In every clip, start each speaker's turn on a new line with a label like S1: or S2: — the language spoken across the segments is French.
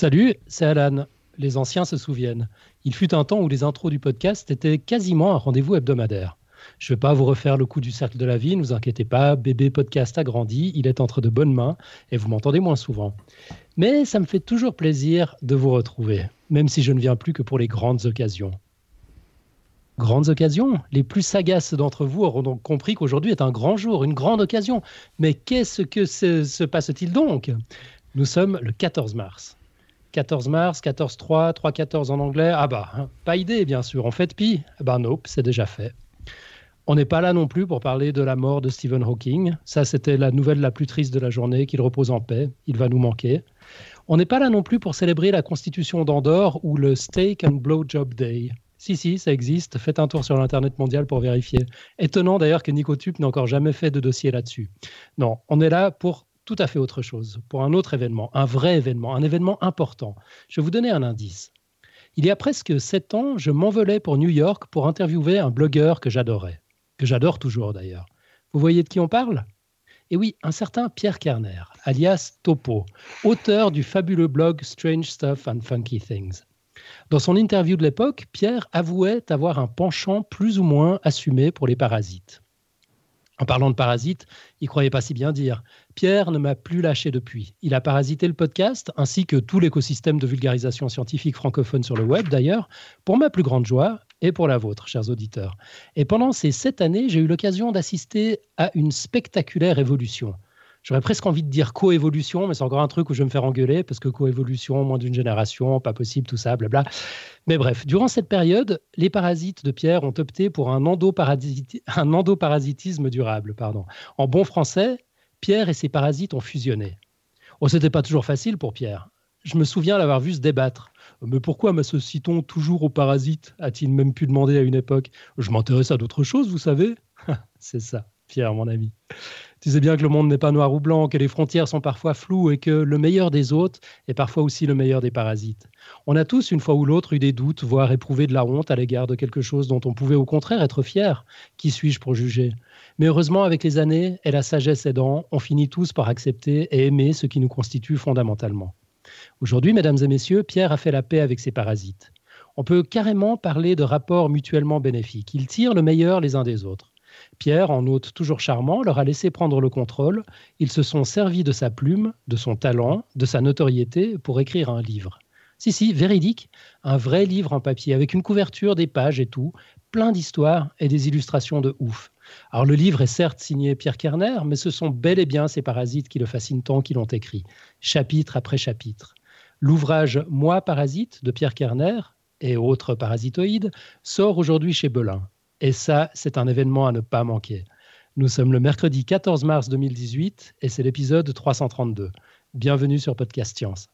S1: Salut, c'est Alan. Les anciens se souviennent. Il fut un temps où les intros du podcast étaient quasiment un rendez-vous hebdomadaire. Je ne vais pas vous refaire le coup du cercle de la vie, ne vous inquiétez pas, bébé podcast a grandi, il est entre de bonnes mains et vous m'entendez moins souvent. Mais ça me fait toujours plaisir de vous retrouver, même si je ne viens plus que pour les grandes occasions. Grandes occasions? Les plus sagaces d'entre vous auront donc compris qu'aujourd'hui est un grand jour, une grande occasion. Mais qu'est-ce que se, passe-t-il donc? Nous sommes le 14 mars. 14 mars, 14-3, 3-14 en anglais. Ah bah, hein, pas idée bien sûr. En fait pi Eh ben nope, c'est déjà fait. On n'est pas là non plus pour parler de la mort de Stephen Hawking. Ça, c'était la nouvelle la plus triste de la journée, qu'il repose en paix. Il va nous manquer. On n'est pas là non plus pour célébrer la constitution d'Andorre ou le Steak and Blowjob Day. Si, si, ça existe. Faites un tour sur l'Internet mondial pour vérifier. Étonnant d'ailleurs que Nicotube n'ait encore jamais fait de dossier là-dessus. Non, on est là pour tout à fait autre chose, pour un autre événement, un vrai événement, un événement important. Je vais vous donner un indice. Il y a presque sept ans, je m'envolais pour New York pour interviewer un blogueur que j'adorais que j'adore toujours d'ailleurs. Vous voyez de qui on parle? Et oui, un certain Pierre Kerner, alias Topo, auteur du fabuleux blog Strange Stuff and Funky Things. Dans son interview de l'époque, Pierre avouait avoir un penchant plus ou moins assumé pour les parasites. En parlant de parasites, il croyait pas si bien dire. Pierre ne m'a plus lâché depuis. Il a parasité le podcast, ainsi que tout l'écosystème de vulgarisation scientifique francophone sur le web d'ailleurs, pour ma plus grande joie, et pour la vôtre, chers auditeurs. Et pendant ces sept années, j'ai eu l'occasion d'assister à une spectaculaire évolution. J'aurais presque envie de dire coévolution, mais c'est encore un truc où je vais me faire engueuler parce que coévolution, moins d'une génération, pas possible, tout ça, blabla. Mais bref, durant cette période, les parasites de Pierre ont opté pour un, endoparasitisme durable. Pardon. En bon français, Pierre et ses parasites ont fusionné. Oh, c'était pas toujours facile pour Pierre. Je me souviens l'avoir vu se débattre. Mais pourquoi m'associe-t-on toujours aux parasites? A-t-il même pu demander à une époque. Je m'intéresse à d'autres choses, vous savez C'est ça, Pierre, mon ami. Tu sais bien que le monde n'est pas noir ou blanc, que les frontières sont parfois floues et que le meilleur des autres est parfois aussi le meilleur des parasites. On a tous, une fois ou l'autre, eu des doutes, voire éprouvé de la honte à l'égard de quelque chose dont on pouvait au contraire être fier. Qui suis-je pour juger? Mais heureusement, avec les années et la sagesse aidant, on finit tous par accepter et aimer ce qui nous constitue fondamentalement. Aujourd'hui, mesdames et messieurs, Pierre a fait la paix avec ses parasites. On peut carrément parler de rapports mutuellement bénéfiques. Ils tirent le meilleur les uns des autres. Pierre, en hôte toujours charmant, leur a laissé prendre le contrôle. Ils se sont servis de sa plume, de son talent, de sa notoriété pour écrire un livre. Si, si, véridique, un vrai livre en papier, avec une couverture, des pages et tout, plein d'histoires et des illustrations de ouf. Alors le livre est certes signé Pierre Kerner, mais ce sont bel et bien ces parasites qui le fascinent tant qui l'ont écrit, chapitre après chapitre. L'ouvrage Moi parasite de Pierre Kerner et autres parasitoïdes sort aujourd'hui chez Belin. Et ça, c'est un événement à ne pas manquer. Nous sommes le mercredi 14 mars 2018 et c'est l'épisode 332. Bienvenue sur Podcast Science.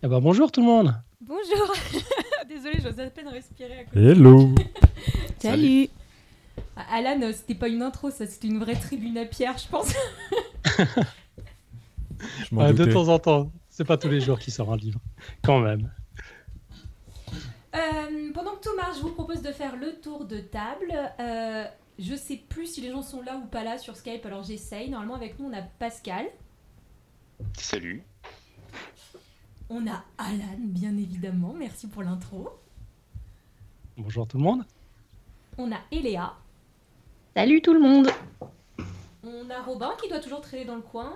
S1: Eh ben, bonjour tout le monde.
S2: Bonjour. Désolée, j'ose à peine respirer. À
S3: côté. Hello.
S2: Salut. Ah, Alan, euh, c'était pas une intro, ça, c'était une vraie tribune à pierre, je pense.
S1: je de temps en temps, c'est pas tous les jours qu'il sort un livre, quand même.
S2: Euh, pendant que tout marche, je vous propose de faire le tour de table. Euh, je sais plus si les gens sont là ou pas là sur Skype, alors j'essaye. Normalement, avec nous, on a Pascal.
S4: Salut.
S2: On a Alan, bien évidemment. Merci pour l'intro.
S1: Bonjour tout le monde.
S2: On a Eléa.
S5: Salut tout le monde.
S2: On a Robin qui doit toujours traîner dans le coin.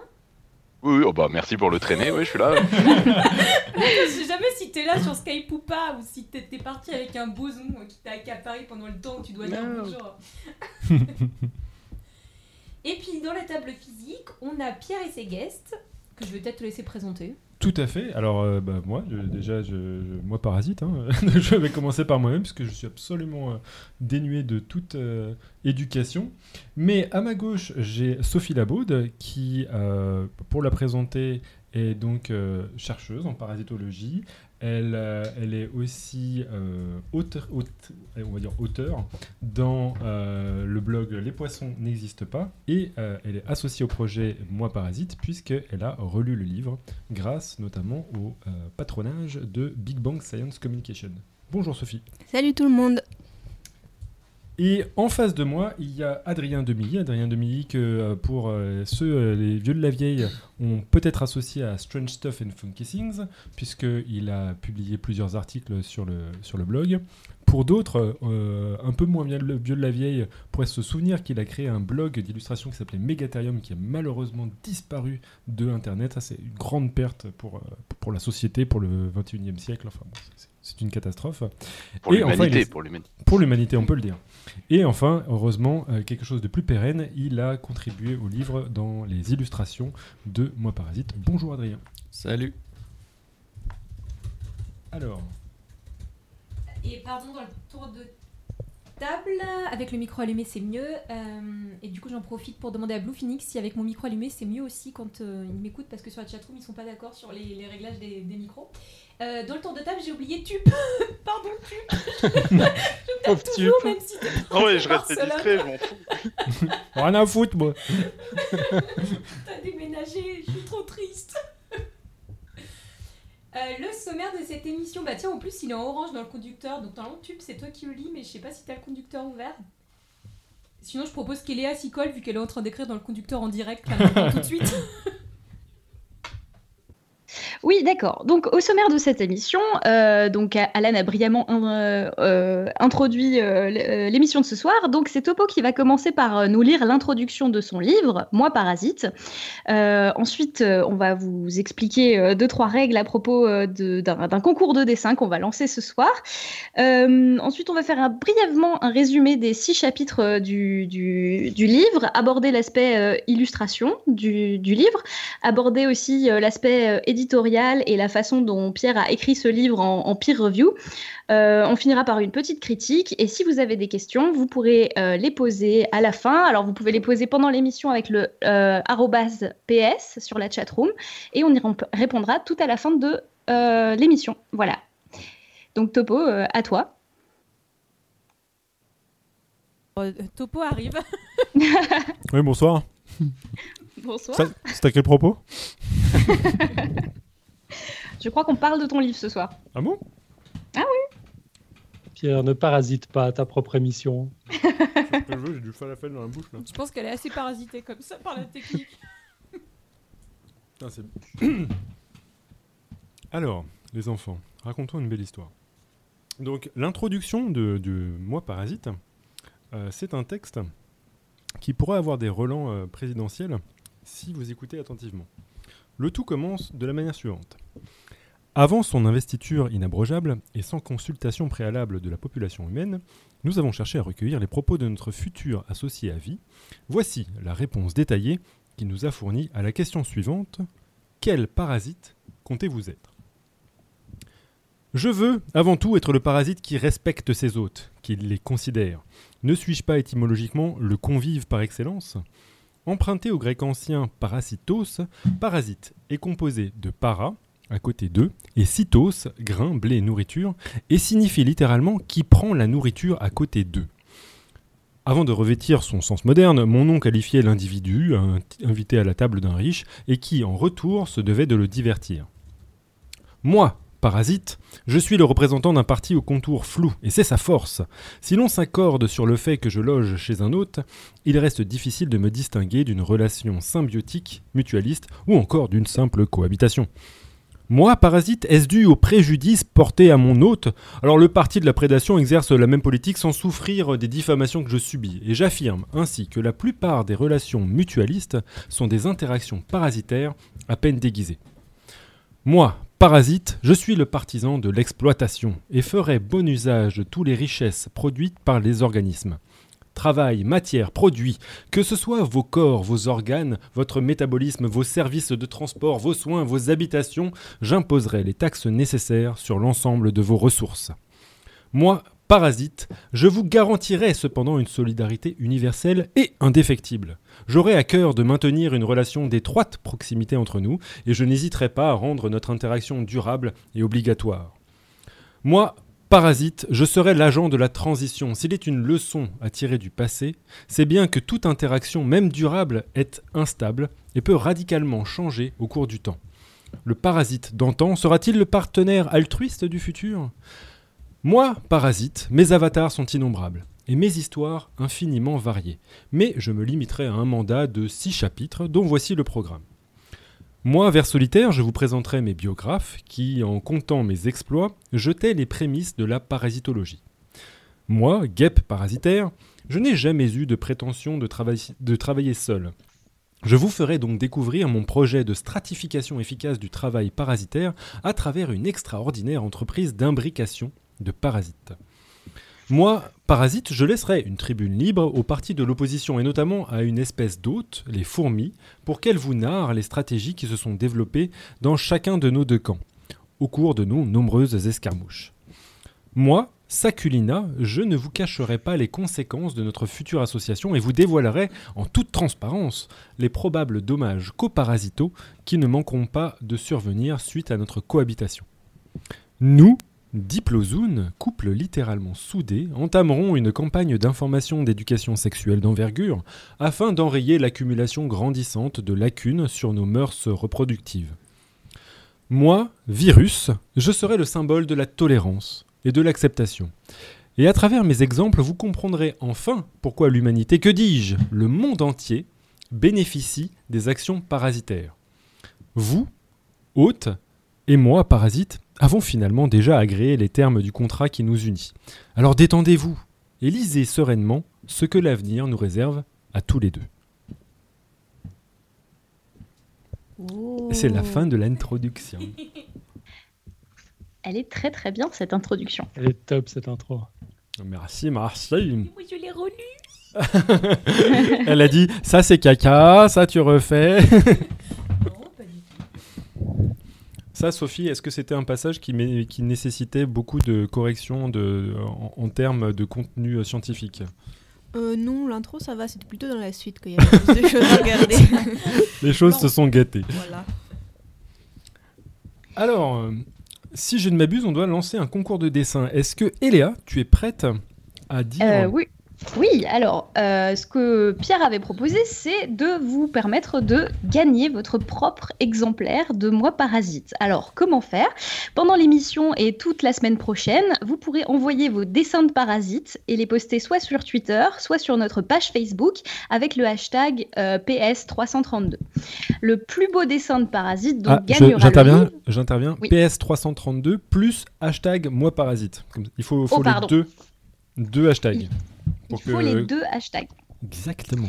S4: Oui, oh bah merci pour le traîner, oui, je suis là.
S2: je sais jamais si t'es là sur Skype ou pas, ou si t'es parti avec un boson qui t'a accaparé pendant le temps que tu dois dire bonjour. et puis dans la table physique, on a Pierre et ses guests, que je vais peut-être te laisser présenter.
S3: Tout à fait. Alors, euh, bah, moi, déjà, moi, parasite, hein. je vais commencer par moi-même, puisque je suis absolument euh, dénué de toute euh, éducation. Mais à ma gauche, j'ai Sophie Labaude, qui, pour la présenter, est donc chercheuse en parasitologie. Elle, euh, elle est aussi euh, auteur, dans euh, le blog Les poissons n'existent pas et euh, elle est associée au projet Moi Parasite puisqu'elle a relu le livre grâce notamment au patronage de Big Bang Science Communication. Bonjour Sophie.
S6: Salut tout le monde.
S3: Et en face de moi, il y a Adrien Demilly. Adrien Demilly, que euh, pour euh, ceux, euh, les vieux de la vieille, ont peut-être associé à Strange Stuff and Funky Things, puisqu'il a publié plusieurs articles sur le, sur le blog. Pour d'autres, un peu moins vieux de la vieille, pourraient se souvenir qu'il a créé un blog d'illustration qui s'appelait Megatherium, qui a malheureusement disparu de Internet. Ça, c'est une grande perte pour, pour la société, pour le 21e siècle. Enfin, bon, c'est- c'est une catastrophe.
S4: Pour
S3: enfin,
S4: l'humanité. Pour l'humanité,
S3: on peut le dire. Et enfin, heureusement, euh, quelque chose de plus pérenne, il a contribué au livre dans les illustrations de Moi Parasite. Bonjour Adrien.
S7: Salut.
S3: Alors,
S2: Et pardon, dans le tour de table, avec le micro allumé, c'est mieux. Euh, et du coup, j'en profite pour demander à Blue Phoenix si avec mon micro allumé, c'est mieux aussi quand euh, ils m'écoutent, parce que sur la chatroom, ils sont pas d'accord sur les, les réglages des, des micros. Euh, dans le tour de table, j'ai oublié Tup. pardon, Tup.
S1: Pauvre
S2: Toujours,
S1: Tup.
S2: même si
S4: Ah ouais, je
S2: en
S4: restais
S2: Barcelone.
S4: discret, je m'en fous.
S3: rien à foutre, moi.
S2: T'as déménagé, je suis trop triste. Euh, le sommaire de cette émission, bah tiens, en plus il est en orange dans le conducteur, donc normalement tube c'est toi qui le lis, mais je sais pas si t'as le conducteur ouvert. Sinon, je propose qu'Eléa s'y colle vu qu'elle est en train d'écrire dans le conducteur en direct tout de suite.
S5: Oui, d'accord. Donc, au sommaire de cette émission, euh, donc Alan a brillamment euh, euh, introduit l'émission de ce soir. Donc, c'est Topo qui va commencer par nous lire l'introduction de son livre, Moi Parasite. Ensuite, on va vous expliquer deux trois règles à propos d'un concours de dessin qu'on va lancer ce soir. Ensuite, on va faire brièvement un résumé des six chapitres du, livre, aborder l'aspect illustration du, livre, aborder aussi l'aspect euh, éditorial et la façon dont Pierre a écrit ce livre en, en peer review. Euh, on finira par une petite critique et si vous avez des questions, vous pourrez euh, les poser à la fin. Alors vous pouvez les poser pendant l'émission avec le euh, ps sur la chatroom et on y répondra tout à la fin de euh, l'émission. Voilà. Donc Topo, euh, à toi.
S2: Topo arrive.
S3: Oui, bonsoir.
S5: Bonsoir.
S3: À quel propos?
S5: Je crois qu'on parle de ton livre ce soir.
S3: Ah bon?
S1: Pierre, ne parasite pas ta propre émission.
S3: J'ai du falafel dans la bouche là.
S2: Je pense qu'elle est assez parasitée comme ça par la technique.
S3: Alors, les enfants, racontons une belle histoire. Donc, l'introduction de, de Moi Parasite, euh, c'est un texte qui pourrait avoir des relents euh, présidentiels si vous écoutez attentivement. Le tout commence de la manière suivante. Avant son investiture inabrogeable et sans consultation préalable de la population humaine, nous avons cherché à recueillir les propos de notre futur associé à vie. Voici la réponse détaillée qui nous a fourni à la question suivante. Quel parasite comptez-vous être? Je veux, avant tout, être le parasite qui respecte ses hôtes, qui les considère. Ne suis-je pas étymologiquement le convive par excellence? Emprunté au grec ancien parasitos, parasite est composé de para, à côté d'eux, et cytos, grain, blé, nourriture, et signifie littéralement qui prend la nourriture à côté d'eux. Avant de revêtir son sens moderne, mon nom qualifiait l'individu, invité à la table d'un riche, et qui, en retour, se devait de le divertir. Moi, parasite, je suis le représentant d'un parti au contour flou, et c'est sa force. Si l'on s'accorde sur le fait que je loge chez un hôte, il reste difficile de me distinguer d'une relation symbiotique, mutualiste, ou encore d'une simple cohabitation. Moi, parasite, est-ce dû au préjudice porté à mon hôte? Alors le parti de la prédation exerce la même politique sans souffrir des diffamations que je subis, et j'affirme ainsi que la plupart des relations mutualistes sont des interactions parasitaires à peine déguisées. Moi, parasite, je suis le partisan de l'exploitation et ferai bon usage de toutes les richesses produites par les organismes. Travail, matière, produits, que ce soit vos corps, vos organes, votre métabolisme, vos services de transport, vos soins, vos habitations, j'imposerai les taxes nécessaires sur l'ensemble de vos ressources. Moi, parasite, je vous garantirai cependant une solidarité universelle et indéfectible. J'aurai à cœur de maintenir une relation d'étroite proximité entre nous, et je n'hésiterai pas à rendre notre interaction durable et obligatoire. Moi, parasite, je serai l'agent de la transition. S'il est une leçon à tirer du passé, c'est bien que toute interaction, même durable, est instable et peut radicalement changer au cours du temps. Le parasite d'antan sera-t-il le partenaire altruiste du futur? Moi, parasite, mes avatars sont innombrables et mes histoires infiniment variées. Mais je me limiterai à un mandat de six chapitres dont voici le programme. Moi, vers solitaire, je vous présenterai mes biographes qui, en comptant mes exploits, jetaient les prémices de la parasitologie. Moi, guêpe parasitaire, je n'ai jamais eu de prétention de, de travailler seul. Je vous ferai donc découvrir mon projet de stratification efficace du travail parasitaire à travers une extraordinaire entreprise d'imbrication de parasites. Moi, parasite, je laisserai une tribune libre aux partis de l'opposition et notamment à une espèce d'hôte, les fourmis, pour qu'elles vous narrent les stratégies qui se sont développées dans chacun de nos deux camps, au cours de nos nombreuses escarmouches. Moi, Saculina, je ne vous cacherai pas les conséquences de notre future association et vous dévoilerai en toute transparence les probables dommages coparasitaux qui ne manqueront pas de survenir suite à notre cohabitation. Nous, Diplozoun, couple littéralement soudé, entameront une campagne d'information d'éducation sexuelle d'envergure afin d'enrayer l'accumulation grandissante de lacunes sur nos mœurs reproductives. Moi, virus, je serai le symbole de la tolérance et de l'acceptation. Et à travers mes exemples, vous comprendrez enfin pourquoi l'humanité, que dis-je, le monde entier, bénéficie des actions parasitaires. Vous, hôtes, et moi, parasite, avons finalement déjà agréé les termes du contrat qui nous unit. Alors détendez-vous et lisez sereinement ce que l'avenir nous réserve à tous les deux. C'est la fin de l'introduction.
S5: Elle est très très bien cette introduction.
S1: Elle est top cette intro.
S3: Merci Marseille.
S2: Moi, je l'ai relu.
S3: Elle a dit ça c'est caca, ça tu refais.
S2: Non, pas du tout.
S3: Ça Sophie, est-ce que c'était un passage qui, nécessitait beaucoup de corrections de, en, en termes de contenu euh, scientifique?
S6: Euh, non, l'intro ça va, c'était plutôt dans la suite qu'il y avait plus de choses à regarder.
S3: Les choses se sont gâtées.
S6: voilà.
S3: Alors, euh, si je ne m'abuse, on doit lancer un concours de dessin. Est-ce que Eléa, tu es prête à dire
S5: Euh, oui. Oui, alors, euh, ce que Pierre avait proposé, c'est de vous permettre de gagner votre propre exemplaire de Moi Parasite. Alors, comment faire? Pendant l'émission et toute la semaine prochaine, vous pourrez envoyer vos dessins de parasites et les poster soit sur Twitter, soit sur notre page Facebook avec le hashtag euh, PS332. Le plus beau dessin de parasite donc,
S3: Ah,
S5: gagnera
S3: j'interviens, j'interviens.
S5: Oui.
S3: PS332 plus hashtag moi parasite. Il faut, faut
S5: Oh,
S3: les deux, deux hashtags.
S5: Il
S3: pour
S5: faut
S3: que-
S5: les deux hashtags.
S3: Exactement.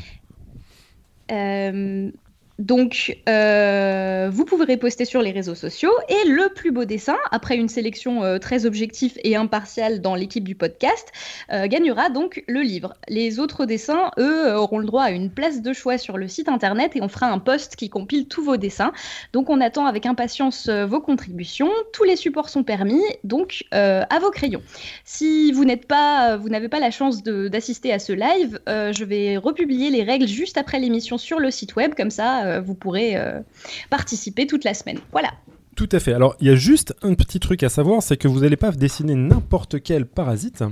S5: Euh, donc, euh, vous pouvez reposter sur les réseaux sociaux et le plus beau dessin, après une sélection euh, très objective et impartiale dans l'équipe du podcast, euh, gagnera donc le livre. Les autres dessins, eux, auront le droit à une place de choix sur le site internet et on fera un post qui compile tous vos dessins. Donc, on attend avec impatience vos contributions. Tous les supports sont permis, donc à vos crayons. Si vous n'êtes pas, vous n'avez pas la chance d'assister à ce live, je vais republier les règles juste après l'émission sur le site web, comme ça euh, vous pourrez euh, participer toute la semaine. Voilà.
S3: Tout à fait. Alors, il y a juste un petit truc à savoir, c'est que vous n'allez pas dessiner n'importe quel parasite.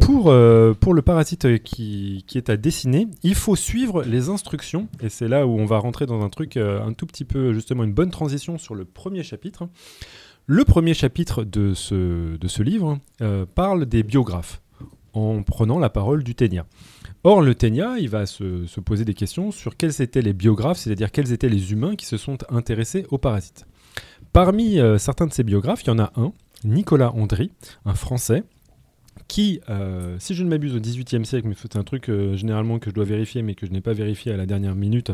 S3: Pour, euh, pour le parasite qui, qui est à dessiner, il faut suivre les instructions. Et c'est là où on va rentrer dans un truc un tout petit peu, justement, une bonne transition sur le premier chapitre. Le premier chapitre de ce, de ce livre parle des biographes, en prenant la parole du Ténia. Or, le Ténia, il va se, se poser des questions sur quels étaient les biographes, c'est-à-dire quels étaient les humains qui se sont intéressés aux parasites. Parmi euh, certains de ces biographes, il y en a un, Nicolas Andry, un Français, qui, euh, si je ne m'abuse, au XVIIIe siècle, mais c'est un truc euh, généralement que je dois vérifier, mais que je n'ai pas vérifié à la dernière minute,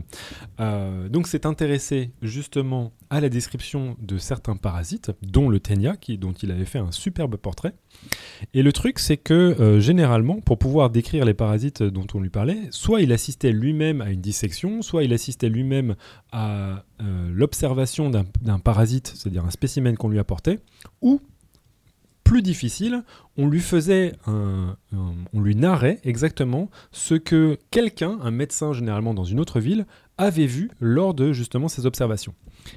S3: euh, donc s'est intéressé justement à la description de certains parasites, dont le ténia, qui, dont il avait fait un superbe portrait. Et le truc, c'est que généralement, pour pouvoir décrire les parasites dont on lui parlait, soit il assistait lui-même à une dissection, soit il assistait lui-même à l'observation d'un parasite, c'est-à-dire un spécimen qu'on lui apportait, ou plus difficile, on lui faisait un- on lui narrait exactement ce que quelqu'un, un médecin généralement dans une autre ville, avait vu lors de justement ces observations.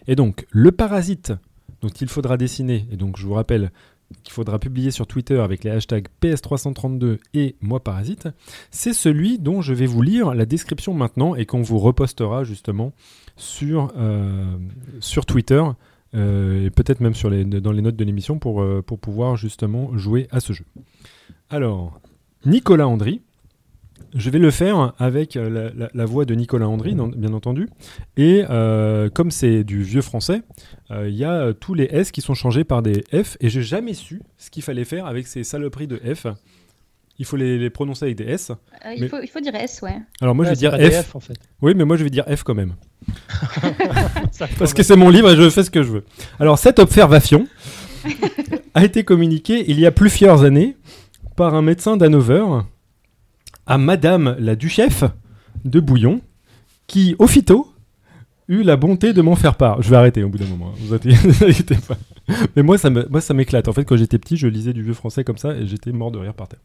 S3: Et donc, le parasite dont il faudra dessiner, et donc je vous rappelle qu'il faudra publier sur Twitter avec les hashtags PS332 et moi parasite, c'est celui dont je vais vous lire la description maintenant et qu'on vous repostera justement sur, euh, sur Twitter et peut-être même sur les, dans les notes de l'émission pour, euh, pour pouvoir justement jouer à ce jeu. Alors, Nicolas Andry, je vais le faire avec euh, la, voix de Nicolas Andry, bien entendu. Et euh, comme c'est du vieux français, euh, il y a euh, tous les S qui sont changés par des F. Et j'ai jamais su ce qu'il fallait faire avec ces saloperies de F. Il faut les, les prononcer avec des S.
S5: Euh, il,
S3: Mais-
S5: faut, il faut dire S, ouais.
S3: Alors moi
S1: Ouais,
S3: je vais dire F.
S1: En fait.
S3: Oui, mais moi je vais dire F quand même. Parce que c'est mon livre et je fais ce que je veux. Alors, cette observation a été communiquée il y a plusieurs années par un médecin d'Hanover à Madame la Duchesse de Bouillon, qui, aussitôt, eut la bonté de m'en faire part. Je vais arrêter au bout d'un moment, hein, vous inquiétez pas. Mais moi, ça m'éclate. En fait, quand j'étais petit, je lisais du vieux français comme ça et j'étais mort de rire par terre.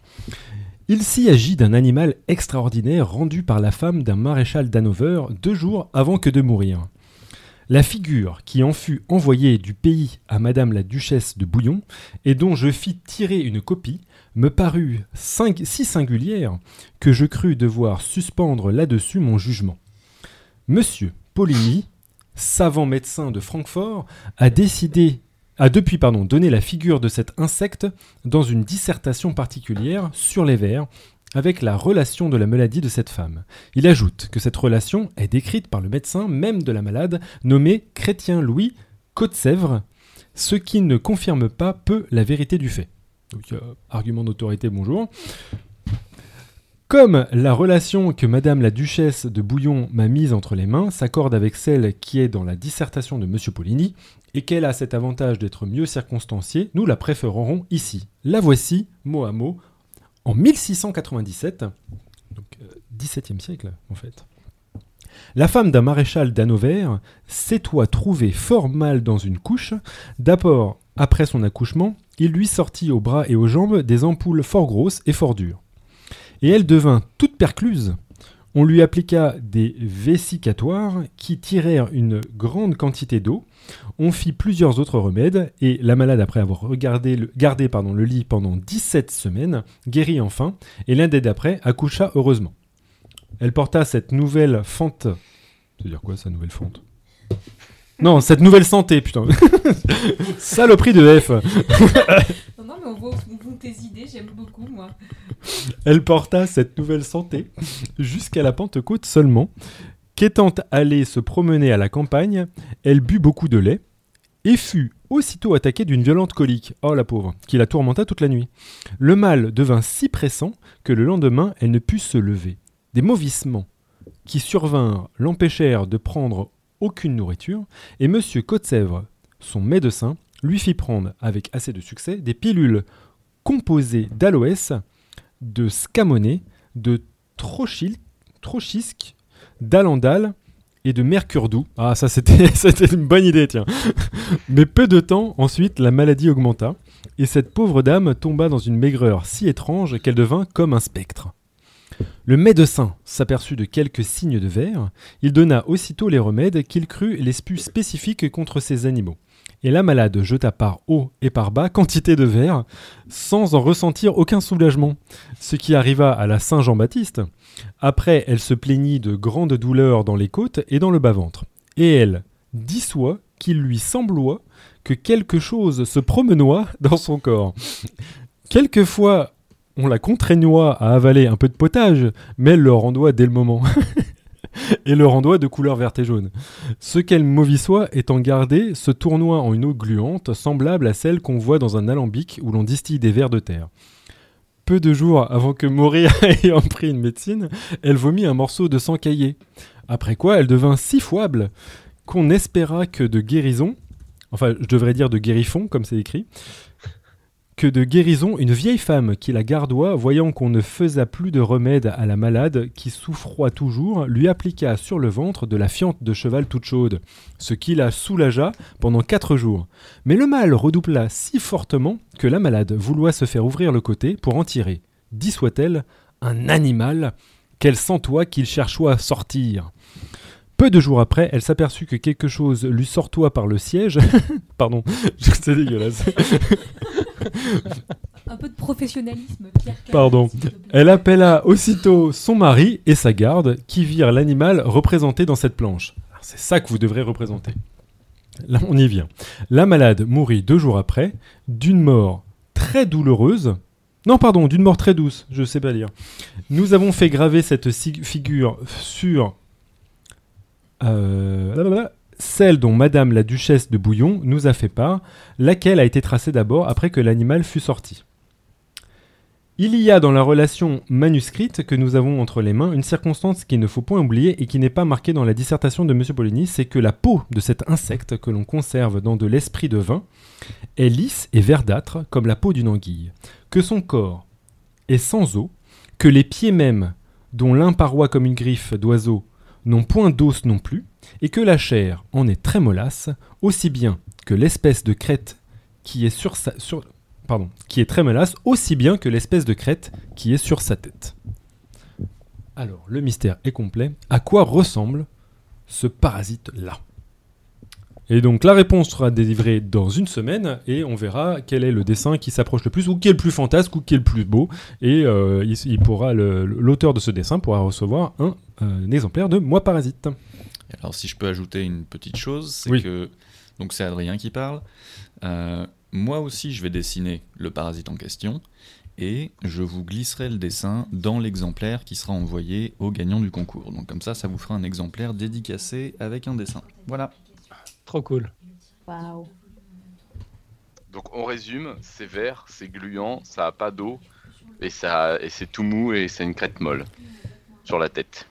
S3: Il s'y agit d'un animal extraordinaire rendu par la femme d'un maréchal d'Hanover deux jours avant que de mourir. La figure qui en fut envoyée du pays à Madame la Duchesse de Bouillon et dont je fis tirer une copie me parut si singulière que je crus devoir suspendre là-dessus mon jugement. Monsieur Poligny, savant médecin de Francfort, a décidé a depuis pardon, donné la figure de cet insecte dans une dissertation particulière sur les vers avec la relation de la maladie de cette femme. Il ajoute que cette relation est décrite par le médecin même de la malade, nommé Chrétien Louis Côte-Sèvres, ce qui ne confirme pas peu la vérité du fait. Argument d'autorité, bonjour. Comme la relation que Madame la Duchesse de Bouillon m'a mise entre les mains s'accorde avec celle qui est dans la dissertation de Monsieur Poligny, et qu'elle a cet avantage d'être mieux circonstanciée, nous la préférerons ici. La voici, mot à mot, en 1697, donc euh, 17e siècle en fait. La femme d'un maréchal d'Hanover s'étoit trouvée fort mal dans une couche. D'abord, après son accouchement, il lui sortit aux bras et aux jambes des ampoules fort grosses et fort dures. Et elle devint toute percluse. On lui appliqua des vésicatoires qui tirèrent une grande quantité d'eau. On fit plusieurs autres remèdes et la malade, après avoir regardé gardé le lit pendant 17 semaines, guérit enfin et l'année d'après accoucha heureusement. Elle porta cette nouvelle fente. C'est-à-dire quoi, sa nouvelle fente? Non, cette nouvelle santé, putain. Saloperie de F.
S2: Non, non, mais on voit où vont tes idées, j'aime beaucoup, moi.
S3: Elle porta cette nouvelle santé jusqu'à la Pentecôte seulement, qu'étant allée se promener à la campagne, elle but beaucoup de lait et fut aussitôt attaquée d'une violente colique, oh la pauvre, qui la tourmenta toute la nuit. Le mal devint si pressant que le lendemain elle ne put se lever. Des mauvissements qui survinrent l'empêchèrent de prendre aucune nourriture, et M. Côte-Sèvres, son médecin, lui fit prendre, avec assez de succès, des pilules composées d'aloès, de scamonet, de trochil, trochisque, d'alandal et de mercure doux. Ah, ça c'était une bonne idée, tiens. Mais peu de temps ensuite, la maladie augmenta et cette pauvre dame tomba dans une maigreur si étrange qu'elle devint comme un spectre. Le médecin s'aperçut de quelques signes de verre. Il donna aussitôt les remèdes qu'il crut les plus spécifiques contre ces animaux. Et la malade jeta par haut et par bas quantité de verre, sans en ressentir aucun soulagement, ce qui arriva à la Saint Jean-Baptiste. Après, elle se plaignit de grandes douleurs dans les côtes et dans le bas-ventre. Et elle dissoit qu'il lui sembloit que quelque chose se promenoit dans son corps. Quelquefois, on la contraignoit à avaler un peu de potage, mais elle le rendoit dès le moment. et le rendoit de couleur verte et jaune. Ce qu'elle mauvissoit étant gardé se tournoie en une eau gluante, semblable à celle qu'on voit dans un alambic où l'on distille des vers de terre. Peu de jours avant que mourir ayant pris une médecine, elle vomit un morceau de sang caillé. Après quoi, elle devint si foible qu'on espéra que de guérison, enfin je devrais dire de guérifon comme c'est écrit, que de guérison, une vieille femme qui la gardoit, voyant qu'on ne faisait plus de remède à la malade, qui souffroit toujours, lui appliqua sur le ventre de la fiente de cheval toute chaude, ce qui la soulagea pendant quatre jours. Mais le mal redoubla si fortement que la malade vouloit se faire ouvrir le côté pour en tirer, dit soit-elle, un animal qu'elle sentoit qu'il cherchoit à sortir. Peu de jours après, elle s'aperçut que quelque chose lui sortoit par le siège. Pardon, c'est dégueulasse.
S2: Un peu de professionnalisme, Pierre.
S3: Pardon. Elle appela aussitôt son mari et sa garde, qui virent l'animal représenté dans cette planche. Alors, C'est ça que vous devrez représenter. Là, on y vient. La malade mourut deux jours après, d'une mort très douloureuse. Non, pardon, d'une mort très douce, je sais pas lire. Nous avons fait graver cette si- figure sur euh, celle dont Madame la Duchesse de Bouillon nous a fait part, laquelle a été tracée d'abord après que l'animal fut sorti. Il y a dans la relation manuscrite que nous avons entre les mains une circonstance qu'il ne faut point oublier et qui n'est pas marquée dans la dissertation de M. Poligny, c'est que la peau de cet insecte que l'on conserve dans de l'esprit de vin est lisse et verdâtre comme la peau d'une anguille, que son corps est sans os, que les pieds mêmes, dont l'un paroie comme une griffe d'oiseau, n'ont point d'os non plus, et que la chair en est très mollasse, aussi bien que l'espèce de crête qui est sur sa, aussi bien que l'espèce de crête qui est sur sa tête. Alors, le mystère est complet. À quoi ressemble ce parasite-là? Et donc, la réponse sera délivrée dans une semaine et on verra quel est le dessin qui s'approche le plus, ou qui est le plus fantasque, ou qui est le plus beau. Et euh, il, il pourra l'auteur de ce dessin pourra recevoir un, un exemplaire de Moi Parasite.
S7: Alors, si je peux ajouter une petite chose, c'est
S3: Oui.
S7: que. Donc, c'est Adrien qui parle. Euh, moi aussi, je vais dessiner le parasite en question. Et je vous glisserai le dessin dans l'exemplaire qui sera envoyé au gagnant du concours. Donc, comme ça, ça vous fera un exemplaire dédicacé avec un dessin. Voilà.
S1: Trop cool.
S5: Waouh.
S4: Donc on résume, c'est vert, c'est gluant, ça a pas d'eau et ça et c'est tout mou et c'est une crête molle sur la tête.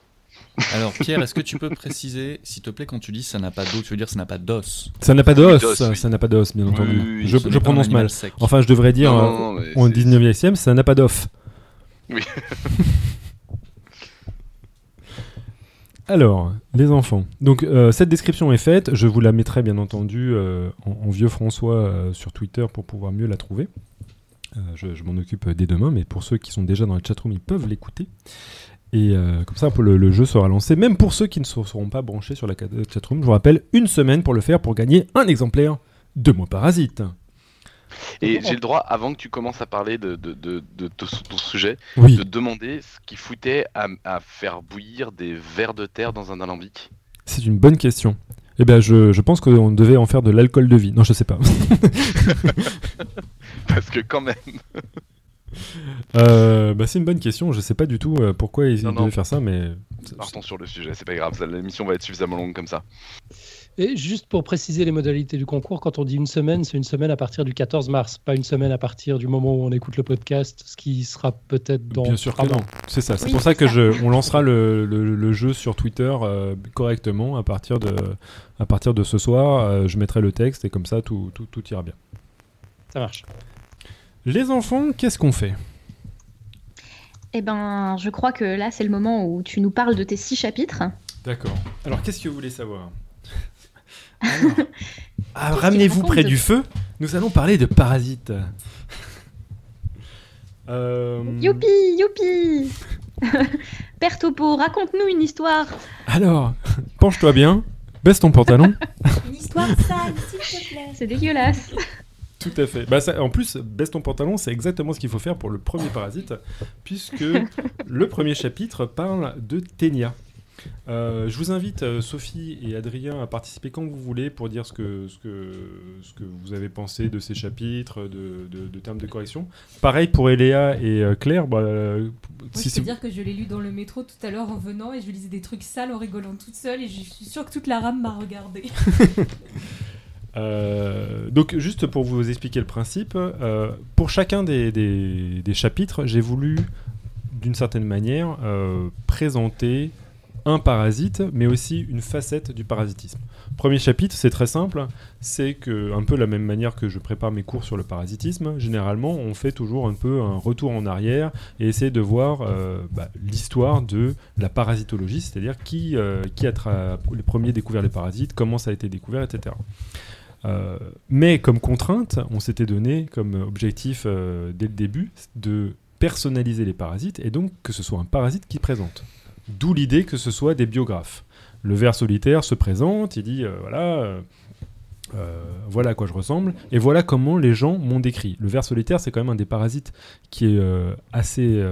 S7: Alors, Pierre, est-ce que tu peux préciser, s'il te plaît, quand tu dis ça n'a pas d'eau, tu veux dire ça n'a pas d'os?
S3: Ça n'a pas d'os,
S4: oui.
S3: ça n'a pas d'os, bien entendu.
S4: Oui, oui,
S3: je prononce mal.
S7: sec.
S3: Enfin, je devrais dire
S4: Non,
S3: euh,
S4: non, non,
S3: en
S4: c'est-
S3: 19e siècle, ça n'a pas d'off.
S4: Oui.
S3: Alors, les enfants. Donc, euh, cette description est faite. Je vous la mettrai, bien entendu, euh, en, vieux François euh, sur Twitter pour pouvoir mieux la trouver. Je m'en occupe dès demain, mais pour ceux qui sont déjà dans le chatroom, ils peuvent l'écouter. Et comme ça, le, jeu sera lancé. Même pour ceux qui ne se- seront pas branchés sur la chatroom, je vous rappelle, une semaine pour le faire pour gagner un exemplaire de Moi Parasite.
S4: Et j'ai le droit, avant que tu commences à parler de, de, de, de ton sujet,
S3: Oui.
S4: de demander ce qui foutait à, à faire bouillir des vers de terre dans un alambic.
S3: C'est une bonne question. Eh bien, je, je pense qu'on devait en faire de l'alcool de vie. Non, je sais pas.
S4: Parce que quand même,
S3: Euh, bah, c'est une bonne question. Je sais pas du tout euh, pourquoi ils
S4: Non,
S3: devaient
S4: non.
S3: faire ça, mais
S4: partons sur le sujet, c'est pas grave, l'émission va être suffisamment longue comme ça.
S1: Et juste pour préciser les modalités du concours, quand on dit une semaine, c'est une semaine à partir du 14 mars, pas une semaine à partir du moment où on écoute le podcast, ce qui sera peut-être dans.
S3: bien sûr que non. C'est ça. C'est
S2: Oui,
S3: pour ça que
S2: ça.
S3: je, on lancera le, le- le jeu sur Twitter euh, correctement à partir de, à partir de ce soir. Euh, je mettrai le texte et comme ça, tout, tout, tout ira bien.
S1: Ça marche.
S3: Les enfants, qu'est-ce qu'on fait?
S5: Eh ben, je crois que là, c'est le moment où tu nous parles de tes six chapitres.
S3: D'accord. Alors, qu'est-ce que vous voulez savoir? Ah,
S5: Qu'est-ce
S3: Ramenez-vous près
S5: de-
S3: du feu. Nous allons parler de parasites. Euh,
S5: Youpi, youpi Père Topo, raconte-nous une histoire.
S3: Alors, penche-toi bien, baisse ton pantalon.
S2: Une histoire sale, s'il te plaît.
S5: C'est dégueulasse.
S3: Tout à fait. Bah, ça- en plus, baisse ton pantalon, c'est exactement ce qu'il faut faire pour le premier parasite, puisque le premier chapitre parle de Ténia. Euh, je vous invite, euh, Sophie et Adrien, à participer quand vous voulez pour dire ce que, ce que, ce que vous avez pensé de ces chapitres, de, de- de termes de correction. Pareil pour Eléa et euh, Claire. Bah,
S2: Moi,
S3: si-
S2: je peux dire que je l'ai lu dans le métro tout à l'heure en venant et je lisais des trucs sales en rigolant toute seule et je suis sûre que toute la rame m'a regardée.
S3: Euh, donc, juste pour vous expliquer le principe, euh, pour chacun des, des- des chapitres, j'ai voulu, d'une certaine manière, euh, présenter un parasite, mais aussi une facette du parasitisme. Premier chapitre, c'est très simple, c'est que, un peu la même manière que je prépare mes cours sur le parasitisme, généralement, on fait toujours un peu un retour en arrière et essaie de voir euh, bah, l'histoire de la parasitologie, c'est-à-dire qui, euh, qui a les premiers découvert les parasites, comment ça a été découvert, etc. Euh, mais comme contrainte, on s'était donné comme objectif dès le début de personnaliser les parasites et donc que ce soit un parasite qui présente. D'où l'idée que ce soit des biographes. Le ver solitaire se présente, il dit euh, voilà, euh, euh, voilà à quoi je ressemble et voilà comment les gens m'ont décrit. Le ver solitaire, c'est quand même un des parasites qui est assez,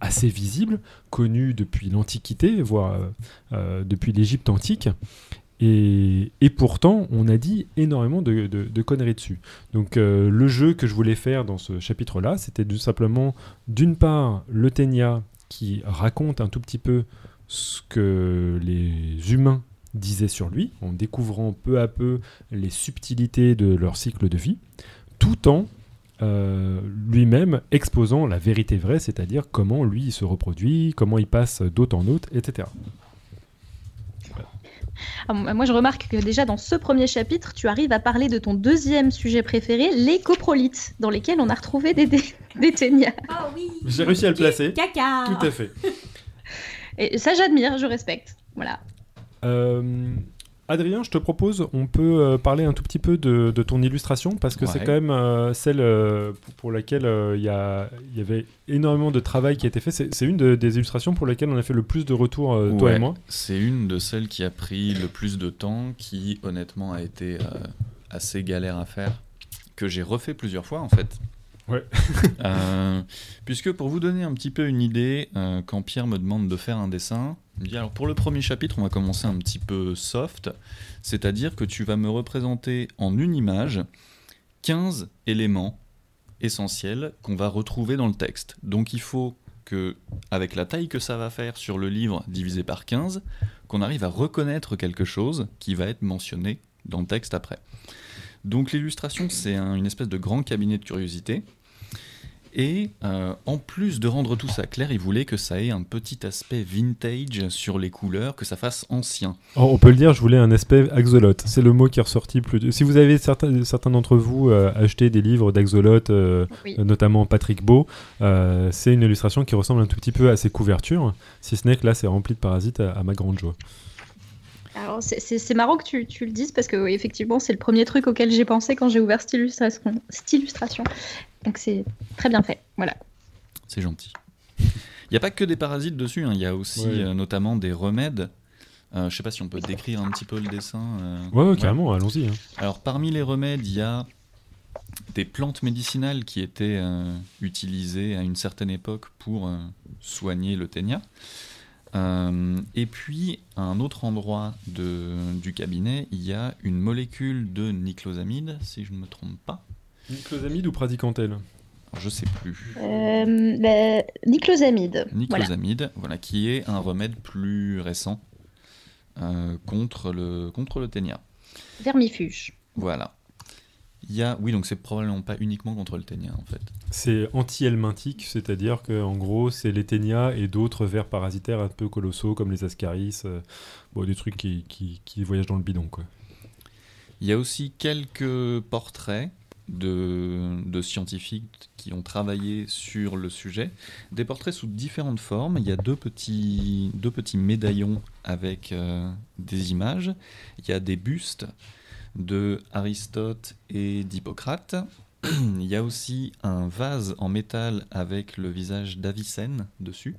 S3: assez visible, connu depuis l'Antiquité, voire depuis l'Égypte antique. Et, pourtant, on a dit énormément de, de- de conneries dessus. Donc, le jeu que je voulais faire dans ce chapitre-là, c'était tout simplement, d'une part, le Ténia qui raconte un tout petit peu ce que les humains disaient sur lui, en découvrant peu à peu les subtilités de leur cycle de vie, tout en euh, lui-même exposant la vérité vraie, c'est-à-dire comment lui se reproduit, comment il passe d'hôte en hôte, etc.
S5: Ah, moi, je remarque que déjà dans ce premier chapitre, tu arrives à parler de ton deuxième sujet préféré, les coprolites, dans lesquels on a retrouvé des, des, des ténias.
S2: Ah oui
S3: J'ai réussi à le placer.
S2: Caca
S3: Tout à fait.
S5: Et ça, j'admire, je respecte. Voilà.
S3: Euh, Adrien, je te propose, on peut euh, parler un tout petit peu de, de ton illustration parce que c'est quand même euh, celle euh, pour, laquelle il y, avait énormément de travail qui a été fait. C'est une de- des illustrations pour lesquelles on a fait le plus de retours, toi et moi.
S7: C'est une de celles qui a pris le plus de temps, qui honnêtement a été assez galère à faire, que j'ai refait plusieurs fois en fait.
S3: Ouais.
S7: Puisque pour vous donner un petit peu une idée, quand Pierre me demande de faire un dessin, pour le premier chapitre, on va commencer un petit peu soft, c'est-à-dire que tu vas me représenter en une image 15 éléments essentiels qu'on va retrouver dans le texte. Donc il faut que, avec la taille que ça va faire sur le livre divisé par 15, qu'on arrive à reconnaître quelque chose qui va être mentionné dans le texte après. Donc l'illustration, c'est un- une espèce de grand cabinet de curiosité. Et euh, en plus de rendre tout ça clair, il voulait que ça ait un petit aspect vintage sur les couleurs, que ça fasse ancien.
S3: Oh, on peut le dire, je voulais un aspect axolote. C'est le mot qui est ressorti plus. de- Si vous avez certains, certains d'entre vous euh, acheté des livres d'axolote, euh,
S5: Oui.
S3: notamment Patrick Beau, euh, c'est une illustration qui ressemble un tout petit peu à ses couvertures, si ce n'est que là c'est rempli de parasites à- à ma grande joie.
S5: Alors, c'est- c'est c'est marrant que tu, tu le dises parce que, oui, effectivement, c'est le premier truc auquel j'ai pensé quand j'ai ouvert cette illustration. Cette illustration. Donc, c'est très bien fait. Voilà.
S7: C'est gentil. Il n'y a pas que des parasites dessus, hein, il y a aussi
S3: Ouais.
S7: euh, notamment des remèdes. Euh, je sais pas si on peut décrire un petit peu le dessin. euh,
S3: Ouais, ouais, carrément, allons-y. hein.
S7: Alors parmi les remèdes, il y a des plantes médicinales qui étaient euh, utilisées à une certaine époque pour euh, soigner le ténia. Euh, et puis, à un autre endroit de- du cabinet, il y a une molécule de niclosamide, si je ne me trompe pas.
S3: Niclosamide ou praziquantel
S7: Alors, je sais plus.
S5: Euh, bah, niclosamide. Voilà.
S7: Niclosamide, voilà. qui est un remède plus récent euh, contre, le, contre le ténia.
S5: Vermifuge.
S7: Voilà. Il y a, oui, donc c'est probablement pas uniquement contre le ténia en fait.
S3: C'est anti-helminthique, c'est-à-dire que en gros, c'est les ténias et d'autres vers parasitaires un peu colossaux comme les ascaris, euh, bon, des trucs qui, qui, qui voyagent dans le bidon. Quoi.
S7: Il y a aussi quelques portraits de, scientifiques qui ont travaillé sur le sujet. Des portraits sous différentes formes. Il y a deux petits, deux petits médaillons avec euh, des images. Il y a des bustes de Aristote et d'Hippocrate. Il y a aussi un vase en métal avec le visage d'Avicenne dessus,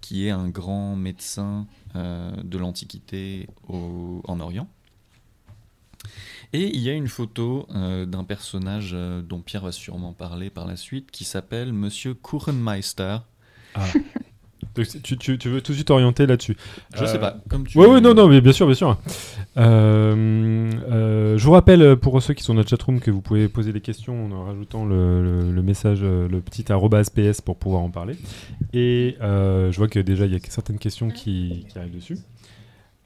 S7: qui est un grand médecin euh, de l'Antiquité en Orient. Et il y a une photo euh, d'un personnage euh, dont Pierre va sûrement parler par la suite, qui s'appelle Monsieur Kuchenmeister.
S3: Donc, tu, tu- tu veux tout de suite orienter là-dessus
S7: Je
S3: Euh,
S7: sais pas, comme tu
S3: Ouais, ouais, non, non, mais bien sûr, bien sûr. Euh, euh, je vous rappelle pour ceux qui sont dans notre chatroom que vous pouvez poser des questions en rajoutant le, le- le message, le petit PS pour pouvoir en parler. Et je vois que déjà il y a certaines questions qui, qui arrivent dessus.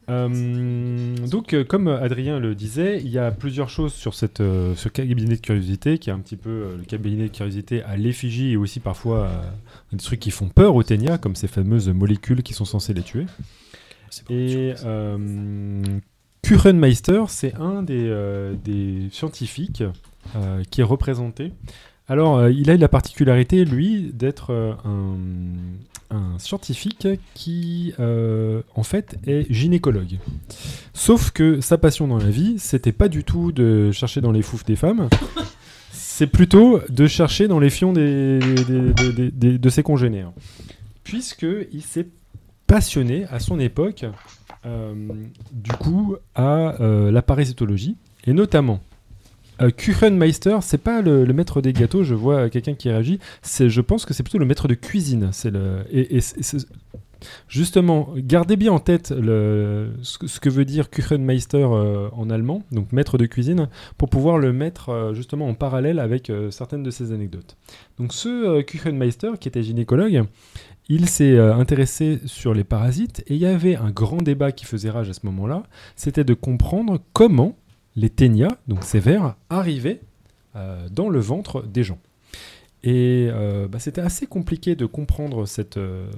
S3: Euh, donc, euh, comme Adrien le disait, il y a plusieurs choses sur cette, euh, ce cabinet de curiosité, qui est un petit peu le cabinet de curiosité à l'effigie et aussi parfois des trucs qui font peur aux ténias, comme ces fameuses molécules qui sont censées les tuer. Et Kuchenmeister, c'est un des, des scientifiques qui est représenté. Alors, euh, il a la particularité, lui, d'être euh, un, scientifique qui, euh, en fait, est gynécologue. Sauf que sa passion dans la vie, c'était pas du tout de chercher dans les foufs des femmes, c'est plutôt de chercher dans les fions de ses congénères. Puisqu'il s'est passionné à son époque, du coup, à la parasitologie, et notamment. Euh, Kuchenmeister, c'est pas le, maître des gâteaux, je vois quelqu'un qui réagit. C'est, je pense que c'est plutôt le maître de cuisine. C'est le, et, c'est- justement, gardez bien en tête le, ce, que- veut dire Kuchenmeister euh, en allemand, donc maître de cuisine, pour pouvoir le mettre euh, justement en parallèle avec certaines de ses anecdotes. Donc ce Kuchenmeister, qui était gynécologue, il s'est intéressé sur les parasites et il y avait un grand débat qui faisait rage à ce moment-là, c'était de comprendre comment les ténias, donc ces vers, arrivaient euh, dans le ventre des gens. Et euh, bah, c'était assez compliqué de comprendre cette, euh,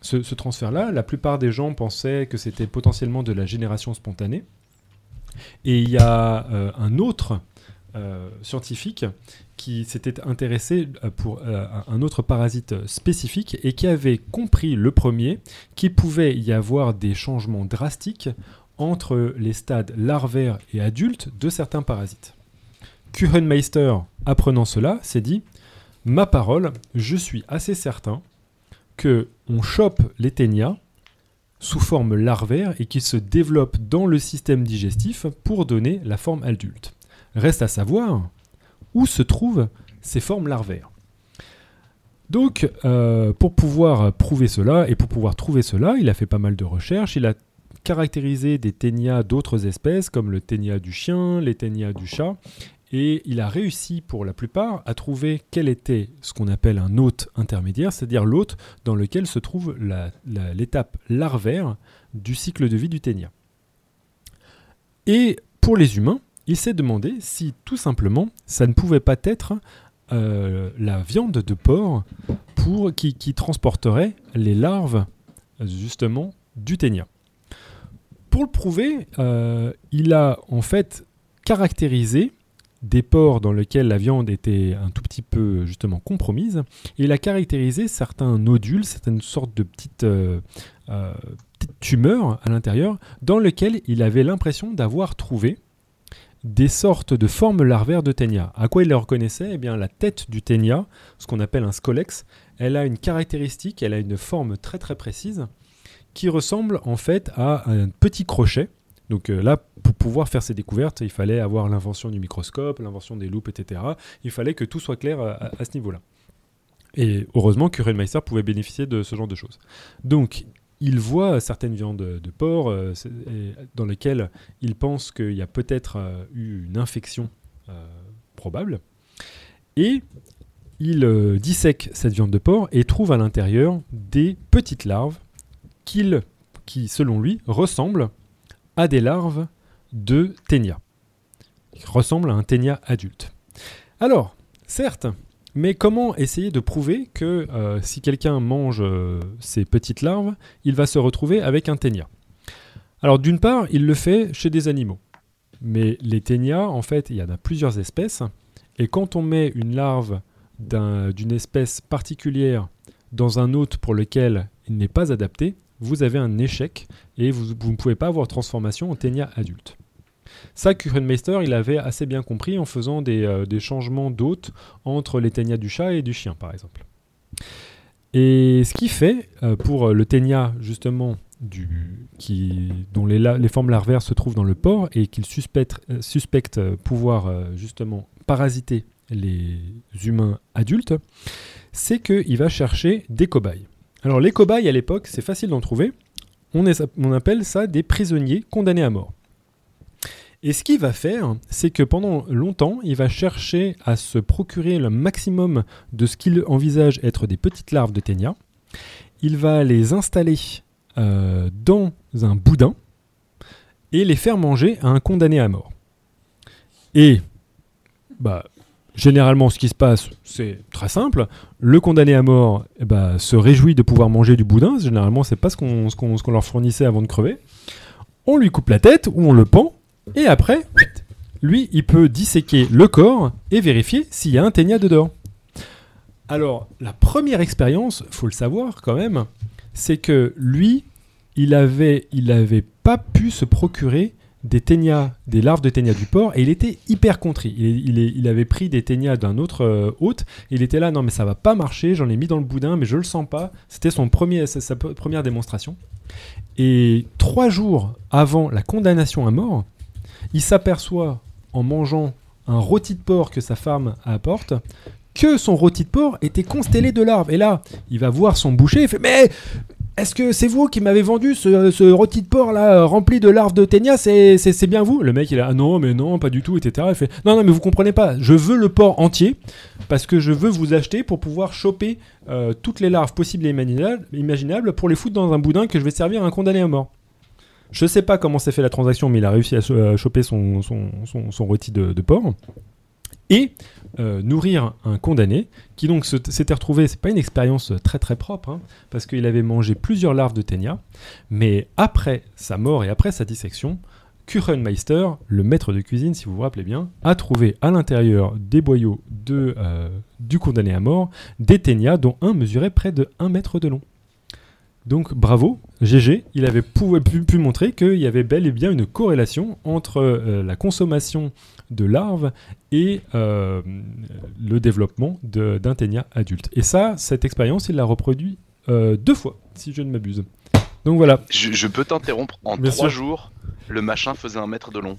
S3: ce, transfert-là. La plupart des gens pensaient que c'était potentiellement de la génération spontanée. Et il y a un autre scientifique qui s'était intéressé pour un autre parasite spécifique et qui avait compris le premier qu'il pouvait y avoir des changements drastiques entre les stades larvaires et adultes de certains parasites. Kuchenmeister, apprenant cela, s'est dit Ma parole, je suis assez certain que on chope les ténias sous forme larvaire et qu'ils se développent dans le système digestif pour donner la forme adulte. Reste à savoir où se trouvent ces formes larvaires. Donc, euh, pour pouvoir prouver cela et pour pouvoir trouver cela, il a fait pas mal de recherches. Il a caractérisé des ténias d'autres espèces, comme le ténia du chien, les ténias du chat, et il a réussi pour la plupart à trouver quel était ce qu'on appelle un hôte intermédiaire, c'est-à-dire l'hôte dans lequel se trouve l'étape larvaire du cycle de vie du ténia. Et pour les humains, il s'est demandé si tout simplement ça ne pouvait pas être euh, la viande de porc pour, qui, qui transporterait les larves justement du ténia. Pour le prouver, euh, il a en fait caractérisé des porcs dans lesquels la viande était un tout petit peu justement compromise, et il a caractérisé certains nodules, certaines sortes de petites, euh, euh, tumeurs à l'intérieur, dans lesquelles il avait l'impression d'avoir trouvé des sortes de formes larvaires de ténia. À quoi il les reconnaissait? Eh bien, la tête du ténia, ce qu'on appelle un scolex, elle a une caractéristique, elle a une forme très très précise, qui ressemble en fait à un petit crochet. Donc euh, là, pour pouvoir faire ces découvertes, il fallait avoir l'invention du microscope, l'invention des loupes, etc. Il fallait que tout soit clair à, ce niveau-là. Et heureusement que Meister pouvait bénéficier de ce genre de choses. Donc, il voit certaines viandes de porc euh, dans lesquelles il pense qu'il y a peut-être euh, eu une infection probable. Et il dissèque cette viande de porc et trouve à l'intérieur des petites larves qui, selon lui, ressemblent à des larves de ténia, qui ressemblent à un ténia adulte. Alors, certes, mais comment essayer de prouver que euh, si quelqu'un mange euh, ces petites larves, il va se retrouver avec un ténia? Alors, d'une part, il le fait chez des animaux. Mais les ténias, en fait, il y en a plusieurs espèces. Et quand on met une larve d'un- d'une espèce particulière dans un hôte pour lequel il n'est pas adapté, vous avez un échec et vous, ne pouvez pas avoir transformation en ténia adulte. Ça, Kuchenmeister, il avait assez bien compris en faisant des, euh, changements d'hôtes entre les ténias du chat et du chien, par exemple. Et ce qui fait, euh, pour le ténia, justement, qui, dont les, formes larvaires se trouvent dans le porc et qu'il suspecte, euh, euh, pouvoir, euh, justement, parasiter les humains adultes, c'est qu'il va chercher des cobayes. Alors, les cobayes, à l'époque, c'est facile d'en trouver. On, appelle ça des prisonniers condamnés à mort. Et ce qu'il va faire, c'est que pendant longtemps, il va chercher à se procurer le maximum de ce qu'il envisage être des petites larves de ténia. Il va les installer euh, dans un boudin et les faire manger à un condamné à mort. Et, bah, généralement, ce qui se passe, c'est très simple. Le condamné à mort eh ben, se réjouit de pouvoir manger du boudin. Généralement, c'est pas ce qu'on leur fournissait avant de crever. On lui coupe la tête ou on le pend. Et après, lui, il peut disséquer le corps et vérifier s'il y a un ténia dedans. Alors, la première expérience, faut le savoir quand même, c'est que lui, il avait, il avait pas pu se procurer des ténias, des larves de ténia du porc, et il était hyper contrit. Il, il il avait pris des ténias d'un autre euh, hôte, et il était là, non mais ça va pas marcher, j'en ai mis dans le boudin, mais je le sens pas. C'était son premier, sa, sa première démonstration. Et trois jours avant la condamnation à mort, il s'aperçoit en mangeant un rôti de porc que sa femme apporte que son rôti de porc était constellé de larves. Et là, il va voir son boucher et fait Mais est-ce que c'est vous qui m'avez vendu ce, ce rôti de porc là euh, rempli de larves de ténia C'est bien vous? Le mec il a Ah non, mais non, pas du tout, etc. Il fait Non, non, mais vous comprenez pas, je veux le porc entier parce que je veux vous acheter pour pouvoir choper euh, toutes les larves possibles et imaginables, pour les foutre dans un boudin que je vais servir à un condamné à mort. Je sais pas comment s'est fait la transaction, mais il a réussi à, à choper son, son, son, son rôti de, de porc et euh, nourrir un condamné qui donc s'était retrouvé, c'est pas une expérience très très propre, hein, parce qu'il avait mangé plusieurs larves de ténia, mais après sa mort et après sa dissection, Kuchenmeister, le maître de cuisine, si vous vous rappelez bien, a trouvé à l'intérieur des boyaux de, euh, du condamné à mort des ténias dont un mesurait près de 1 mètre de long. Donc bravo, GG, il avait pu, pu- pu montrer qu'il y avait bel et bien une corrélation entre euh, la consommation de larves et euh, le développement d'un ténia adulte. Et ça, cette expérience, il l'a reproduit euh, deux fois, si je ne m'abuse. Donc voilà.
S4: Je, je peux t'interrompre. En
S3: Bien
S4: trois
S3: sûr.
S4: jours, le machin faisait un mètre de long.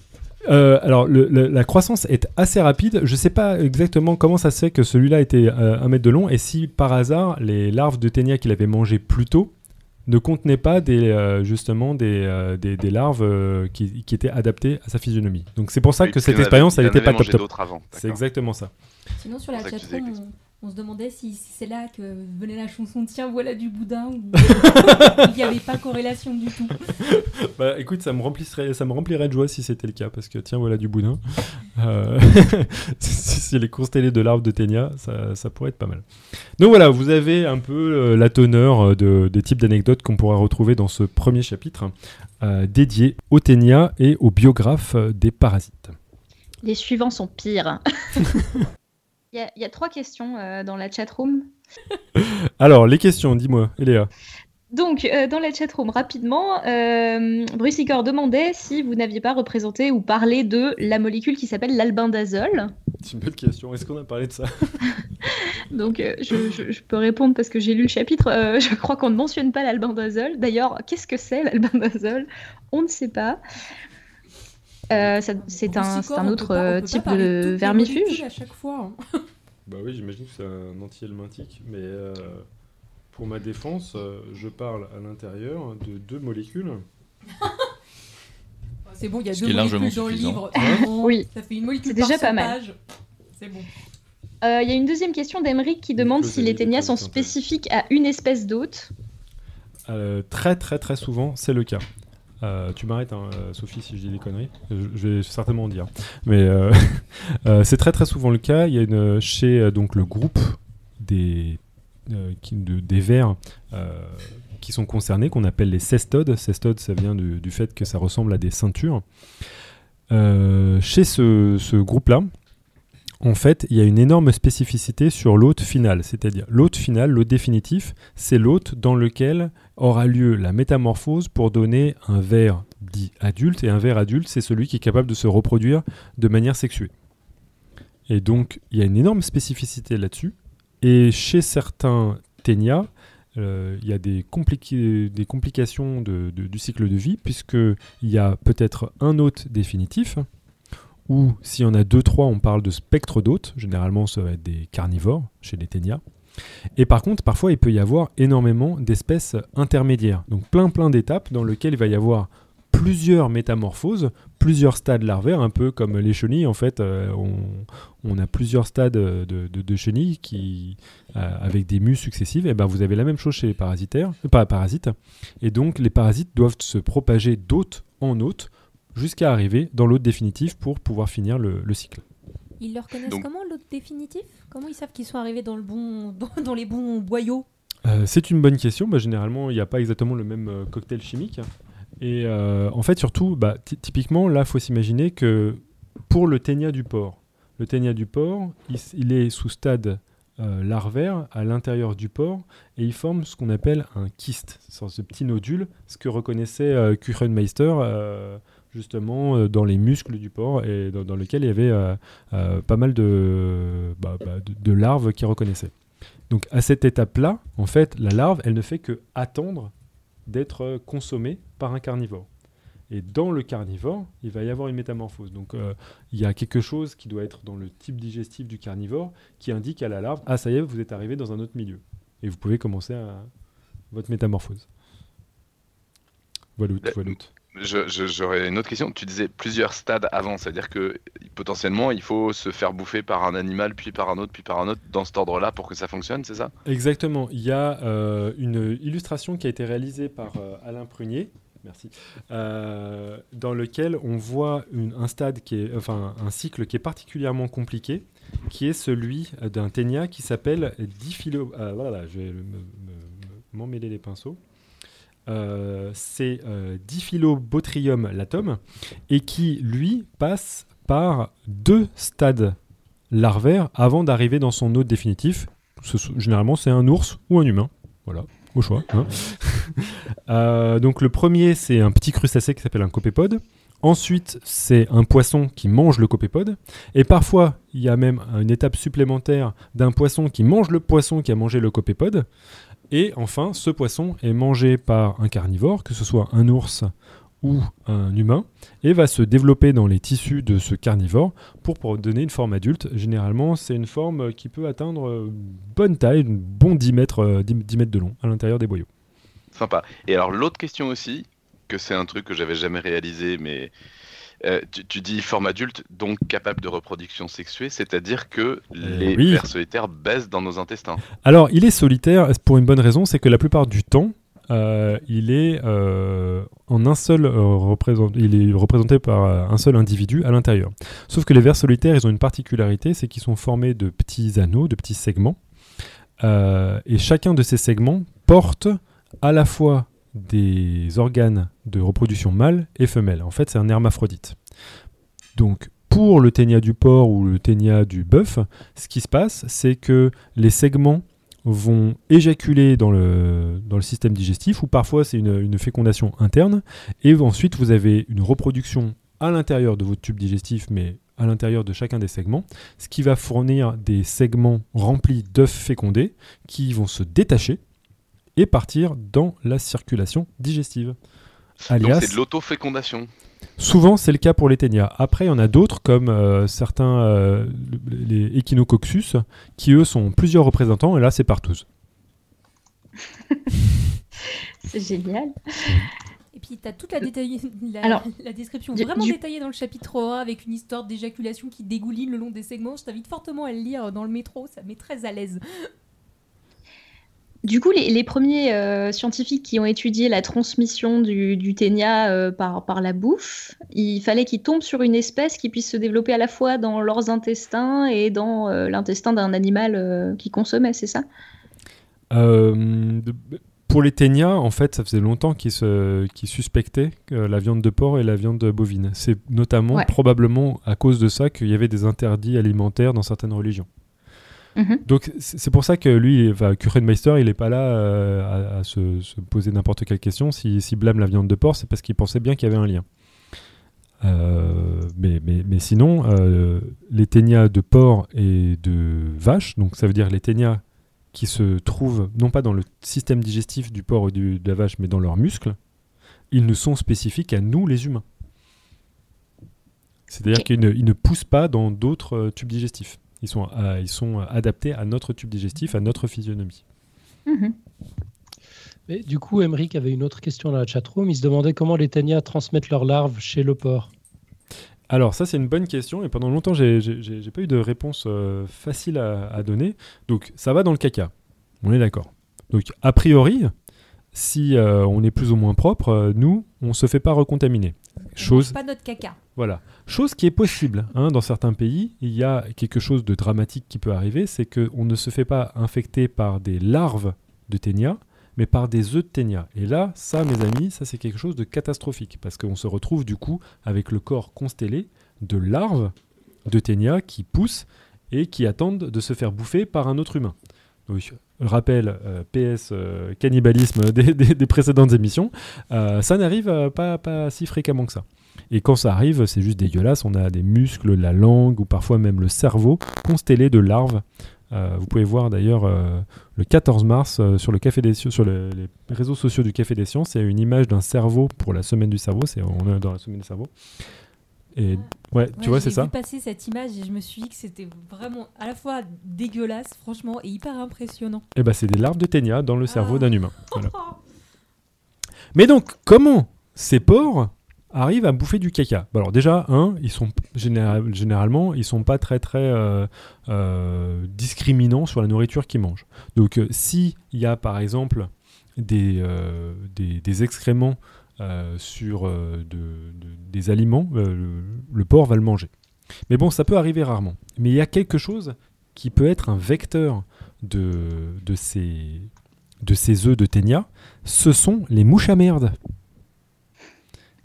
S3: Euh, alors, le- le- la croissance est assez rapide. Je ne sais pas exactement comment ça se fait que celui-là était euh, un mètre de long et si par hasard les larves de ténia qu'il avait mangées plus tôt ne contenaient pas des, euh, justement des, euh, des, des larves euh, qui, qui étaient adaptées à sa physionomie. Donc c'est pour ça
S4: Oui,
S3: que cette expérience,
S4: avait-
S3: elle n'était pas top top. C'est exactement ça.
S2: Sinon, sur la chatroom, on, se demandait si c'est là que venait la chanson Tiens, voilà du boudin ou il n'y avait pas corrélation du tout.
S3: Bah écoute, ça me, remplirait, ça me remplirait de joie si c'était le cas, parce que tiens, voilà du boudin. Euh, si si les constellés de larves de ténia, ça, ça pourrait être pas mal. Donc voilà, vous avez un peu euh, la teneur euh, de, des types d'anecdotes qu'on pourra retrouver dans ce premier chapitre, euh, dédié aux ténia et aux biographes euh, des parasites.
S5: Les suivants sont pires. Il y, a- il y a trois questions euh, dans la chatroom.
S3: Alors, les questions, dis-moi, Eléa.
S5: Donc, euh, dans la chatroom, rapidement, euh, Bruce Licor demandait si vous n'aviez pas représenté ou parlé de la molécule qui s'appelle l'albendazole.
S3: C'est une belle question, est-ce qu'on a parlé de ça?
S5: Donc, euh, je, je- je peux répondre parce que j'ai lu le chapitre. euh, je crois qu'on ne mentionne pas l'albendazole. D'ailleurs, qu'est-ce que c'est l'albendazole On ne sait pas. Euh, c'est un, un
S2: on peut
S5: autre
S2: pas- on
S5: euh,
S2: peut pas
S5: type de vermifuge.
S2: à chaque fois. hein.
S3: Bah oui, j'imagine que c'est un anti-helminthique, mais euh, pour ma défense, euh, je parle à l'intérieur de deux molécules.
S2: C'est bon, il y a
S7: Ce
S2: deux molécules dans le livre. bon,
S5: Oui.
S2: Ça fait une molécule
S5: C'est déjà
S2: par
S5: pas mal.
S2: C'est bon.
S5: Euh, Il y a une deuxième question d'Emeric qui demande si les ténias sont spécifiques à une espèce d'hôte.
S3: Euh, très très très souvent, c'est le cas. Euh, tu m'arrêtes, hein, euh, Sophie, si je dis des conneries. Je, je vais certainement en dire. Mais euh, euh, c'est très très souvent le cas. Il y a une, chez euh, donc, le groupe des, euh, des vers euh, qui sont concernés, qu'on appelle les cestodes. Cestodes, ça vient du, du fait que ça ressemble à des ceintures. Euh, chez ce, ce groupe-là, en fait, il y a une énorme spécificité sur l'hôte final. C'est-à-dire, l'hôte final, l'hôte définitif, c'est l'hôte dans lequel aura lieu la métamorphose pour donner un ver dit adulte. Et un ver adulte, c'est celui qui est capable de se reproduire de manière sexuée. Et donc, il y a une énorme spécificité là-dessus. Et chez certains ténias, euh, il y a des, complications du cycle de vie, puisqu'il y a peut-être un hôte définitif, ou s'il y en a deux, trois, on parle de spectre d'hôtes. Généralement, ça va être des carnivores chez les ténias. Et par contre, parfois, il peut y avoir énormément d'espèces intermédiaires. Donc plein plein d'étapes dans lesquelles il va y avoir plusieurs métamorphoses, plusieurs stades larvaires, un peu comme les chenilles. En fait, euh, on, on a plusieurs stades de, chenilles euh, avec des mues successives. Et ben, vous avez la même chose chez les parasitaires, euh, pas parasites. Et donc, les parasites doivent se propager d'hôte en hôte jusqu'à arriver dans l'hôte définitif pour pouvoir finir le, le cycle.
S2: Ils le reconnaissent
S4: Donc-
S2: comment, l'autre définitif? Comment ils savent qu'ils sont arrivés dans, le bon, dans, dans les bons boyaux?
S3: Euh, c'est une bonne question. Bah, généralement, il n'y a pas exactement le même euh, cocktail chimique. Et euh, en fait, surtout, bah, ty- typiquement, là, il faut s'imaginer que pour le ténia du porc, le ténia du porc, il, il est sous stade euh, larvaire à l'intérieur du porc et il forme ce qu'on appelle un kyste, ce petit nodule, ce que reconnaissait euh, Kuchenmeister euh, justement euh, dans les muscles du porc et dans, lequel il y avait euh, euh, pas mal de, bah, bah, de, larves qui reconnaissaient. Donc à cette étape-là, en fait, la larve, elle ne fait que attendre d'être consommée par un carnivore. Et dans le carnivore, il va y avoir une métamorphose. Donc il y a quelque chose qui doit être dans le type digestif du carnivore qui indique à la larve ah ça y est, vous êtes arrivé dans un autre milieu et vous pouvez commencer à votre métamorphose. Voilà, voilà.
S4: J'aurais une autre question. Tu disais plusieurs stades avant, c'est-à-dire que potentiellement il faut se faire bouffer par un animal, puis par un autre, puis par un autre, dans cet ordre-là pour que ça fonctionne, c'est ça?
S3: Exactement. Il y a euh, une illustration qui a été réalisée par euh, Alain Prunier. Merci. euh, dans lequel on voit un stade qui est, enfin, un cycle qui est particulièrement compliqué, qui est celui d'un ténia qui s'appelle diphilo. voilà, je vais me- me- les pinceaux. Euh, c'est euh, Diphyllobotrium latum et qui lui passe par deux stades larvaires avant d'arriver dans son hôte définitif. Généralement, c'est un ours ou un humain. Voilà, au choix. hein. Euh, donc le premier, c'est un petit crustacé qui s'appelle un copépode. Ensuite, c'est un poisson qui mange le copépode. Et parfois, il y a même une étape supplémentaire d'un poisson qui mange le poisson qui a mangé le copépode. Et enfin, ce poisson est mangé par un carnivore, que ce soit un ours ou un humain, et va se développer dans les tissus de ce carnivore pour, donner une forme adulte. Généralement, c'est une forme qui peut atteindre euh, une bonne taille, une bon 10 mètres, euh, 10 10 mètres de long à l'intérieur des boyaux.
S4: Sympa. Et alors l'autre question aussi, que c'est un truc que j'avais jamais réalisé, mais euh, tu, tu dis forme adulte, donc capable de reproduction sexuée, c'est-à-dire que les
S3: oui.
S4: vers solitaires baissent dans nos intestins.
S3: Alors, il est solitaire pour une bonne raison, c'est que la plupart du temps, euh, il est euh, en un seul euh, représent- il est représenté par euh, un seul individu à l'intérieur. Sauf que les vers solitaires, ils ont une particularité, c'est qu'ils sont formés de petits anneaux, de petits segments, Euh, et chacun de ces segments porte à la fois des organes de reproduction mâle et femelle. En fait, c'est un hermaphrodite. Donc, pour le ténia du porc ou le ténia du bœuf, ce qui se passe, c'est que les segments vont éjaculer dans le, système digestif, ou parfois c'est une fécondation interne, et ensuite vous avez une reproduction à l'intérieur de votre tube digestif, mais à l'intérieur de chacun des segments, ce qui va fournir des segments remplis d'œufs fécondés qui vont se détacher et partir dans la circulation digestive. Alias,
S4: c'est de l'autofécondation.
S3: Souvent, c'est le cas pour les ténias. Après, il y en a d'autres, comme euh, certains, euh, les Echinococcus, qui eux sont plusieurs représentants, et là, c'est partouze.
S5: C'est génial.
S2: Et puis, tu as toute la, détaillée- la,
S5: Alors,
S2: la description
S5: du-
S2: vraiment
S5: du-
S2: détaillée dans le chapitre 1 avec une histoire d'éjaculation qui dégouline le long des segments. Je t'invite fortement à le lire dans le métro, ça met très à l'aise.
S5: Du coup, les, les premiers euh, scientifiques qui ont étudié la transmission du, du ténia euh, par, par la bouffe, il fallait qu'ils tombent sur une espèce qui puisse se développer à la fois dans leurs intestins et dans euh, l'intestin d'un animal qu'ils consommaient, c'est ça?
S3: Pour les ténias, en fait, ça faisait longtemps qu'ils suspectaient la viande de porc et la viande bovine. C'est notamment,
S5: Ouais.
S3: probablement, à cause de ça qu'il y avait des interdits alimentaires dans certaines religions.
S5: Mhm.
S3: Donc c'est pour ça que lui, enfin, Kuchenmeister, il n'est pas là euh, à, à se, se poser n'importe quelle question. S'il s'il blâme la viande de porc, c'est parce qu'il pensait bien qu'il y avait un lien. Euh, mais, mais, mais sinon, euh, les ténias de porc et de vache, donc ça veut dire les ténias qui se trouvent non pas dans le système digestif du porc ou du- de la vache, mais dans leurs muscles, ils ne sont spécifiques à nous les humains. C'est-à-dire qu'ils ne, poussent pas dans d'autres tubes digestifs. Ils sont, euh, ils sont euh, adaptés à notre tube digestif, à notre physionomie.
S5: Mhm.
S1: Mais du coup, Emeric avait une autre question dans la chatroom. Il se demandait comment les ténias transmettent leurs larves chez le porc.
S3: Alors ça c'est une bonne question et pendant longtemps j'ai pas eu de réponse euh, facile à, à donner. Donc ça va dans le caca, on est d'accord. Donc a priori, si euh, on est plus ou moins propre, euh, nous on se fait pas recontaminer.
S2: On
S3: Chose
S2: pas notre caca.
S3: Voilà. Chose qui est possible. hein, dans certains pays, il y a quelque chose de dramatique qui peut arriver, c'est qu'on ne se fait pas infecter par des larves de ténia, mais par des œufs de ténia. Et là, ça, mes amis, ça c'est quelque chose de catastrophique, parce qu'on se retrouve du coup avec le corps constellé de larves de ténia qui poussent et qui attendent de se faire bouffer par un autre humain. Donc, rappel, euh, PS, euh, cannibalisme des, des- précédentes émissions, euh, ça n'arrive pas, pas si fréquemment que ça. Et quand ça arrive, c'est juste dégueulasse. On a des muscles, la langue ou parfois même le cerveau constellé de larves. Vous pouvez voir d'ailleurs le 14 mars sur le Café des sur le- les réseaux sociaux du Café des Sciences, il y a une image d'un cerveau pour la semaine du cerveau. On est dans la semaine du cerveau. Et ouais, tu
S2: Ouais,
S3: vois, c'est
S2: J'ai
S3: ça.
S2: vu passer cette image et je me suis dit que c'était vraiment à la fois dégueulasse, franchement, et hyper impressionnant.
S3: Et ben c'est des larves de ténia dans le cerveau
S2: Ah.
S3: d'un humain. Voilà. Mais donc, comment ces porcs arrivent à bouffer du caca? Bon, Alors déjà, un, ils sont général- généralement, ils sont pas très très euh, euh, discriminants sur la nourriture qu'ils mangent. Donc, euh, si il y a par exemple des, euh, des, des excréments sur euh, de- de- des aliments, euh, le, porc va le manger. Mais bon, ça peut arriver rarement. Mais il y a quelque chose qui peut être un vecteur de, de, ces, de ces œufs de ténia, ce sont les mouches à merde.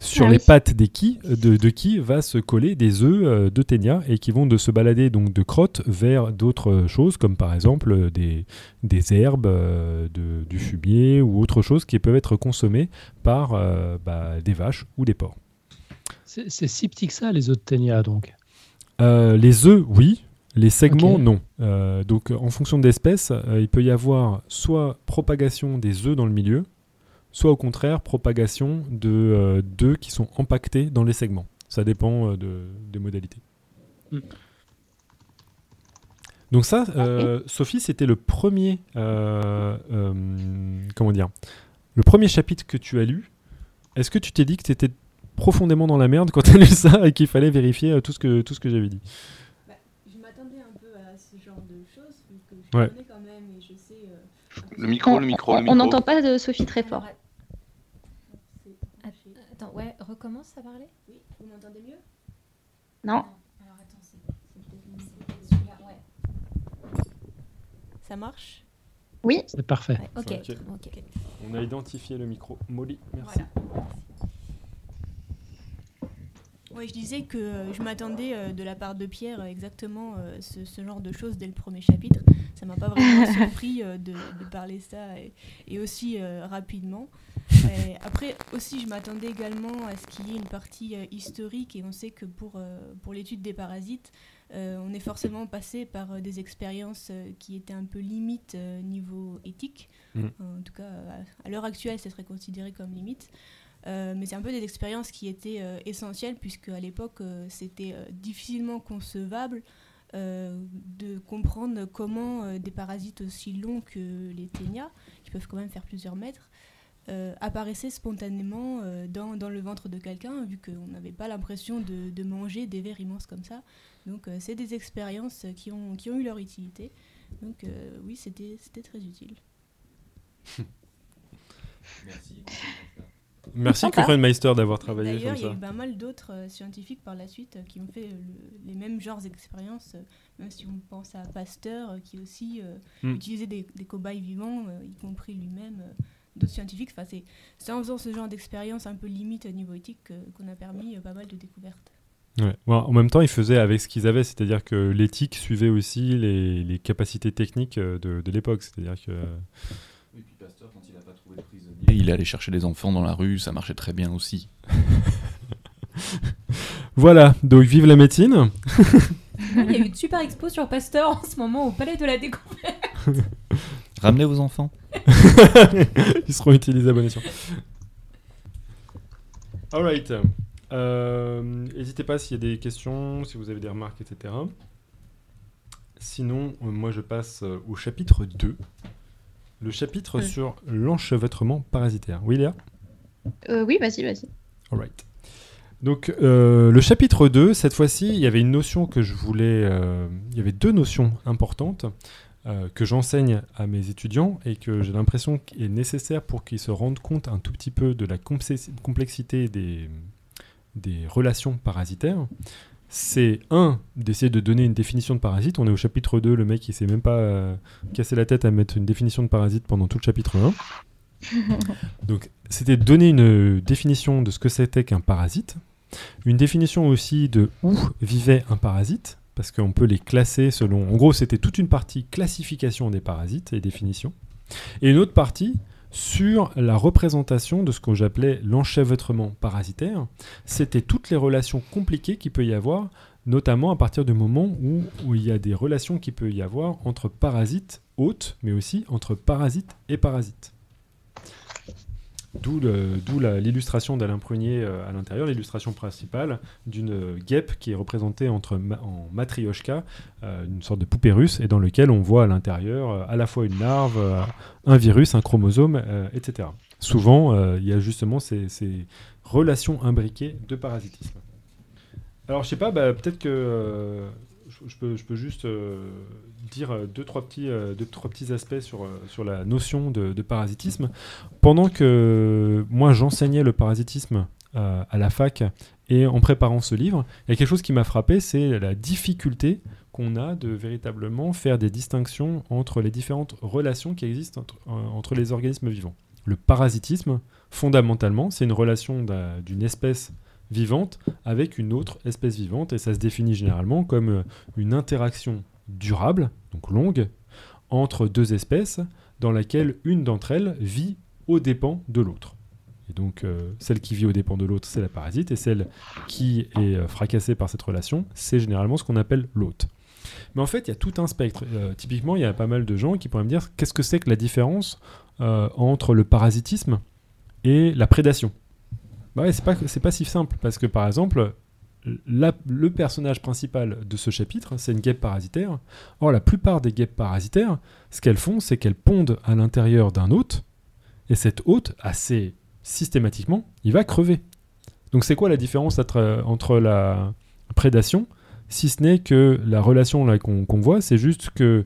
S3: Sur
S5: Ah
S3: les
S5: oui.
S3: pattes des qui, de, de qui va se coller des œufs euh, de ténia et qui vont de se balader donc de crottes vers d'autres choses comme par exemple euh, des, des herbes, euh, de- du fumier ou autre chose qui peuvent être consommées par euh, bah, des vaches ou des porcs.
S1: C'est si petit que ça, les œufs de ténia, donc?
S3: Euh, les œufs, oui. Les segments, non. Euh, donc, en fonction de l'espèce, euh, il peut y avoir soit propagation des œufs dans le milieu, soit au contraire propagation de euh, d'œufs qui sont empaquetés dans les segments. Ça dépend euh, de, des modalités.
S1: Mm.
S3: Donc ça, euh, Sophie, c'était le premier, euh, euh, comment dire, le premier chapitre que tu as lu. Est-ce que tu t'es dit que tu étais profondément dans la merde quand tu as lu ça et qu'il fallait vérifier tout ce que, tout ce que j'avais dit?
S6: Je m'attendais un peu à ce genre de choses, que je
S3: Ouais.
S6: connais quand même et je sais. euh,
S4: Le micro,
S5: On
S4: le micro,
S5: on-
S4: le
S5: on
S4: micro.
S5: n'entend pas de Sophie très fort.
S2: Alors,
S6: c'est-
S2: Attends, ouais, recommence à parler?
S6: Oui, vous m'entendez mieux?
S5: Non
S2: Alors attends, c'est celui-là, ouais.
S6: Ça marche?
S5: Oui
S1: C'est parfait.
S2: Ouais, ok.
S3: On a identifié le micro. Molly, merci.
S2: Voilà.
S6: Oui, je disais que euh, je m'attendais euh, de la part de Pierre euh, exactement euh, ce, ce genre de choses dès le premier chapitre. Ça m'a pas vraiment surpris euh, de, de parler ça et, et aussi euh, rapidement. Et après aussi, je m'attendais également à ce qu'il y ait une partie euh, historique et on sait que pour, euh, pour l'étude des parasites, euh, on est forcément passé par des expériences qui étaient un peu limites niveau éthique.
S3: Mhm.
S6: En tout cas, à l'heure actuelle, ça serait considéré comme limite. Mais c'est un peu des expériences qui étaient essentielles puisque à l'époque c'était difficilement concevable euh, de comprendre comment euh, des parasites aussi longs que les ténias, qui peuvent quand même faire plusieurs mètres, euh, apparaissaient spontanément euh, dans, dans le ventre de quelqu'un vu qu'on n'avait pas l'impression de, de manger des vers immenses comme ça. Donc euh, c'est des expériences qui ont, qui ont eu leur utilité. Donc euh, oui, c'était c'était très utile.
S3: Merci
S5: Sympa.
S3: Kuchenmeister d'avoir travaillé
S6: D'ailleurs,
S3: comme
S6: il y a
S3: ça.
S6: eu pas mal d'autres euh, scientifiques par la suite euh, qui ont fait euh, le- les mêmes genres d'expériences, euh, même si on pense à Pasteur, euh, qui aussi euh,
S3: Hmm.
S6: utilisait des, des cobayes vivants, euh, y compris lui-même, euh, d'autres scientifiques. Enfin, c'est c'est en faisant ce genre d'expérience un peu limite au niveau éthique que- qu'on a permis euh, pas mal de découvertes.
S3: Ouais. Ouais, en même temps, ils faisaient avec ce qu'ils avaient, c'est-à-dire que l'éthique suivait aussi les, les capacités techniques euh, de, de l'époque. C'est-à-dire que
S7: Et puis Pasteur, quand il n'a pas trouvé de prisonnier, il est allé chercher des enfants dans la rue, ça marchait très bien aussi.
S3: voilà. Donc vive la médecine.
S2: Il y a eu une super expo sur Pasteur en ce moment au Palais de la Découverte.
S7: Ramenez vos enfants.
S3: Ils seront utilisés à bon escient. Alright. Euh, N'hésitez pas s'il y a des questions, si vous avez des remarques, etc. Sinon, euh, moi je passe euh, au chapitre 2. Le chapitre sur l'enchevêtrement parasitaire. Oui, Léa?
S5: Euh, Oui, vas-y, vas-y.
S3: Alright. Donc, euh, le chapitre 2, cette fois-ci, il y avait une notion que je voulais. euh, il y avait deux notions importantes euh, que j'enseigne à mes étudiants et que j'ai l'impression qu'il est nécessaire pour qu'ils se rendent compte un tout petit peu de la complexi- complexité des, des relations parasitaires, c'est un, d'essayer de donner une définition de parasite. On est au chapitre 2, le mec il s'est même pas euh, cassé la tête à mettre une définition de parasite pendant tout le chapitre 1. Donc c'était de donner une définition de ce que c'était qu'un parasite, une définition aussi de où vivait un parasite, parce qu'on peut les classer selon... En gros c'était toute une partie classification des parasites et définition, et une autre partie sur la représentation de ce que j'appelais l'enchevêtrement parasitaire. C'était toutes les relations compliquées qu'il peut y avoir, notamment à partir du moment où, où il y a des relations qui peut y avoir entre parasites hôtes, mais aussi entre parasites et parasites. D'où l'illustration d'Alain Prunier euh, à l'intérieur, l'illustration principale d'une guêpe qui est représentée entre en matrioshka, euh, une sorte de poupée russe, et dans lequel on voit à l'intérieur euh, à la fois une larve, un virus, un chromosome, etc. Souvent, il y a justement ces, relations imbriquées de parasitisme. Alors, je sais pas, bah, peut-être que je, peux, juste euh, dire euh, deux trois, petits, euh, deux, trois petits aspects sur, sur la notion de, parasitisme. Pendant que moi, j'enseignais le parasitisme à la fac et en préparant ce livre, il y a quelque chose qui m'a frappé, c'est la difficulté qu'on a de véritablement faire des distinctions entre les différentes relations qui existent entre, les organismes vivants. Le parasitisme, fondamentalement, c'est une relation d'un- d'une espèce vivante avec une autre espèce vivante et ça se définit généralement comme euh, une interaction durable, donc longue, entre deux espèces dans laquelle une d'entre elles vit aux dépens de l'autre. Et donc euh, celle qui vit aux dépens de l'autre, c'est la parasite, et celle qui est euh, fracassée par cette relation, c'est généralement ce qu'on appelle l'hôte. Mais en fait, il y a tout un spectre. Typiquement, il y a pas mal de gens qui pourraient me dire qu'est-ce que c'est que la différence entre le parasitisme et la prédation? Bah ouais, c'est pas, c'est pas si simple, parce que par exemple, le personnage principal de ce chapitre, c'est une guêpe parasitaire. Or, la plupart des guêpes parasitaires, ce qu'elles font, c'est qu'elles pondent à l'intérieur d'un hôte, et cet hôte, assez systématiquement, il va crever. Donc, c'est quoi la différence entre, la prédation, si ce n'est que la relation là qu'on voit, c'est juste que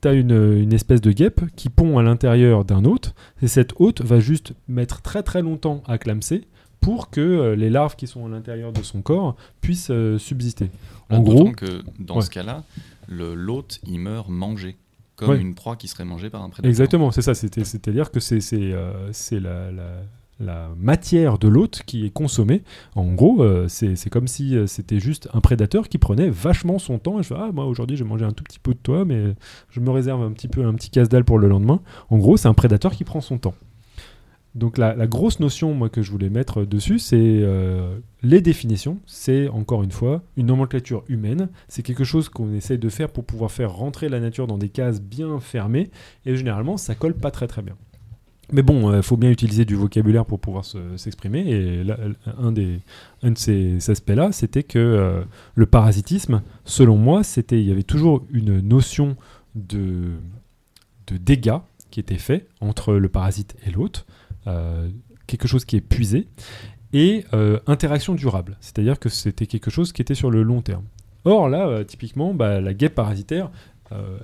S3: tu as une, une espèce de guêpe qui pond à l'intérieur d'un hôte, et cet hôte va juste mettre très très longtemps à clamser pour que euh, les larves qui sont à l'intérieur de son corps puissent euh, subsister. En gros,
S7: que dans
S3: Ouais.
S7: ce cas-là, le- l'hôte, il meurt mangé, comme
S3: Ouais.
S7: une proie qui serait mangée par un prédateur.
S3: Exactement, c'est ça. C'est-à-dire que c'est c'est, euh, la, la- la matière de l'hôte qui est consommée. En gros, euh, c'est comme si c'était juste un prédateur qui prenait vachement son temps. Et je fais, ah, moi aujourd'hui, j'ai mangé un tout petit peu de toi, mais je me réserve un petit peu un petit casse-dalle pour le lendemain. En gros, c'est un prédateur qui prend son temps. Donc la, grosse notion moi que je voulais mettre dessus, c'est euh, les définitions. C'est encore une fois une nomenclature humaine. C'est quelque chose qu'on essaye de faire pour pouvoir faire rentrer la nature dans des cases bien fermées. Et généralement, ça colle pas très très bien. Mais bon, il faut bien utiliser du vocabulaire pour pouvoir se- s'exprimer. Et là, un, des, un de ces aspects-là, c'était que euh, le parasitisme, selon moi, c'était il y avait toujours une notion de, de dégâts qui était fait entre le parasite et l'hôte, euh, quelque chose qui est puisé, et euh, interaction durable, c'est-à-dire que c'était quelque chose qui était sur le long terme. Or là, euh, typiquement, bah, la guêpe parasitaire, euh,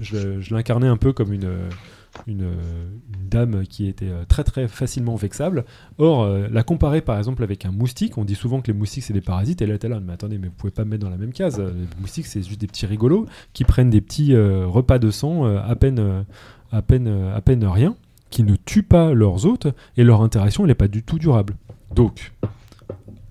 S3: je, l'incarnais un peu comme une, dame qui était euh, très très facilement vexable. Or, euh, la comparer par exemple avec un moustique, on dit souvent que les moustiques c'est des parasites, et là t'es là, mais attendez, mais vous pouvez pas me mettre dans la même case. Euh, Les moustiques c'est juste des petits rigolos qui prennent des petits euh, repas de sang euh, à peine, euh, à peine, euh, à peine rien, qui ne tuent pas leurs hôtes, et leur interaction n'est pas du tout durable. Donc,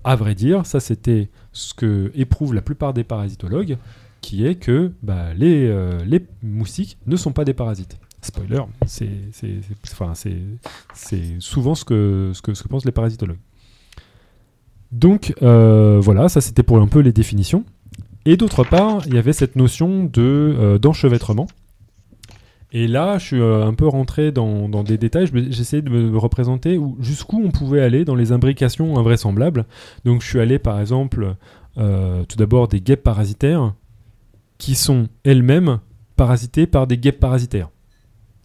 S3: à vrai dire, ça c'était ce que éprouvent la plupart des parasitologues, qui est que bah, les, euh, les moustiques ne sont pas des parasites. Spoiler, c'est souvent ce que pensent les parasitologues. Donc euh, voilà, ça c'était pour un peu les définitions. Et d'autre part, il y avait cette notion de, euh, d'enchevêtrement. Et là, je suis euh, un peu rentré dans, des détails. J'essayais de me représenter où- jusqu'où on pouvait aller dans les imbrications invraisemblables. Donc, je suis allé, par exemple, euh, tout d'abord des guêpes parasitaires qui sont elles-mêmes parasitées par des guêpes parasitaires.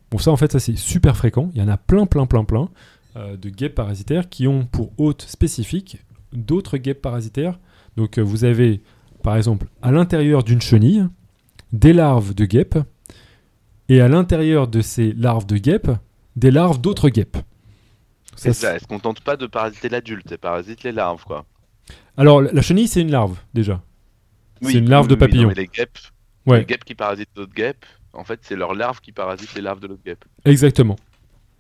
S3: Bon, ça, en fait, ça c'est super fréquent. Il y en a plein, plein, plein, plein euh, de guêpes parasitaires qui ont pour hôte spécifique d'autres guêpes parasitaires. Donc, vous avez, par exemple, à l'intérieur d'une chenille, des larves de guêpes et à l'intérieur de ces larves de guêpes, des larves d'autres guêpes. Ça,
S4: C'est ça, est-ce qu'on tente pas de parasiter l'adulte et parasite les larves, quoi?
S3: Alors, la chenille, c'est une larve, déjà.
S4: Oui,
S3: c'est une larve
S4: oui,
S3: de
S4: oui, non,
S3: papillon.
S4: mais les guêpes,
S3: Ouais.
S4: les guêpes qui parasitent d'autres guêpes, en fait, c'est leurs larves qui parasitent les larves de l'autre guêpe.
S3: Exactement.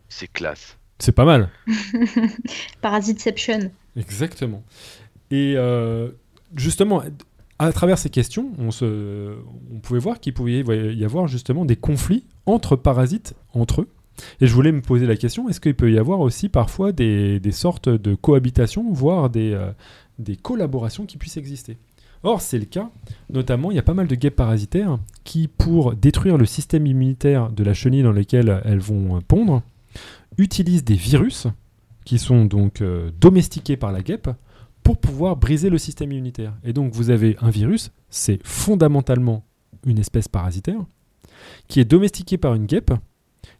S4: C'est classe.
S3: C'est pas mal.
S5: Parasiteception.
S3: Exactement. Et euh, justement, à travers ces questions, on, pouvait voir qu'il pouvait y avoir justement des conflits entre parasites, entre eux. Et je voulais me poser la question, est-ce qu'il peut y avoir aussi parfois des, sortes de cohabitation, voire des, euh, des collaborations qui puissent exister? Or, c'est le cas. Notamment, il y a pas mal de guêpes parasitaires qui, pour détruire le système immunitaire de la chenille dans lequel elles vont pondre, utilisent des virus qui sont donc euh, domestiqués par la guêpe pour pouvoir briser le système immunitaire. Et donc vous avez un virus, c'est fondamentalement une espèce parasitaire, qui est domestiqué par une guêpe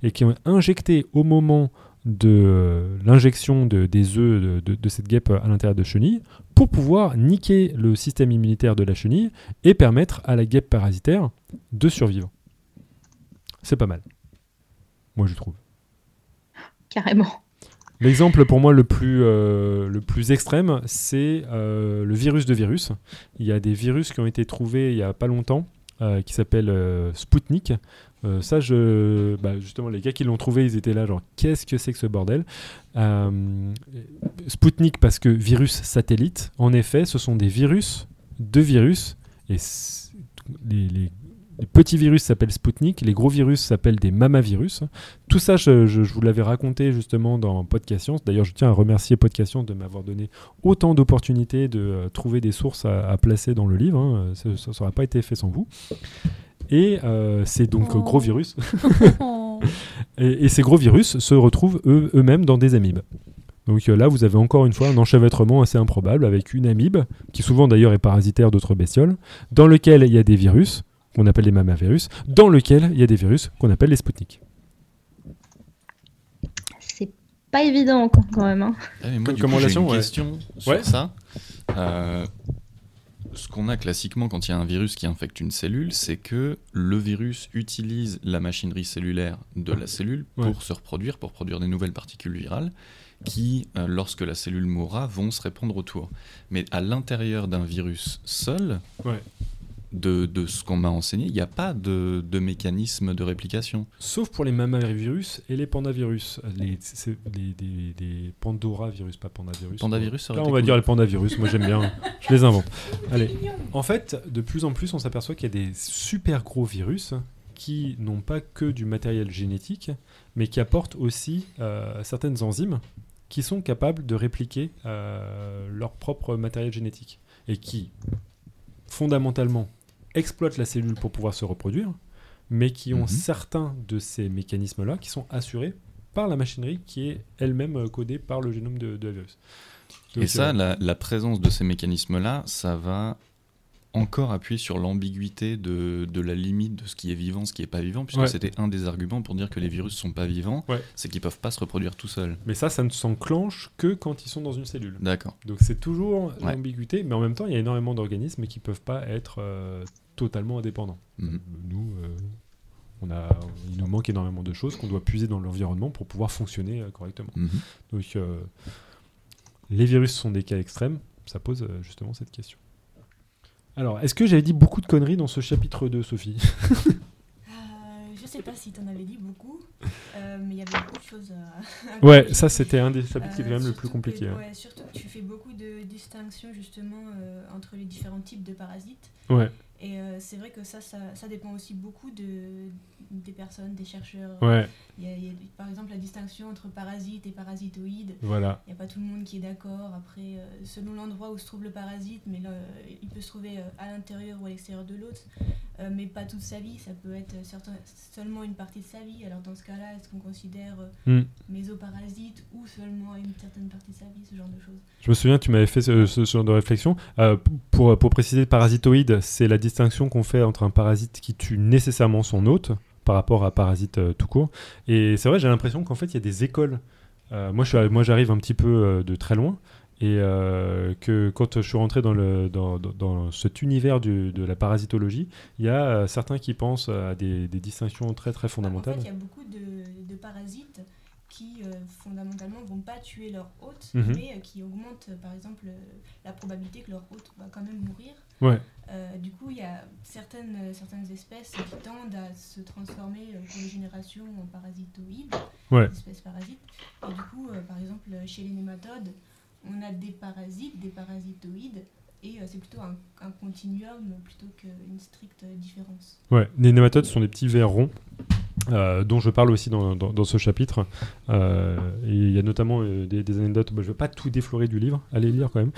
S3: et qui est injecté au moment de l'injection de- des œufs de, de- de cette guêpe à l'intérieur de chenille pour pouvoir niquer le système immunitaire de la chenille et permettre à la guêpe parasitaire de survivre. C'est pas mal. Moi je trouve.
S5: Carrément.
S3: L'exemple pour moi le plus, euh, le plus extrême, c'est euh, le virus de virus. Il y a des virus qui ont été trouvés il y a pas longtemps, euh, qui s'appellent. Euh, ça, bah, justement, les gars qui l'ont trouvé, ils étaient là, genre, qu'est-ce que c'est que ce bordel? Sputnik, parce que virus satellite, en effet, ce sont des virus de virus, et les, les- les petits virus s'appellent Sputnik, les gros virus s'appellent des mamavirus. Tout ça, je, je- je vous l'avais raconté justement dans Podcast Science. D'ailleurs, je tiens à remercier Podcast Science de m'avoir donné autant d'opportunités de euh, trouver des sources à, à placer dans le livre. hein. Ça n'aurait pas été fait sans vous. Et euh, c'est donc
S2: Oh.
S3: gros virus. Et, et ces gros virus se retrouvent eux- eux-mêmes dans des amibes. Donc euh, là, vous avez encore une fois un enchevêtrement assez improbable avec une amibe, qui souvent d'ailleurs est parasitaire d'autres bestioles, dans lequel il y a des virus, qu'on appelle les mamavirus, dans lequel il y a des virus qu'on appelle les Sputnik.
S5: C'est pas évident quand quand même. hein.
S7: Ah, mais moi,
S3: Comme-
S7: du
S3: comme
S7: coup, j'ai
S3: relation,
S7: une
S3: ouais.
S7: question sur
S3: Ouais.
S7: ça. Euh, ce qu'on a classiquement quand il y a un virus qui infecte une cellule, c'est que le virus utilise la machinerie cellulaire de la cellule pour
S3: Ouais.
S7: se reproduire, pour produire des nouvelles particules virales qui, euh, lorsque la cellule mourra, vont se répandre autour. Mais à l'intérieur d'un virus seul,
S3: Ouais.
S7: De, de ce qu'on m'a enseigné, il n'y a pas de, de mécanisme de réplication.
S3: Sauf pour les mamavirus et les pandavirus. Les, c'est- les, pandoravirus, pas pandavirus.
S7: Pandavirus, ça aurait
S3: Là,
S7: été
S3: on va
S7: cool.
S3: dire les pandavirus. Moi, j'aime bien. Je les invente. Allez. En fait, de plus en plus, on s'aperçoit qu'il y a des super gros virus qui n'ont pas que du matériel génétique, mais qui apportent aussi euh, certaines enzymes qui sont capables de répliquer euh, leur propre matériel génétique et qui, fondamentalement, exploitent la cellule pour pouvoir se reproduire, mais qui ont
S7: Mhm.
S3: certains de ces mécanismes-là qui sont assurés par la machinerie qui est elle-même euh, codée par le génome de, de la virus. Donc,
S7: Et ça,
S3: euh,
S7: la, la présence de ces mécanismes-là, ça va encore appuyer sur l'ambiguïté de, de la limite de ce qui est vivant, ce qui n'est pas vivant, puisque
S3: Ouais.
S7: c'était un des arguments pour dire que les virus sont pas vivants,
S3: Ouais.
S7: c'est qu'ils peuvent pas se reproduire tout seuls.
S3: Mais ça, ça ne s'enclenche que quand ils sont dans une cellule.
S7: D'accord.
S3: Donc c'est toujours
S7: Ouais.
S3: l'ambiguïté, mais en même temps, il y a énormément d'organismes qui peuvent pas être euh, totalement indépendants.
S7: Mhm.
S3: Nous, euh, on a, il nous manque énormément de choses qu'on doit puiser dans l'environnement pour pouvoir fonctionner euh, correctement.
S7: Mhm.
S3: Donc euh, les virus sont des cas extrêmes, ça pose euh, justement cette question. Alors, est-ce que j'avais dit beaucoup de conneries dans ce chapitre 2, Sophie?
S6: Je sais pas si t'en avais dit beaucoup, euh, mais il y avait beaucoup de choses à.
S3: Ouais, ça c'était un des chapitres qui est quand même le plus compliqué.
S6: que-
S3: hein.
S6: ouais, surtout que tu fais beaucoup de distinctions justement euh, entre les différents types de parasites.
S3: Ouais,
S6: Et euh, c'est vrai que ça, ça, ça dépend aussi beaucoup de, des personnes, des chercheurs.
S3: ouais,
S6: Il y a, il y a, par exemple la distinction entre parasite et parasitoïde.
S3: voilà.
S6: Il n'y a pas tout le monde qui est d'accord. Après, euh, selon l'endroit où se trouve le parasite, mais là, il peut se trouver euh, à l'intérieur ou à l'extérieur de l'autre, euh, mais pas toute sa vie. Ça peut être certain- seulement une partie de sa vie. Alors dans ce cas-là, est-ce qu'on considère
S3: Hmm.
S6: mésoparasite ou seulement une certaine partie de sa vie, ce genre de choses?
S3: Je me souviens, tu m'avais fait ce, ce- genre de réflexion. Pour, pour préciser, parasitoïde, c'est la distinction qu'on fait entre un parasite qui tue nécessairement son hôte par rapport à parasite euh, tout court. Et c'est vrai, j'ai l'impression qu'en fait, il y a des écoles. Euh, moi, je suis- moi, j'arrive un petit peu euh, de très loin. Et que quand je suis rentré dans, le, dans, dans- dans cet univers du- de la parasitologie, il y a certains qui pensent à des, des distinctions très très
S6: Bah, En
S3: fondamentales.
S6: fait, il y a beaucoup de, de parasites qui euh, fondamentalement vont pas tuer leur hôte,
S3: Mhm.
S6: mais euh, qui augmentent euh, par exemple la probabilité que leur hôte va quand même mourir.
S3: Ouais.
S6: Euh, du coup, il y a certaines, euh, certaines espèces qui tendent à se transformer euh, pour les générations en parasitoïdes,
S3: Ouais.
S6: des espèces parasites. Et du coup, euh, par exemple, chez les nématodes, on a des parasites, des parasitoïdes, et c'est plutôt un, un continuum plutôt qu'une stricte différence.
S3: Ouais, les nématodes sont des petits vers ronds euh, dont je parle aussi dans, dans- dans ce chapitre. Euh, et il y a notamment euh, des, des anecdotes, bah, je ne vais pas tout déflorer du livre, allez lire quand même,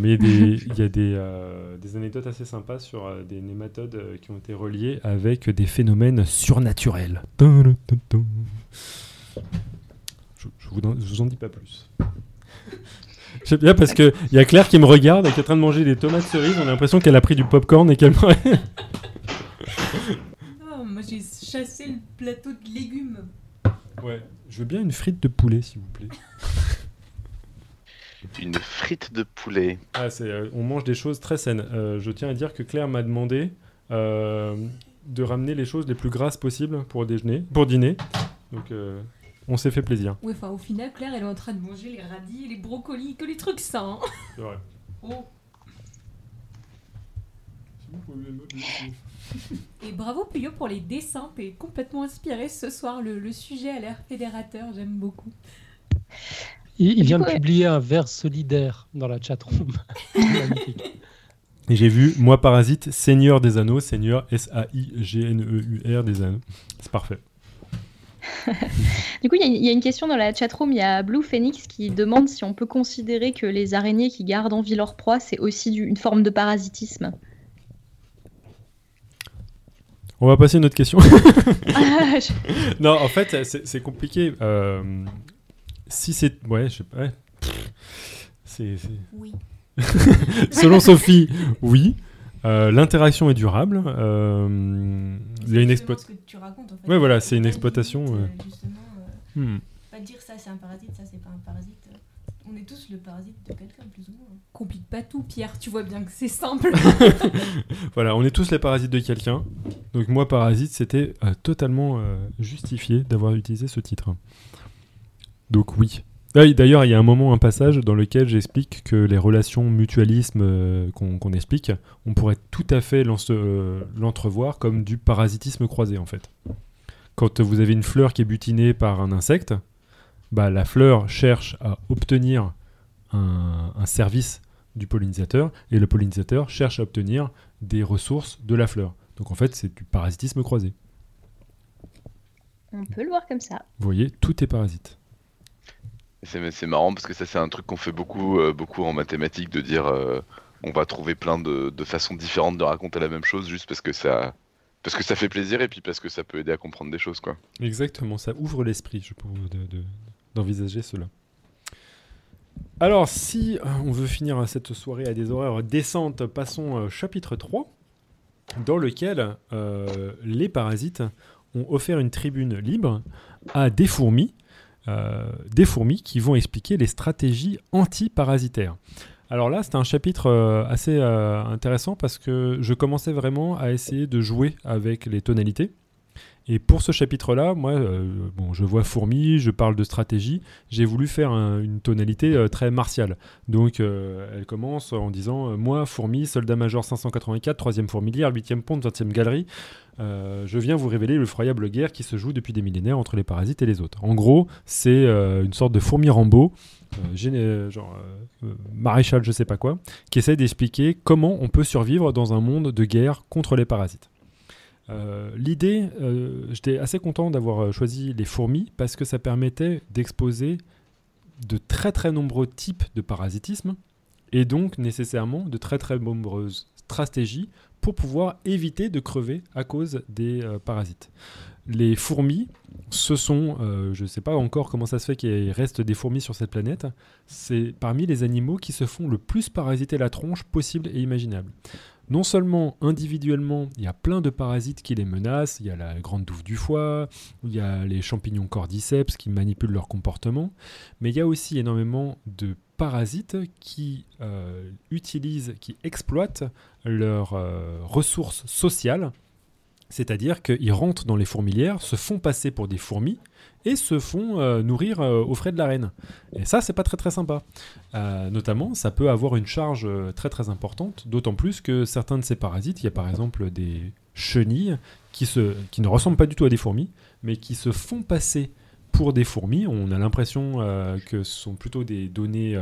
S3: mais il y a des, des, anecdotes assez sympas sur des nématodes qui ont été reliés avec des phénomènes surnaturels. Je, je vous, en- je vous en dis pas plus. J'aime bien parce qu'il y a Claire qui me regarde et qui est en train de manger des tomates cerises. On a l'impression qu'elle a pris du popcorn et qu'elle
S2: chassé le plateau de légumes.
S3: Ouais. Je veux bien une frite de poulet, s'il vous plaît.
S4: Une frite de poulet.
S3: Ah, c'est, euh, on mange des choses très saines. Euh, je tiens à dire que Claire m'a demandé euh, de ramener les choses les plus grasses possibles pour déjeuner, pour dîner. Donc, euh, on s'est fait plaisir.
S2: Ouais, enfin au final, Claire elle est en train de manger les radis les brocolis, que les trucs sains.
S3: C'est vrai.
S2: Oh. Et bravo Puyo pour les dessins, t'es complètement inspiré ce soir. Le, le sujet a l'air fédérateur, j'aime beaucoup.
S1: Il, vient
S5: coup,
S1: de publier un vers solidaire dans la chatroom. Magnifique.
S3: Et j'ai vu, moi parasite, Seigneur des Anneaux, Seigneur S-A-I-G-N-E-U-R des Anneaux. C'est parfait.
S5: Du coup, il y a- il y, a une question dans la chatroom. Il y a Blue Phoenix qui demande si on peut considérer que les araignées qui gardent en vie leur proie, c'est aussi du- une forme de parasitisme.
S3: On va passer à une autre question. Non, en fait, c'est compliqué. Euh, si c'est. Ouais, je sais pas. ouais. C'est.
S6: Oui.
S3: Selon Sophie, oui. Euh, L'interaction est durable. Euh, il y a une
S6: C'est
S3: exploit-
S6: justement ce que tu racontes en fait.
S3: Ouais, voilà, c'est une
S6: pas de
S3: exploitation,
S6: euh, justement, euh,
S3: Hmm.
S6: pas dire ça c'est un parasite, ça c'est pas un parasite. On est tous le parasite de quelqu'un plus ou moins.
S2: Complique pas tout, Pierre, tu vois bien que c'est simple.
S3: Voilà, on est tous les parasites de quelqu'un. Donc moi, parasite, c'était euh, totalement euh, justifié d'avoir utilisé ce titre. Donc oui. Ah, et D'ailleurs, il y a un moment, un passage dans lequel j'explique que les relations mutualisme euh, qu'on explique, on pourrait tout à fait l'en- euh, l'entrevoir comme du parasitisme croisé en fait. Quand vous avez une fleur qui est butinée par un insecte, bah, la fleur cherche à obtenir un, un service du pollinisateur et le pollinisateur cherche à obtenir des ressources de la fleur. Donc en fait, c'est du parasitisme croisé.
S5: on peut le voir comme ça.
S3: Vous voyez, tout est parasite.
S4: C'est c'est marrant parce que ça c'est un truc qu'on fait beaucoup, euh, beaucoup en mathématiques de dire euh, on va trouver plein de, de façons différentes de raconter la même chose juste parce que ça parce que ça fait plaisir et puis parce que ça peut aider à comprendre des choses quoi.
S3: Exactement, ça ouvre l'esprit, je de- de- d'envisager cela. Alors, si euh, on veut finir cette soirée à des horaires décentes, passons au chapitre 3, dans lequel euh, les parasites ont offert une tribune libre à des fourmis, euh, des fourmis qui vont expliquer les stratégies anti-parasitaires. Alors là, c'est un chapitre euh, assez euh, intéressant parce que je commençais vraiment à essayer de jouer avec les tonalités. Et pour ce chapitre-là, moi, euh, bon, je vois fourmi, je parle de stratégie. J'ai voulu faire un- une tonalité euh, très martiale. Donc, euh, elle commence en disant Moi, fourmi, soldat-major 584, 3e fourmilière, 8e ponte, 20e galerie, je viens vous révéler l'effroyable guerre qui se joue depuis des millénaires entre les parasites et les autres. En gros, c'est une sorte de fourmi Rambo, genre maréchal, je sais pas quoi, qui essaie d'expliquer comment on peut survivre dans un monde de guerre contre les parasites. Euh, L'idée, euh, j'étais assez content d'avoir euh, choisi les fourmis parce que ça permettait d'exposer de très très nombreux types de parasitisme et donc nécessairement de très très nombreuses stratégies pour pouvoir éviter de crever à cause des parasites. Les fourmis, ce sont, euh, je ne sais pas encore comment ça se fait qu'il reste des fourmis sur cette planète, c'est parmi les animaux qui se font le plus parasiter la tronche possible et imaginable. Non seulement individuellement, il y a plein de parasites qui les menacent, il y a la grande douve du foie, il y a les champignons cordyceps qui manipulent leur comportement, mais il y a aussi énormément de parasites qui euh, utilisent, qui exploitent leurs euh, ressources sociales C'est-à-dire qu'ils rentrent dans les fourmilières, se font passer pour des fourmis et se font euh, nourrir euh, aux frais de la reine. Et ça, c'est pas très très sympa. Euh, notamment, ça peut avoir une charge très très importante, d'autant plus que certains de ces parasites, il y a par exemple des chenilles qui, ne ressemblent pas du tout à des fourmis, mais qui se font passer pour des fourmis. On a l'impression que ce sont plutôt des données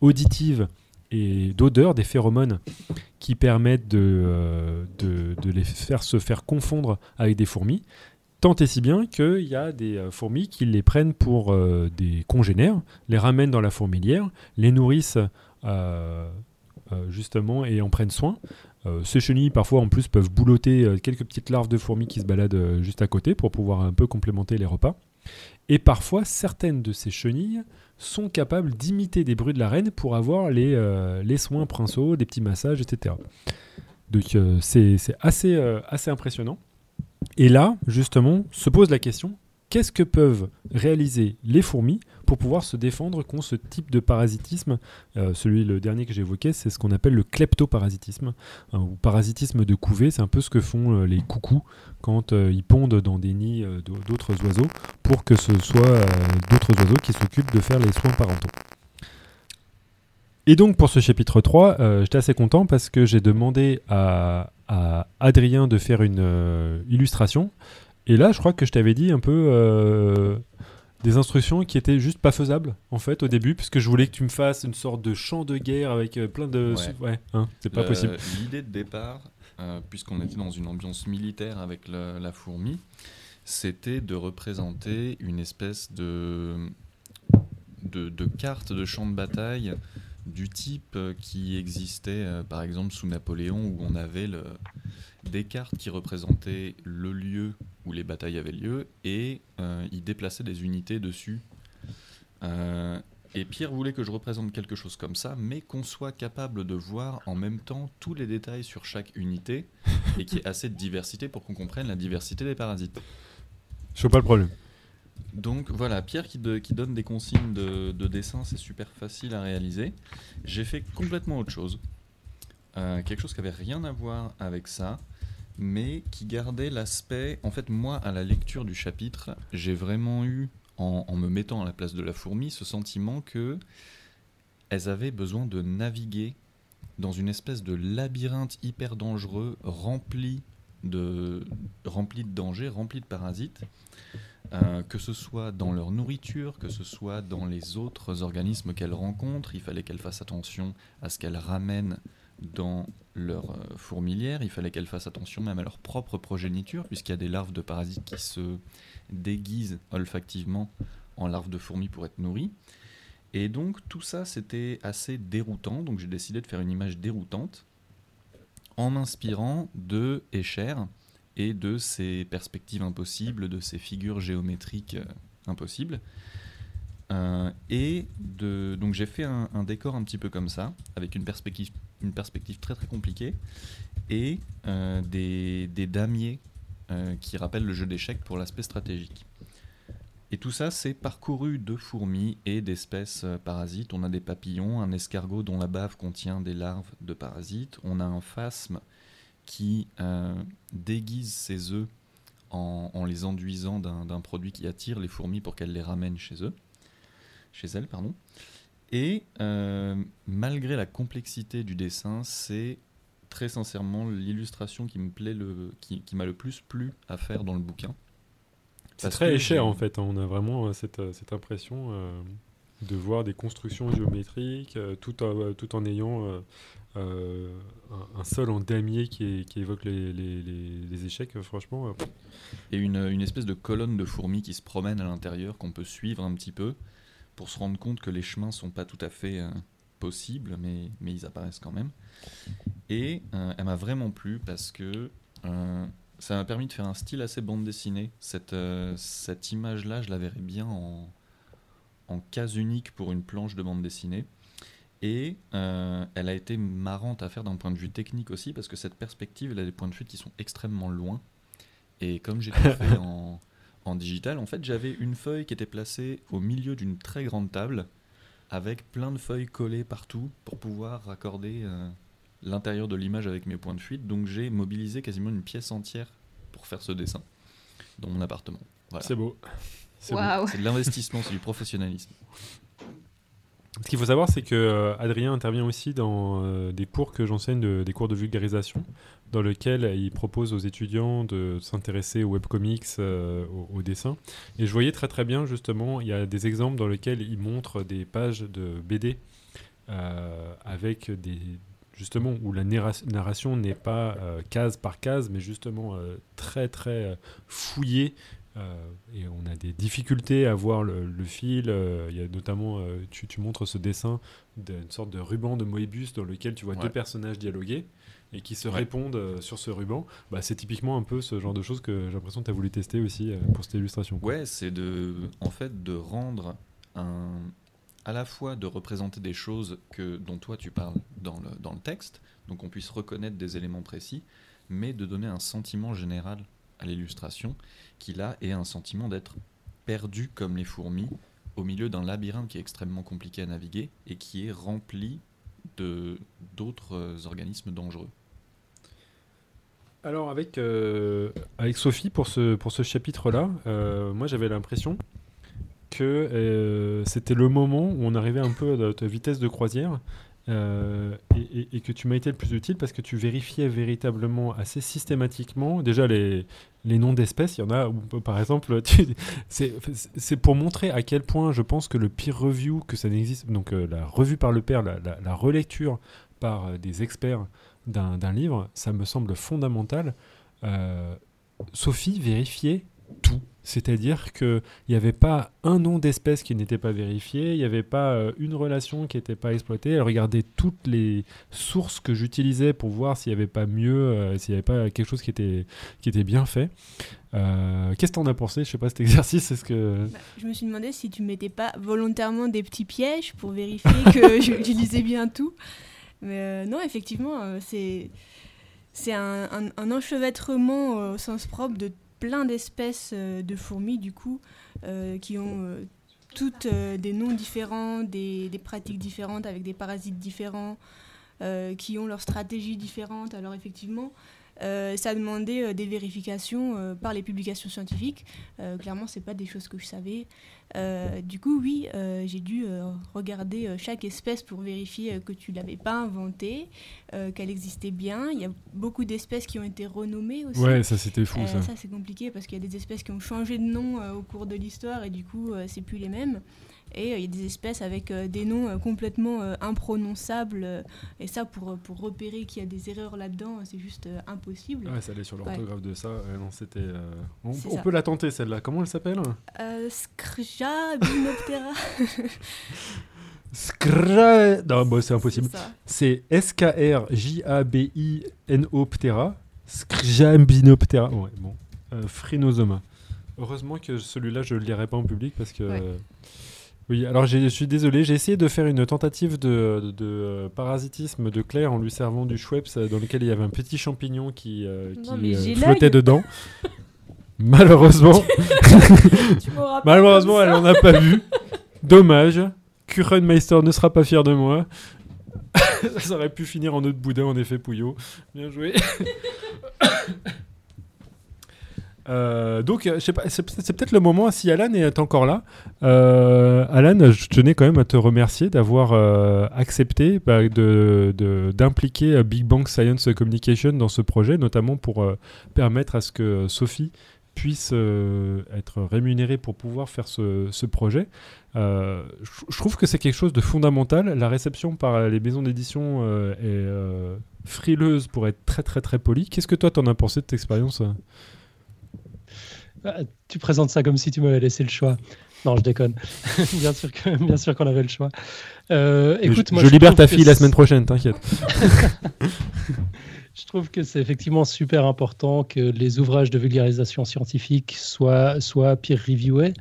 S3: auditives et d'odeur, des phéromones qui permettent de, euh, de, les faire se faire confondre avec des fourmis. Tant et si bien qu'il y a des euh, fourmis qui les prennent pour euh, des congénères, les ramènent dans la fourmilière, les nourrissent justement et en prennent soin. Ces chenilles parfois en plus peuvent boulotter quelques petites larves de fourmis qui se baladent juste à côté pour pouvoir un peu complémenter les repas. Et parfois certaines de ces chenilles sont capables d'imiter des bruits de la reine pour avoir les, euh, soins princeaux, des petits massages, etc. Donc euh, c'est c'est assez, euh, assez impressionnant. Et là, justement, se pose la question, qu'est-ce que peuvent réaliser les fourmis pour pouvoir se défendre contre ce type de parasitisme? Euh, Celui, le dernier que j'évoquais, c'est ce qu'on appelle le kleptoparasitisme, hein, ou parasitisme de couvée. C'est un peu ce que font euh, les coucous quand euh, ils pondent dans des nids d'au- d'autres oiseaux pour que ce soit d'autres oiseaux qui s'occupent de faire les soins parentaux. Et donc pour ce chapitre 3, euh, j'étais assez content parce que j'ai demandé à, Adrien de faire une illustration. Et là, je crois que je t'avais dit un peu euh, des instructions qui étaient juste pas faisables en fait au début, puisque je voulais que tu me fasses une sorte de champ de guerre avec euh, plein de...
S7: Ouais.
S3: Ouais, hein, c'est pas
S7: Le-
S3: possible.
S7: L'idée de départ, euh, puisqu'on était dans une ambiance militaire avec le- la fourmi, c'était de représenter une espèce de, de, de carte de champ de bataille du type euh, qui existait euh, par exemple sous Napoléon où on avait le- des cartes qui représentaient le lieu où les batailles avaient lieu et euh, il déplaçait des unités dessus. Euh, et Pierre voulait que je représente quelque chose comme ça, mais qu'on soit capable de voir en même temps tous les détails sur chaque unité et qu'il y ait assez de diversité pour qu'on comprenne la diversité des parasites.
S3: Je vois pas le problème.
S7: Donc voilà, Pierre qui, de- qui donne des consignes de, de dessin, c'est super facile à réaliser. J'ai fait complètement autre chose. Euh, quelque chose qui avait rien à voir avec ça, mais qui gardait l'aspect. En fait, moi, à la lecture du chapitre, j'ai vraiment eu, en, me mettant à la place de la fourmi, ce sentiment que elles avaient besoin de naviguer dans une espèce de labyrinthe hyper dangereux, rempli de, rempli de dangers, rempli de parasites. Euh, que ce soit dans leur nourriture, que ce soit dans les autres organismes qu'elles rencontrent, il fallait qu'elles fassent attention à ce qu'elles ramènent dans leur euh, fourmilière, il fallait qu'elles fassent attention même à leur propre progéniture, puisqu'il y a des larves de parasites qui se déguisent olfactivement en larves de fourmis pour être nourries. Et donc tout ça c'était assez déroutant, donc j'ai décidé de faire une image déroutante en m'inspirant de Escher, et de ces perspectives impossibles, de ces figures géométriques euh, impossibles. Euh, et de, donc j'ai fait un décor un petit peu comme ça, avec une perspective, une perspective très très compliquée, et euh, des, des damiers euh, qui rappellent le jeu d'échecs pour l'aspect stratégique. Et tout ça, c'est parcouru de fourmis et d'espèces euh, parasites. On a des papillons, un escargot dont la bave contient des larves de parasites. On a un phasme qui déguise ses œufs en, en les enduisant d'un produit qui attire les fourmis pour qu'elles les ramènent chez eux, chez elles, pardon. Et euh, malgré la complexité du dessin, c'est très sincèrement l'illustration qui me plaît le, qui, qui m'a le plus plu à faire dans le bouquin.
S3: C'est très
S7: j'ai-
S3: en fait. hein. On a vraiment euh, cette, euh, cette impression euh, de voir des constructions géométriques euh, tout, en, tout en ayant euh, un, un sol en damier qui, est- qui évoque les, les- les- les échecs. Franchement,
S7: et une, une espèce de colonne de fourmis qui se promène à l'intérieur qu'on peut suivre un petit peu pour se rendre compte que les chemins sont pas tout à fait euh, possibles, mais, mais ils apparaissent quand même. Et euh, elle m'a vraiment plu parce que euh, ça m'a permis de faire un style assez bande dessinée. Cette, cette image-là, je la verrais bien en, en case unique pour une planche de bande dessinée. Et elle a été marrante à faire d'un point de vue technique aussi, parce que cette perspective, elle a des points de fuite qui sont extrêmement loin. Et comme j'ai tout fait en, en digital, en fait, j'avais une feuille qui était placée au milieu d'une très grande table, avec plein de feuilles collées partout pour pouvoir raccorder euh, l'intérieur de l'image avec mes points de fuite. Donc j'ai mobilisé quasiment une pièce entière pour faire ce dessin dans mon appartement. Voilà.
S3: C'est beau. C'est beau.
S5: Waouh.
S7: C'est de l'investissement, c'est du professionnalisme.
S3: Ce qu'il faut savoir, c'est que euh, Adrien intervient aussi dans euh, des cours que j'enseigne, de- des cours de vulgarisation, dans lesquels il propose aux étudiants de s'intéresser aux webcomics, euh, au, au dessin. Et je voyais très très bien, justement, il y a des exemples dans lesquels il montre des pages de BD euh, avec des justement où la narra- narration n'est pas euh, case par case, mais justement euh, très très fouillée et on a des difficultés à voir le, le fil. Il y a notamment, tu, tu montres ce dessin d'une sorte de ruban de Moebius dans lequel tu vois
S7: Ouais.
S3: deux personnages dialoguer et qui se
S7: Ouais.
S3: répondent euh, sur ce ruban. Bah, c'est typiquement un peu ce genre de choses que j'ai l'impression que tu as voulu tester aussi euh, pour cette illustration. quoi.
S7: Ouais, c'est de, en fait, de rendre un, à la fois de représenter des choses que, dont toi tu parles dans le, dans le texte, donc on puisse reconnaître des éléments précis, mais de donner un sentiment général à l'illustration qui là est un sentiment d'être perdu comme les fourmis au milieu d'un labyrinthe qui est extrêmement compliqué à naviguer et qui est rempli de d'autres euh, organismes dangereux.
S3: Alors avec, euh, avec Sophie pour ce, pour ce chapitre-là, euh, moi j'avais l'impression que c'était le moment où on arrivait un peu à notre vitesse de croisière euh, et, que tu m'as été le plus utile parce que tu vérifiais véritablement assez systématiquement déjà les, les noms d'espèces. Il y en a, par exemple, c'est pour montrer à quel point je pense que le peer review, que ça n'existe, donc euh, la revue par le père, la, la- relecture par euh, des experts d'un livre, ça me semble fondamental. Sophie vérifiait tout. C'est-à-dire qu'il n'y avait pas un nom d'espèce qui n'était pas vérifié, il n'y avait pas euh, une relation qui n'était pas exploitée. Elle regardait toutes les sources que j'utilisais pour voir s'il n'y avait pas mieux, euh, s'il n'y avait pas quelque chose qui était, qui était bien fait. Euh, Qu'est-ce que tu en as pensé? Je sais pas, cet exercice, est-ce que...
S6: Bah, je me suis demandé si tu mettais pas volontairement des petits pièges pour vérifier que je, je lisais bien tout. Mais euh, non, effectivement, c'est c'est un, un- un enchevêtrement au sens propre de plein d'espèces euh, de fourmis, du coup, euh, qui ont euh, toutes des noms différents, des, pratiques différentes, avec des parasites différents, qui ont leurs stratégies différentes. Alors effectivement, ça euh, des vérifications par les publications scientifiques. Clairement, c'est pas des choses que je savais. Euh, du coup, oui, euh, j'ai dû euh, regarder chaque espèce pour vérifier que tu l'avais pas inventée, qu'elle existait bien. Il y a beaucoup d'espèces qui ont été renommées aussi.
S3: Ouais, ça c'était fou ça.
S6: ça c'est compliqué parce qu'il y a des espèces qui ont changé de nom au cours de l'histoire et du coup c'est plus les mêmes. Et euh, il y a des espèces avec euh, des noms euh, complètement imprononçables. et ça pour, pour repérer qu'il y a des erreurs là-dedans, c'est juste impossible.
S3: Ouais, ça allait sur l'orthographe de ça. Non, c'était. On, peut la tenter celle-là. Comment elle s'appelle
S6: Scrja Binoptera.
S3: Scra. Non, bon, c'est impossible.
S6: C'est
S3: S-K-R-J-A-B-I-N-O-Ptera. Scrjambinoptera. Ouais, bon. Euh, Phrynosoma. Heureusement que celui-là, je ne le lirai pas en public parce que.
S6: Ouais.
S3: Oui, alors je suis désolé, j'ai essayé de faire une tentative de, de, de, euh, parasitisme de Claire en lui servant du Schweppes euh, dans lequel il y avait un petit champignon qui, euh,
S2: Non,
S3: qui euh, flottait dedans. Malheureusement, malheureusement, elle n'en a pas vu. Dommage. Kurenmeister ne sera pas fier de moi. Ça aurait pu finir en autre boudin, en effet, Pouillot. Bien joué. Euh, donc, euh, c'est peut-être le moment, si Alan est encore là. Euh, Alan, je tenais quand même à te remercier d'avoir accepté bah, d'impliquer Big Bang Science Communication dans ce projet, notamment pour permettre à ce que Sophie puisse être rémunérée pour pouvoir faire ce, projet. Je trouve que c'est quelque chose de fondamental. La réception par les maisons d'édition est frileuse pour être très très très polie. Qu'est-ce que toi t'en as pensé de cette expérience
S1: Ah, Tu présentes ça comme si tu m'avais laissé le choix. Non, je déconne. bien sûr que, bien sûr qu'on avait le choix. Euh, écoute,
S3: je,
S1: moi,
S3: je libère ta fille la semaine prochaine, t'inquiète.
S1: Je trouve que c'est effectivement super important que les ouvrages de vulgarisation scientifique soient, soient peer-reviewés.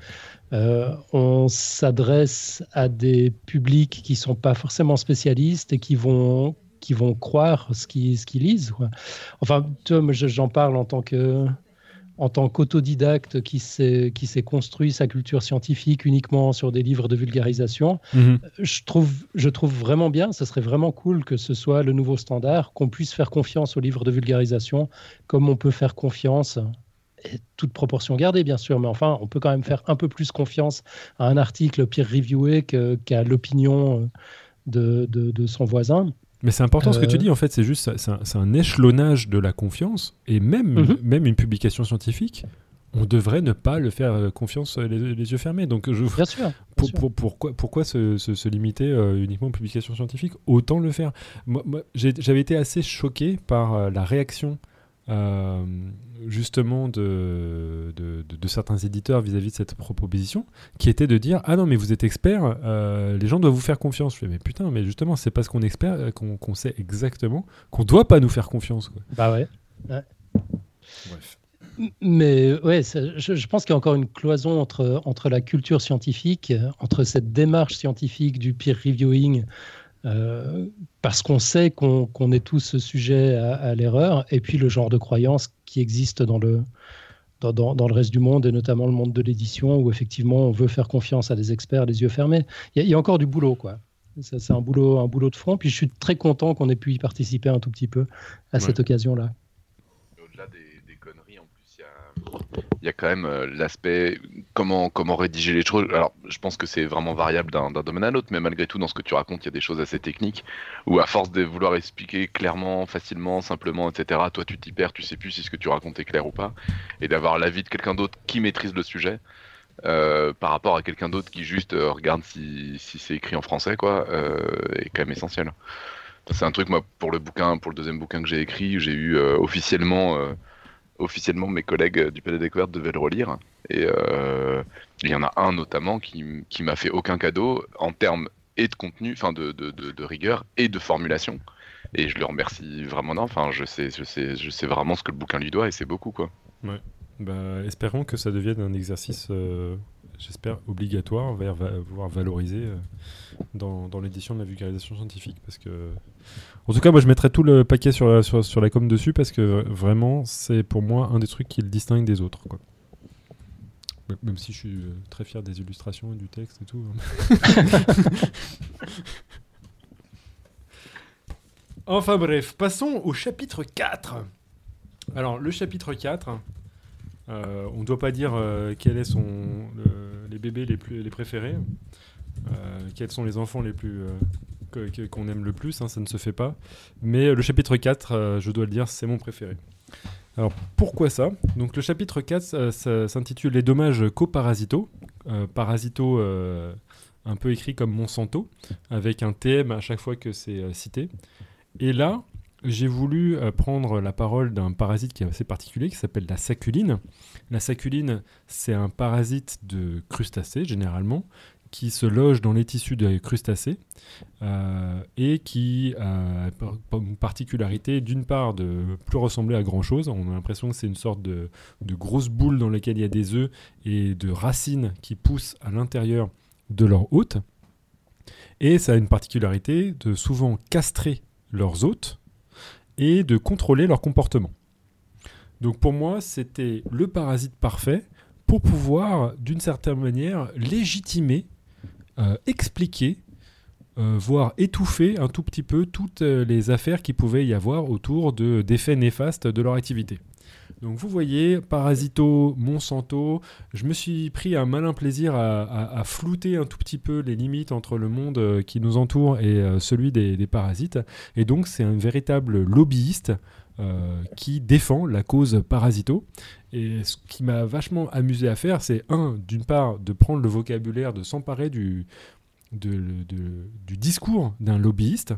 S1: Euh, on s'adresse à des publics qui sont pas forcément spécialistes et qui vont, qui vont croire ce qu'ils ce qu'ils lisent. quoi. Enfin, j'en parle en tant que en tant qu'autodidacte qui s'est qui s'est construit sa culture scientifique uniquement sur des livres de vulgarisation je trouve, je trouve vraiment bien, ce serait vraiment cool que ce soit le nouveau standard, qu'on puisse faire confiance aux livres de vulgarisation comme on peut faire confiance toute proportion gardée, bien sûr, mais enfin, on peut quand même faire un peu plus confiance à un article peer reviewé qu'à l'opinion de, de, son voisin.
S3: Mais c'est important ce que tu
S1: Euh,
S3: dis, en fait, c'est juste, c'est un, échelonnage de la confiance, et même,
S1: Mhm.
S3: même une publication scientifique, on devrait ne pas le faire euh, confiance euh, les, les yeux fermés. Donc, je,
S1: Bien sûr. bien
S3: pour-
S1: sûr.
S3: pour- pourquoi, pourquoi se, se- se limiter euh, uniquement aux publications scientifiques? Autant le faire. Moi, j'avais été assez choqué par euh, la réaction euh, justement de, de, de- de certains éditeurs vis-à-vis de cette proposition, qui était de dire ah non mais vous êtes expert, euh, les gens doivent vous faire confiance. Je fais mais putain mais justement c'est parce qu'on est expert euh, qu'on sait exactement qu'on doit pas nous faire confiance. Quoi.
S1: Bah ouais.
S3: Bref.
S1: Mais ouais, je, je pense qu'il y a encore une cloison entre, entre la culture scientifique, entre cette démarche scientifique du peer reviewing, euh, parce qu'on sait qu'on est tous sujet à, à l'erreur, et puis le genre de croyance qui existe dans le, dans, dans- dans le reste du monde, et notamment le monde de l'édition, où effectivement on veut faire confiance à des experts les yeux fermés. Il y, a- il y a encore du boulot, quoi. C'est un boulot, un boulot de front, puis je suis très content qu'on ait pu y participer un tout petit peu à cette occasion-là.
S4: Au-delà des, des conneries, en plus, il y a, quand même euh, l'aspect comment, comment rédiger les choses. Alors, je pense que c'est vraiment variable d'un domaine à l'autre, mais malgré tout, dans ce que tu racontes, il y a des choses assez techniques où, à force de vouloir expliquer clairement, facilement, simplement, etc., toi, tu t'y perds, tu sais plus si ce que tu racontes est clair ou pas, et d'avoir l'avis de quelqu'un d'autre qui maîtrise le sujet. euh, par rapport à quelqu'un d'autre qui juste euh, regarde si, si c'est écrit en français, quoi, est quand même essentiel. C'est un truc, moi, pour le bouquin, pour le deuxième bouquin que j'ai écrit, j'ai eu officiellement, officiellement mes collègues euh, du Palais des devaient le relire. Et euh, il y en a un notamment qui, qui m'a fait aucun cadeau en termes et de contenu, enfin de, de, de, rigueur et de formulation. Et je le remercie vraiment. Enfin, je sais, je sais, je sais vraiment ce que le bouquin lui doit et c'est beaucoup, quoi.
S3: Bah, espérons que ça devienne un exercice, euh, j'espère, obligatoire, vers, voire valorisé euh, dans, dans l'édition de la vulgarisation scientifique. Parce que, en tout cas, moi, je mettrai tout le paquet sur la, sur, la com dessus parce que vraiment, c'est pour moi un des trucs qui le distingue des autres. Quoi. Même si je suis euh, très fier des illustrations et du texte et tout. hein. enfin bref, passons au chapitre 4. Alors, le chapitre 4, euh, on ne doit pas dire euh, quels sont les bébés les, plus, les préférés, quels sont les enfants les plus euh, qu'on aime le plus, hein, ça ne se fait pas. Mais le chapitre 4, euh, je dois le dire, c'est mon préféré. Alors pourquoi ça? Donc le chapitre 4 euh, s'intitule Les dommages coparasitaux. Euh, parasito euh, un peu écrit comme Monsanto, avec un TM à chaque fois que c'est euh, cité. Et là, j'ai voulu euh, prendre la parole d'un parasite qui est assez particulier, qui s'appelle la saculine. La saculine, c'est un parasite de crustacés, généralement, qui se loge dans les tissus des crustacés euh, et qui a par- par- une particularité, d'une part, de plus ressembler à grand-chose. On a l'impression que c'est une sorte de, de grosse boule dans laquelle il y a des œufs et de racines qui poussent à l'intérieur de leur hôte. Et ça a une particularité de souvent castrer leurs hôtes et de contrôler leur comportement. Donc pour moi, c'était le parasite parfait pour pouvoir, d'une certaine manière, légitimer, euh, expliquer, euh, voire étouffer un tout petit peu toutes euh, les affaires qui pouvaient y avoir autour de- d'effets néfastes de leur activité. Donc vous voyez, Parasito, Monsanto, je me suis pris un malin plaisir à, flouter un tout petit peu les limites entre le monde qui nous entoure et celui des, parasites. Et donc c'est un véritable lobbyiste qui défend la cause Parasito. Et ce qui m'a vachement amusé à faire, c'est un, d'une part, de prendre le vocabulaire, de s'emparer du, discours d'un lobbyiste.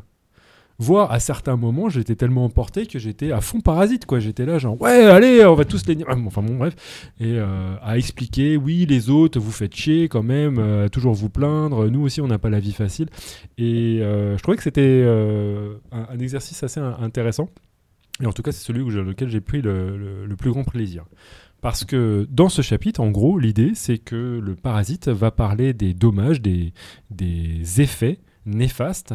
S3: Voire à certains moments, j'étais tellement emporté que j'étais à fond parasite, quoi. J'étais là, genre, ouais, allez, on va tous les. Ah, Enfin, bon, bref. Et euh, à expliquer, oui, les autres, vous faites chier quand même, euh, toujours vous plaindre. Nous aussi, on n'a pas la vie facile. Et euh, je trouvais que c'était un, exercice assez in- intéressant. Et en tout cas, c'est celui j'ai- lequel j'ai pris le, plus grand plaisir. Parce que dans ce chapitre, en gros, l'idée, c'est que le parasite va parler des dommages, des, effets néfastes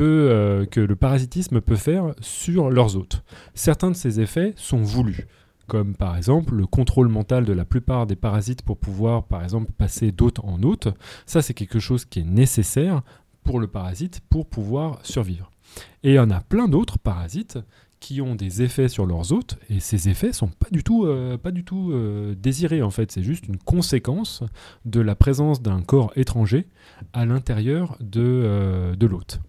S3: euh, que le parasitisme peut faire sur leurs hôtes. Certains de ces effets sont voulus, comme par exemple le contrôle mental de la plupart des parasites pour pouvoir, par exemple, passer d'hôte en hôte. Ça, c'est quelque chose qui est nécessaire pour le parasite pour pouvoir survivre. Et il y en a plein d'autres parasites qui ont des effets sur leurs hôtes, et ces effets sont pas du tout, euh, euh, désirés en fait. C'est juste une conséquence de la présence d'un corps étranger à l'intérieur de, euh, l'hôte.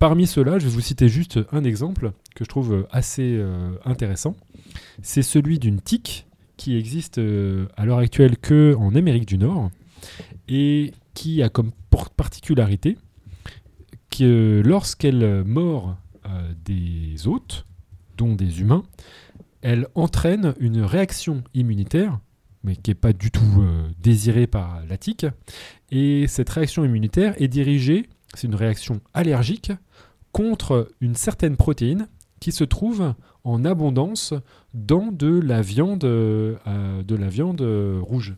S3: Parmi ceux-là, je vais vous citer juste un exemple que je trouve assez intéressant. C'est celui d'une tique qui existe à l'heure actuelle que en Amérique du Nord et qui a comme particularité que lorsqu'elle mord des hôtes, dont des humains, elle entraîne une réaction immunitaire, mais qui n'est pas du tout euh, désirée par la tique. Et cette réaction immunitaire est dirigée, c'est une réaction allergique, contre une certaine protéine qui se trouve en abondance dans de la viande, euh, euh, de la viande euh, rouge,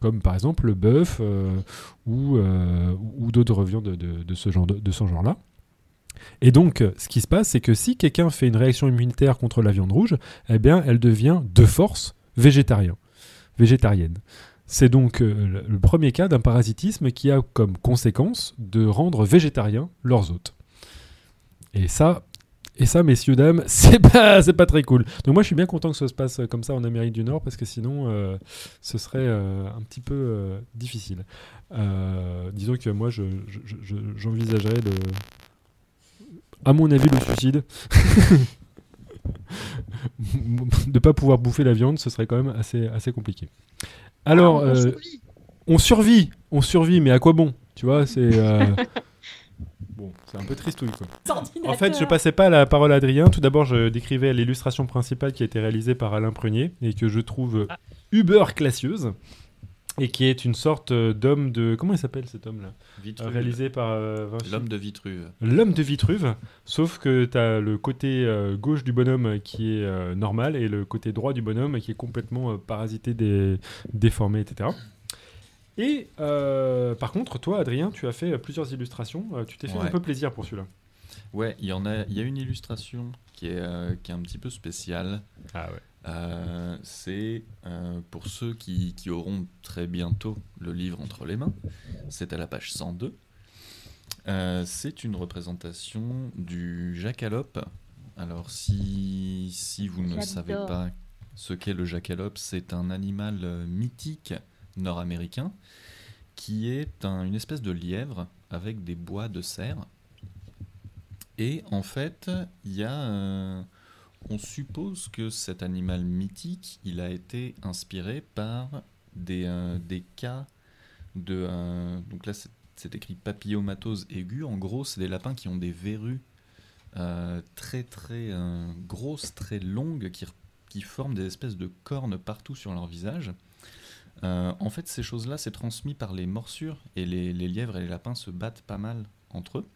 S3: comme par exemple le bœuf euh, ou, euh, d'autres viandes de ce genre-là. Et donc, euh, ce qui se passe, c'est que si quelqu'un fait une réaction immunitaire contre la viande rouge, eh bien, elle devient de force végétarien, végétarienne. C'est donc euh, le- premier cas d'un parasitisme qui a comme conséquence de rendre végétariens leurs hôtes. Et ça, et ça, messieurs dames, c'est pas, c'est pas très cool. Donc moi, je suis bien content que ça se passe comme ça en Amérique du Nord parce que sinon, euh, ce serait euh, un petit peu euh, difficile. Euh, disons que moi, je- j'envisagerais de, à mon avis, le suicide. de pas pouvoir bouffer la viande, ce serait quand même assez, assez compliqué. Alors,
S5: Ah, on
S3: euh,
S5: survit.
S3: on survit, on survit, mais à quoi bon Tu vois, c'est euh, bon, c'est un peu tristouille quoi. En fait, je passais pas la parole à Adrien. Tout d'abord, je décrivais l'illustration principale qui a été réalisée par Alain Prunier et que je trouve uber classieuse et qui est une sorte euh, d'homme de comment il s'appelle cet homme-là?
S7: Vitruve.
S3: Réalisé par euh,
S7: L'homme de Vitruve.
S3: L'homme de Vitruve, sauf que tu as le côté euh, gauche du bonhomme qui est euh, normal et le côté droit du bonhomme qui est complètement euh, parasité, dé- déformé, etc. Et euh, par contre, toi, Adrien, tu as fait euh, plusieurs illustrations. Euh, tu t'es fait
S7: Ouais.
S3: un peu plaisir pour celui-là.
S7: Ouais, il y en a. Il y a une illustration qui est, euh, qui est un petit peu spéciale.
S3: Ah ouais.
S7: Euh, c'est euh, pour ceux qui, qui auront très bientôt le livre entre les mains. C'est à la page 102. Euh, c'est une représentation du jackalope. Alors, si, si vous ne savez pas ce qu'est le jackalope, c'est un animal mythique nord-américain qui est un- une espèce de lièvre avec des bois de cerf. Et en fait, il y a. on suppose que cet animal mythique, il a été inspiré par des, euh, cas de. euh, donc là, c'est écrit papillomatose aiguë. En gros, c'est des lapins qui ont des verrues euh, très très grosses, très longues, qui, forment des espèces de cornes partout sur leur visage. En fait, ces choses-là, c'est transmis par les morsures et les, les lièvres et les lapins se battent pas mal entre eux.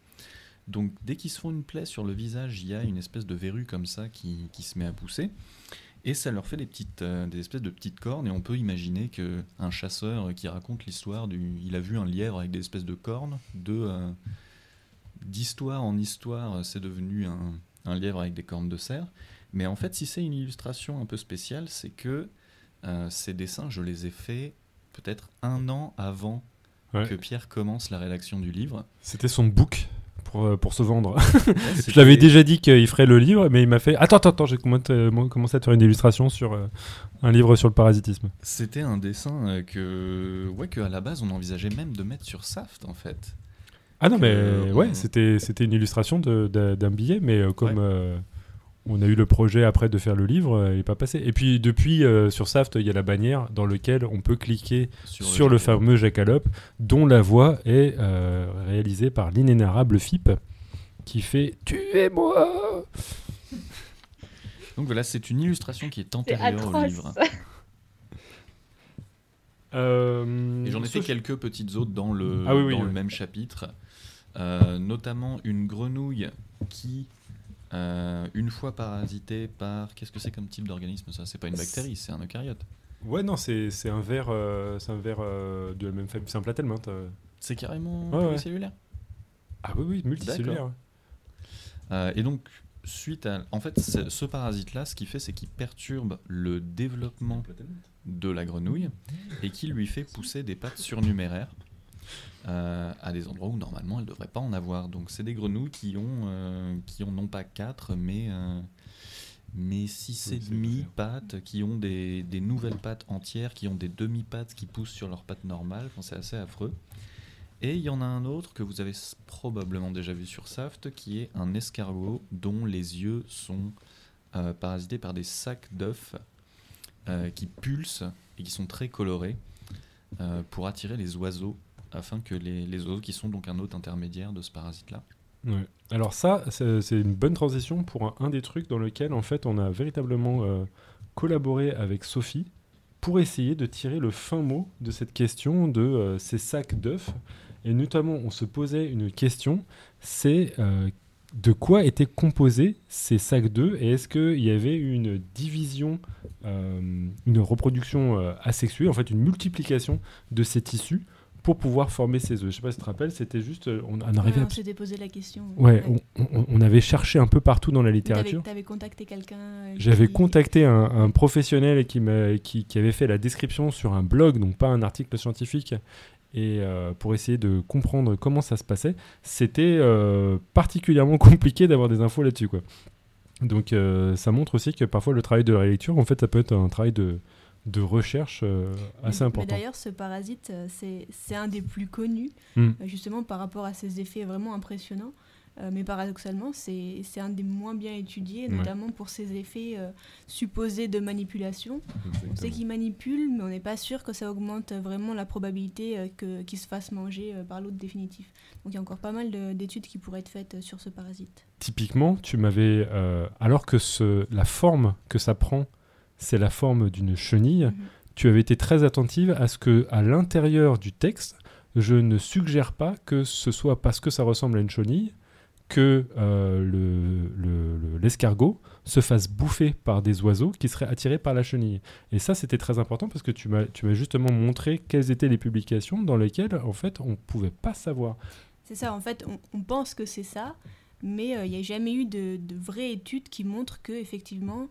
S7: Donc, dès qu'ils se font une plaie sur le visage, il y a une espèce de verrue comme ça qui, qui se met à pousser. Et ça leur fait des, petites, euh, des espèces de petites cornes. Et on peut imaginer que un chasseur qui raconte l'histoire du. Il a vu un lièvre avec des espèces de cornes. De, euh, d'histoire en histoire, c'est devenu un, un lièvre avec des cornes de cerf. Mais en fait, si c'est une illustration un peu spéciale, c'est que euh, ces dessins, je les ai faits peut-être un an avant
S3: Ouais.
S7: que Pierre commence la rédaction du livre.
S3: C'était son book pour, euh, pour se vendre. Je l'avais déjà dit qu'il ferait le livre, mais il m'a fait Attends, attends, attends, j'ai commencé à te faire une illustration sur euh, un livre sur le parasitisme.
S7: C'était un dessin euh, que, ouais, que à la base on envisageait même de mettre sur Saft en fait.
S3: Ah non, mais
S7: Euh,
S3: ouais,
S7: on-
S3: c'était c'était une illustration d'un billet, mais comme
S7: Ouais.
S3: On a eu le projet après de faire le livre, euh, il n'est pas passé. Et puis depuis, euh, sur Saft, il y a la bannière dans laquelle on peut cliquer sur, le, fameux jackalope, dont la voix est euh, réalisée par l'inénarrable Fip, qui fait Tuez-moi
S7: Donc voilà, c'est une illustration qui est antérieure au
S5: atroce.
S7: livre.
S3: Euh,
S7: Et j'en ai fait quelques petites autres dans le,
S3: Ah oui, oui,
S7: dans le
S3: oui.
S7: même chapitre. Euh, notamment une grenouille qui, euh, une fois parasitée par. Qu'est-ce que c'est comme type d'organisme ça? C'est pas une bactérie, c'est un eucaryote.
S3: Ouais, non, c'est un verre, euh, c'est un verre euh, de la même famille, c'est un platelminthe. euh.
S7: C'est carrément
S3: Ouais. Ah oui, oui, multicellulaire.
S7: Euh, et donc, suite à. En fait, ce parasite-là, ce qu'il fait, c'est qu'il perturbe le développement de la grenouille et qui lui fait pousser des pattes surnuméraires. Euh, à des endroits où normalement elles ne devraient pas en avoir. Donc c'est des grenouilles qui ont, euh, qui ont non pas 4, mais, euh, mais 6
S3: Oui,
S7: et
S3: c'est
S7: demi pattes, qui ont des, des nouvelles pattes entières, qui ont des demi-pattes qui poussent sur leurs pattes normales. Enfin, c'est assez affreux. Et il y en a un autre que vous avez probablement déjà vu sur Saft, qui est un escargot dont les yeux sont euh, parasités par des sacs d'œufs qui pulsent et qui sont très colorés pour attirer les oiseaux, afin que les, les oiseaux, qui sont donc un hôte intermédiaire de ce parasite-là.
S3: Alors ça, c'est une bonne transition pour un, des trucs dans lequel en fait on a véritablement euh, collaboré avec Sophie pour essayer de tirer le fin mot de cette question de euh, ces sacs d'œufs. Et notamment, on se posait une question, c'est euh, de quoi étaient composés ces sacs d'œufs et est-ce qu'il y avait une division, une reproduction asexuée, en fait une multiplication de ces tissus pour pouvoir former ces œufs. Je sais pas si tu te rappelles, c'était juste, euh, on arrivait
S6: Ouais,
S3: à
S6: on s'était posé la question.
S3: Ouais, on, on- on avait cherché un peu partout dans la littérature.
S6: Tu avais contacté quelqu'un euh,
S3: J'avais
S6: qui-
S3: contacté un, un professionnel qui, qui, qui avait fait la description sur un blog, donc pas un article scientifique, et euh, pour essayer de comprendre comment ça se passait. C'était euh, particulièrement compliqué d'avoir des infos là-dessus. quoi. Donc ça montre aussi que parfois le travail de la lecture, en fait, ça peut être un travail de, de recherche euh, assez
S6: Mais
S3: important.
S6: d'ailleurs, ce parasite, euh, c'est c'est un des plus connus,
S3: Mm.
S6: euh, justement par rapport à ses effets vraiment impressionnants. Euh, mais paradoxalement, c'est c'est un des moins bien étudiés,
S3: Ouais.
S6: notamment pour ses effets euh, supposés de manipulation. On sait qu'il manipule, mais on n'est pas sûr que ça augmente vraiment la probabilité que- qu'il se fasse manger par l'autre définitif. Donc il y a encore pas mal de- d'études qui pourraient être faites sur ce parasite.
S3: Typiquement, tu m'avais, alors que ce, la forme que ça prend, c'est la forme d'une chenille,
S6: Mhm.
S3: tu avais été très attentive à ce que, à l'intérieur du texte, je ne suggère pas que ce soit parce que ça ressemble à une chenille que euh, le- le- le- l'escargot se fasse bouffer par des oiseaux qui seraient attirés par la chenille. Et ça, c'était très important parce que tu m'as justement montré quelles étaient les publications dans lesquelles, en fait, on ne pouvait pas savoir.
S6: C'est ça, en fait, on, on pense que c'est ça, mais euh, il n'y a jamais eu de, de vraies études qui montrent que effectivement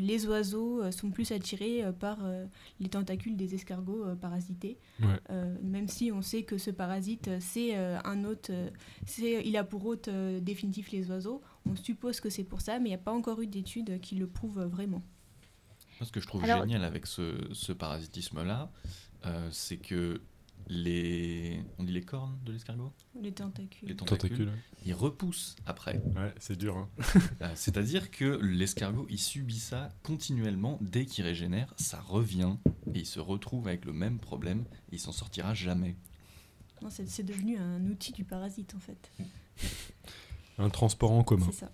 S6: les oiseaux euh, sont plus attirés euh, par euh, les tentacules des escargots euh, parasités.
S3: Ouais.
S6: Euh, même si on sait que ce parasite, euh, c'est euh, un hôte, euh, c'est, il a pour hôte euh, définitif les oiseaux. On suppose que c'est pour ça, mais il n'y a pas encore eu d'études qui le prouvent vraiment.
S7: Ce que je trouve
S5: Alors-
S7: génial avec ce, ce parasitisme-là, euh, c'est que les. On dit les cornes de l'escargot
S6: Les tentacules.
S7: Les tentacules,
S3: Tentacules.
S7: ils repoussent après.
S3: Ouais, c'est dur. hein.
S7: Euh, C'est-à-dire que l'escargot, il subit ça continuellement. Dès qu'il régénère, ça revient et il se retrouve avec le même problème et il s'en sortira jamais.
S6: Non, c'est, c'est devenu un outil du parasite en fait.
S3: Un transport en commun.
S6: C'est ça.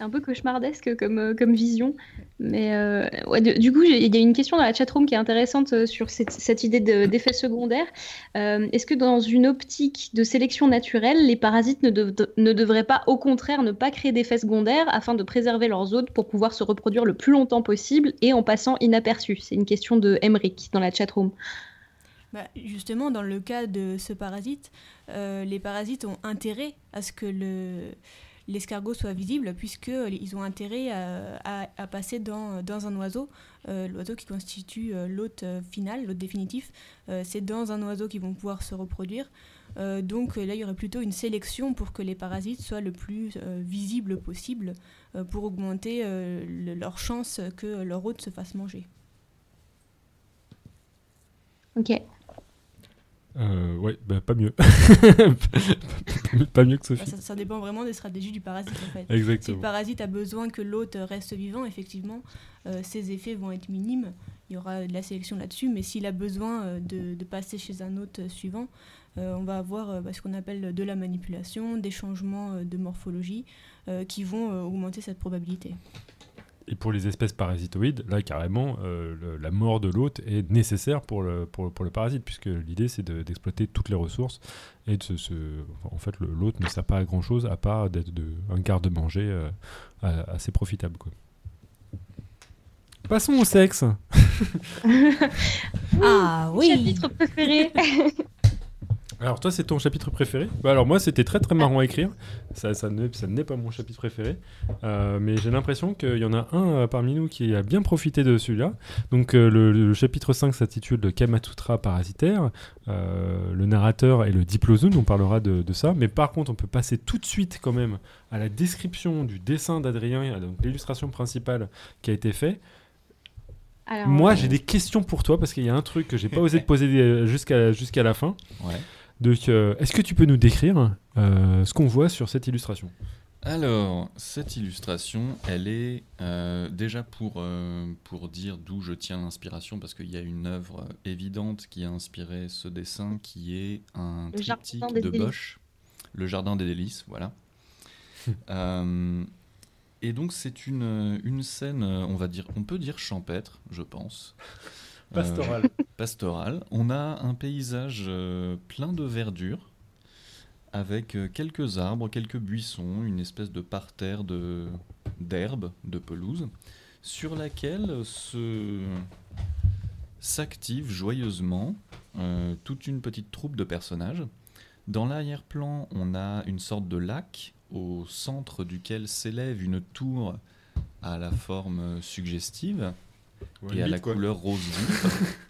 S5: Un peu cauchemardesque comme, euh, vision. Mais euh, du coup, il y a une question dans la chatroom qui est intéressante euh, sur cette, idée de- d'effet secondaire. Est-ce que dans une optique de sélection naturelle, les parasites ne, dev- ne devraient pas, au contraire, ne pas créer d'effets secondaires afin de préserver leurs hôtes pour pouvoir se reproduire le plus longtemps possible et en passant inaperçus? C'est une question de Emric dans la chatroom.
S6: Bah, justement, dans le cas de ce parasite, les parasites ont intérêt à ce que le, l'escargot soit visible, puisqu'ils ont intérêt à, passer dans, un oiseau. Euh, l'oiseau qui constitue euh, l'hôte euh, final, l'hôte définitif, c'est dans un oiseau qu'ils vont pouvoir se reproduire. Donc là, il y aurait plutôt une sélection pour que les parasites soient le plus visibles possible, pour augmenter le- leur chance que leur hôte se fasse manger.
S5: Ok.
S3: Euh, ouais, bah, pas mieux. pas mieux que
S6: Bah,
S3: Sophie.
S6: ça, ça dépend vraiment des stratégies du parasite en fait. Si
S3: Exactement.
S6: le parasite a besoin que l'hôte reste vivant, effectivement, euh, ses effets vont être minimes. Il y aura de la sélection là-dessus, mais s'il a besoin euh, de, de passer chez un hôte suivant, euh, on va avoir euh, bah, ce qu'on appelle de la manipulation, des changements de morphologie qui vont augmenter cette probabilité.
S3: Et pour les espèces parasitoïdes, là carrément, euh, le- la mort de l'hôte est nécessaire pour le, pour, pour le parasite, puisque l'idée c'est de- d'exploiter toutes les ressources et de se, se- en fait l'hôte ne sert pas à grand chose à part d'être de, un garde-manger euh, a- assez profitable. Quoi. Passons au sexe.
S6: Ah
S5: Chapitre préféré.
S3: Alors toi, c'est ton chapitre préféré bah, Alors moi, c'était très très marrant à écrire. Ça, ça n'est ça n'est pas mon chapitre préféré. Euh, mais j'ai l'impression qu'il y en a un euh, parmi nous qui a bien profité de celui-là. Donc euh, le, le chapitre 5 s'intitule Le Kamasutra parasitaire. Euh, le narrateur est le Diplozun, on parlera de, de ça. Mais par contre, on peut passer tout de suite quand même à la description du dessin d'Adrien, donc l'illustration principale qui a été faite.
S5: Alors,
S3: Moi,
S5: euh,
S3: j'ai des questions pour toi parce qu'il y a un truc que j'ai pas osé te poser jusqu'à jusqu'à la fin.
S7: Ouais.
S3: Donc, euh, est-ce que tu peux nous décrire euh, ce qu'on voit sur cette illustration?
S7: Alors, cette illustration, elle est euh, déjà pour, euh, pour dire d'où je tiens l'inspiration, parce qu'il y a une œuvre évidente qui a inspiré ce dessin, qui est un
S5: Le
S7: triptyque de
S5: Délices.
S7: Bosch, Le Jardin des Délices, voilà. Euh, et donc, c'est une, une scène, on va dire, on peut dire champêtre, je pense. Euh, pastorale. On a un paysage euh, plein de verdure, avec euh, quelques arbres, quelques buissons, une espèce de parterre de d'herbe, de pelouse, sur laquelle se s'active joyeusement euh, toute une petite troupe de personnages. Dans l'arrière-plan, on a une sorte de lac au centre duquel s'élève une tour à la forme suggestive et à la couleur rose vif.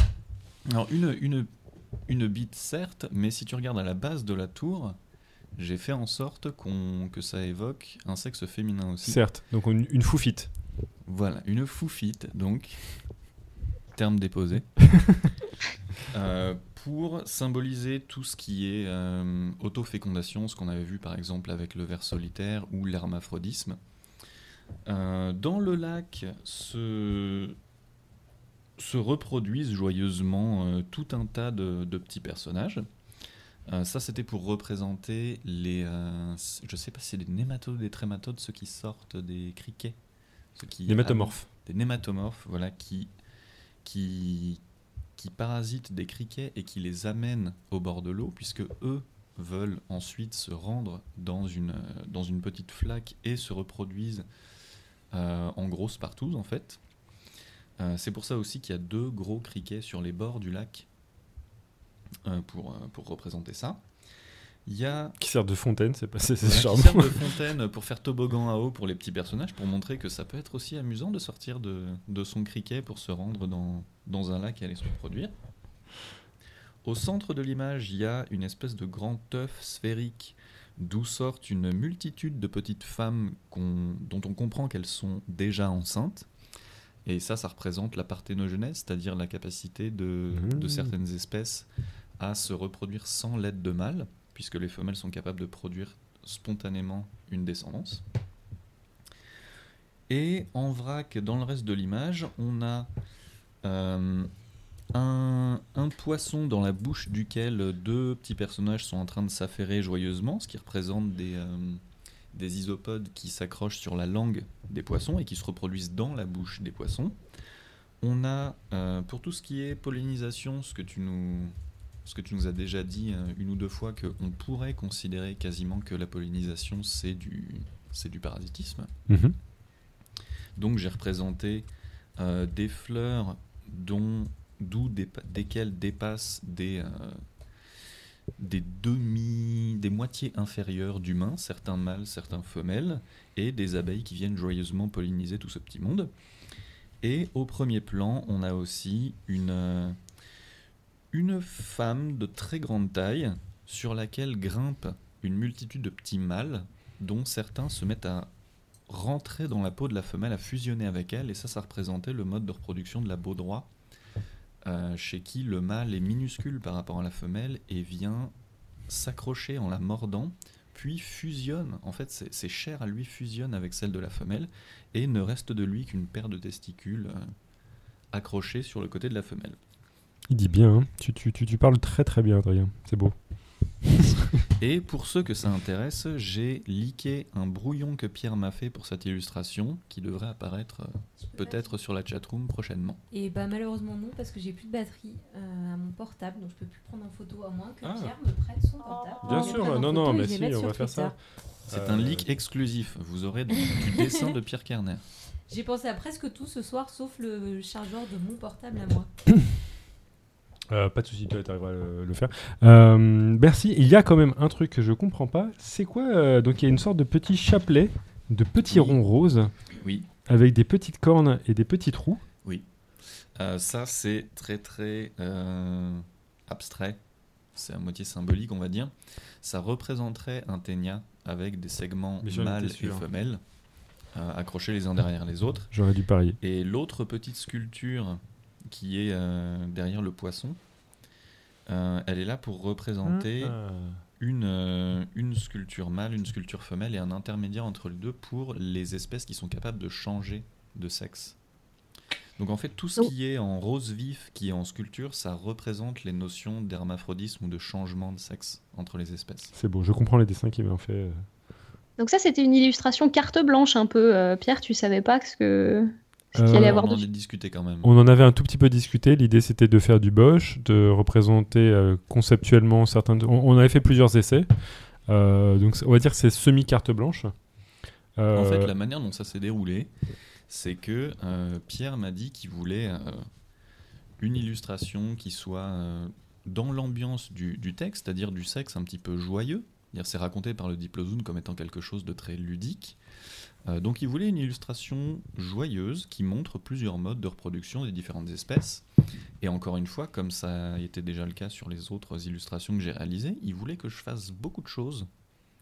S7: Alors une, une, une bite certes, mais si tu regardes à la base de la tour, j'ai fait en sorte qu'on, que ça évoque un sexe féminin aussi.
S3: Certes, donc une, une foufite.
S7: Voilà, une foufite, donc, terme déposé, Euh, pour symboliser tout ce qui est euh, autofécondation, ce qu'on avait vu par exemple avec le ver solitaire ou l'hermaphrodisme. Euh, dans le lac se, se reproduisent joyeusement euh, tout un tas de, de petits personnages. Euh, ça, c'était pour représenter les. je sais pas si c'est des nématodes des trématodes, ceux qui sortent des criquets. Ceux qui
S3: Des métamorphes.
S7: des nématomorphes, voilà, qui, qui, qui parasitent des criquets et qui les amènent au bord de l'eau, puisque eux veulent ensuite se rendre dans une, dans une petite flaque et se reproduisent en grosses partout, en fait. Euh, c'est pour ça aussi qu'il y a deux gros criquets sur les bords du lac euh, pour, euh, pour représenter ça. Il y a
S3: Qui sert de fontaine, c'est pas c'est
S7: voilà, qui servent de fontaine pour faire toboggan à eau pour les petits personnages, pour montrer que ça peut être aussi amusant de sortir de, de son criquet pour se rendre dans, dans un lac et aller se reproduire. Au centre de l'image, il y a une espèce de grand œuf sphérique d'où sortent une multitude de petites femmes dont on comprend qu'elles sont déjà enceintes. Et ça, ça représente la parthénogenèse, c'est-à-dire la capacité de, de
S3: Mmh.
S7: certaines espèces à se reproduire sans l'aide de mâles, puisque les femelles sont capables de produire spontanément une descendance. Et en vrac, dans le reste de l'image, on a euh, un, un poisson dans la bouche duquel deux petits personnages sont en train de s'affairer joyeusement, ce qui représente des, euh, des isopodes qui s'accrochent sur la langue des poissons et qui se reproduisent dans la bouche des poissons. On a, euh, pour tout ce qui est pollinisation, ce que tu nous, ce que tu nous as déjà dit euh, une ou deux fois, qu'on pourrait considérer quasiment que la pollinisation, c'est du, c'est du parasitisme.
S3: Mhm.
S7: Donc j'ai représenté euh, des fleurs dont d'où desquelles dépassent des, euh, des moitiés inférieures d'humains, certains mâles, certains femelles, et des abeilles qui viennent joyeusement polliniser tout ce petit monde. Et au premier plan, on a aussi une, euh, une femme de très grande taille sur laquelle grimpe une multitude de petits mâles dont certains se mettent à rentrer dans la peau de la femelle, à fusionner avec elle, et ça, ça représentait le mode de reproduction de la baudroie, euh, chez qui le mâle est minuscule par rapport à la femelle et vient s'accrocher en la mordant, puis fusionne, en fait, ses, ses chairs à lui fusionnent avec celles de la femelle, et ne reste de lui qu'une paire de testicules euh, accrochés sur le côté de la femelle.
S3: Il dit bien, hein. tu, tu, tu, tu parles très très bien, Adrien. C'est beau.
S7: Et pour ceux que ça intéresse, j'ai liqué un brouillon que Pierre m'a fait pour cette illustration, qui devrait apparaître euh, peut-être sur la chatroom prochainement.
S2: Et bah malheureusement non parce que j'ai plus de batterie euh, à mon portable donc je peux plus prendre en photo à moins que
S3: Ah.
S2: Pierre me prête son portable.
S3: Bien sûr, non,
S2: photo
S3: non, mais si, on va faire ça.
S7: C'est
S3: Euh,
S7: un leak exclusif. Vous aurez donc du dessin de Pierre Kerner.
S2: J'ai pensé à presque tout ce soir sauf le chargeur de mon portable à moi.
S3: Euh, pas de souci, tu arriveras à le, le faire. Euh, merci. Il y a quand même un truc que je comprends pas. C'est quoi euh, Donc il y a une sorte de petit chapelet, de petits ronds roses,
S7: Oui.
S3: avec des petites cornes et des petits trous.
S7: Euh, ça, c'est très très euh, abstrait. C'est à moitié symbolique, on va dire. Ça représenterait un ténia avec des segments
S3: Mais j'en étais
S7: mâles et
S3: sûr.
S7: femelles euh, accrochés les uns derrière les autres.
S3: J'aurais dû parier.
S7: Et l'autre petite sculpture qui est euh, derrière le poisson, euh, elle est là pour représenter
S3: Ah.
S7: une, euh, une sculpture mâle, une sculpture femelle et un intermédiaire entre les deux pour les espèces qui sont capables de changer de sexe. Donc en fait, tout ce qui est en rose vif, qui est en sculpture, ça représente les notions d'hermaphrodisme ou de changement de sexe entre les espèces.
S3: C'est beau, je comprends les dessins qui m'ont fait.
S5: Donc ça, c'était une illustration carte blanche un peu. euh, Pierre, tu savais pas ce que
S3: Euh,
S7: on en
S5: dessus.
S7: a discuté quand même.
S3: On en avait un tout petit peu discuté. L'idée, c'était de faire du Bosch, de représenter euh, conceptuellement certains. On, on avait fait plusieurs essais. Euh, donc, on va dire que c'est semi-carte blanche.
S7: En fait, la manière dont ça s'est déroulé, c'est que Pierre m'a dit qu'il voulait une illustration qui soit dans l'ambiance du, du texte, c'est-à-dire du sexe un petit peu joyeux. C'est raconté par le diplozoon comme étant quelque chose de très ludique. Euh, donc il voulait une illustration joyeuse qui montre plusieurs modes de reproduction des différentes espèces. Et encore une fois, comme ça était déjà le cas sur les autres illustrations que j'ai réalisées, il voulait que je fasse beaucoup de choses,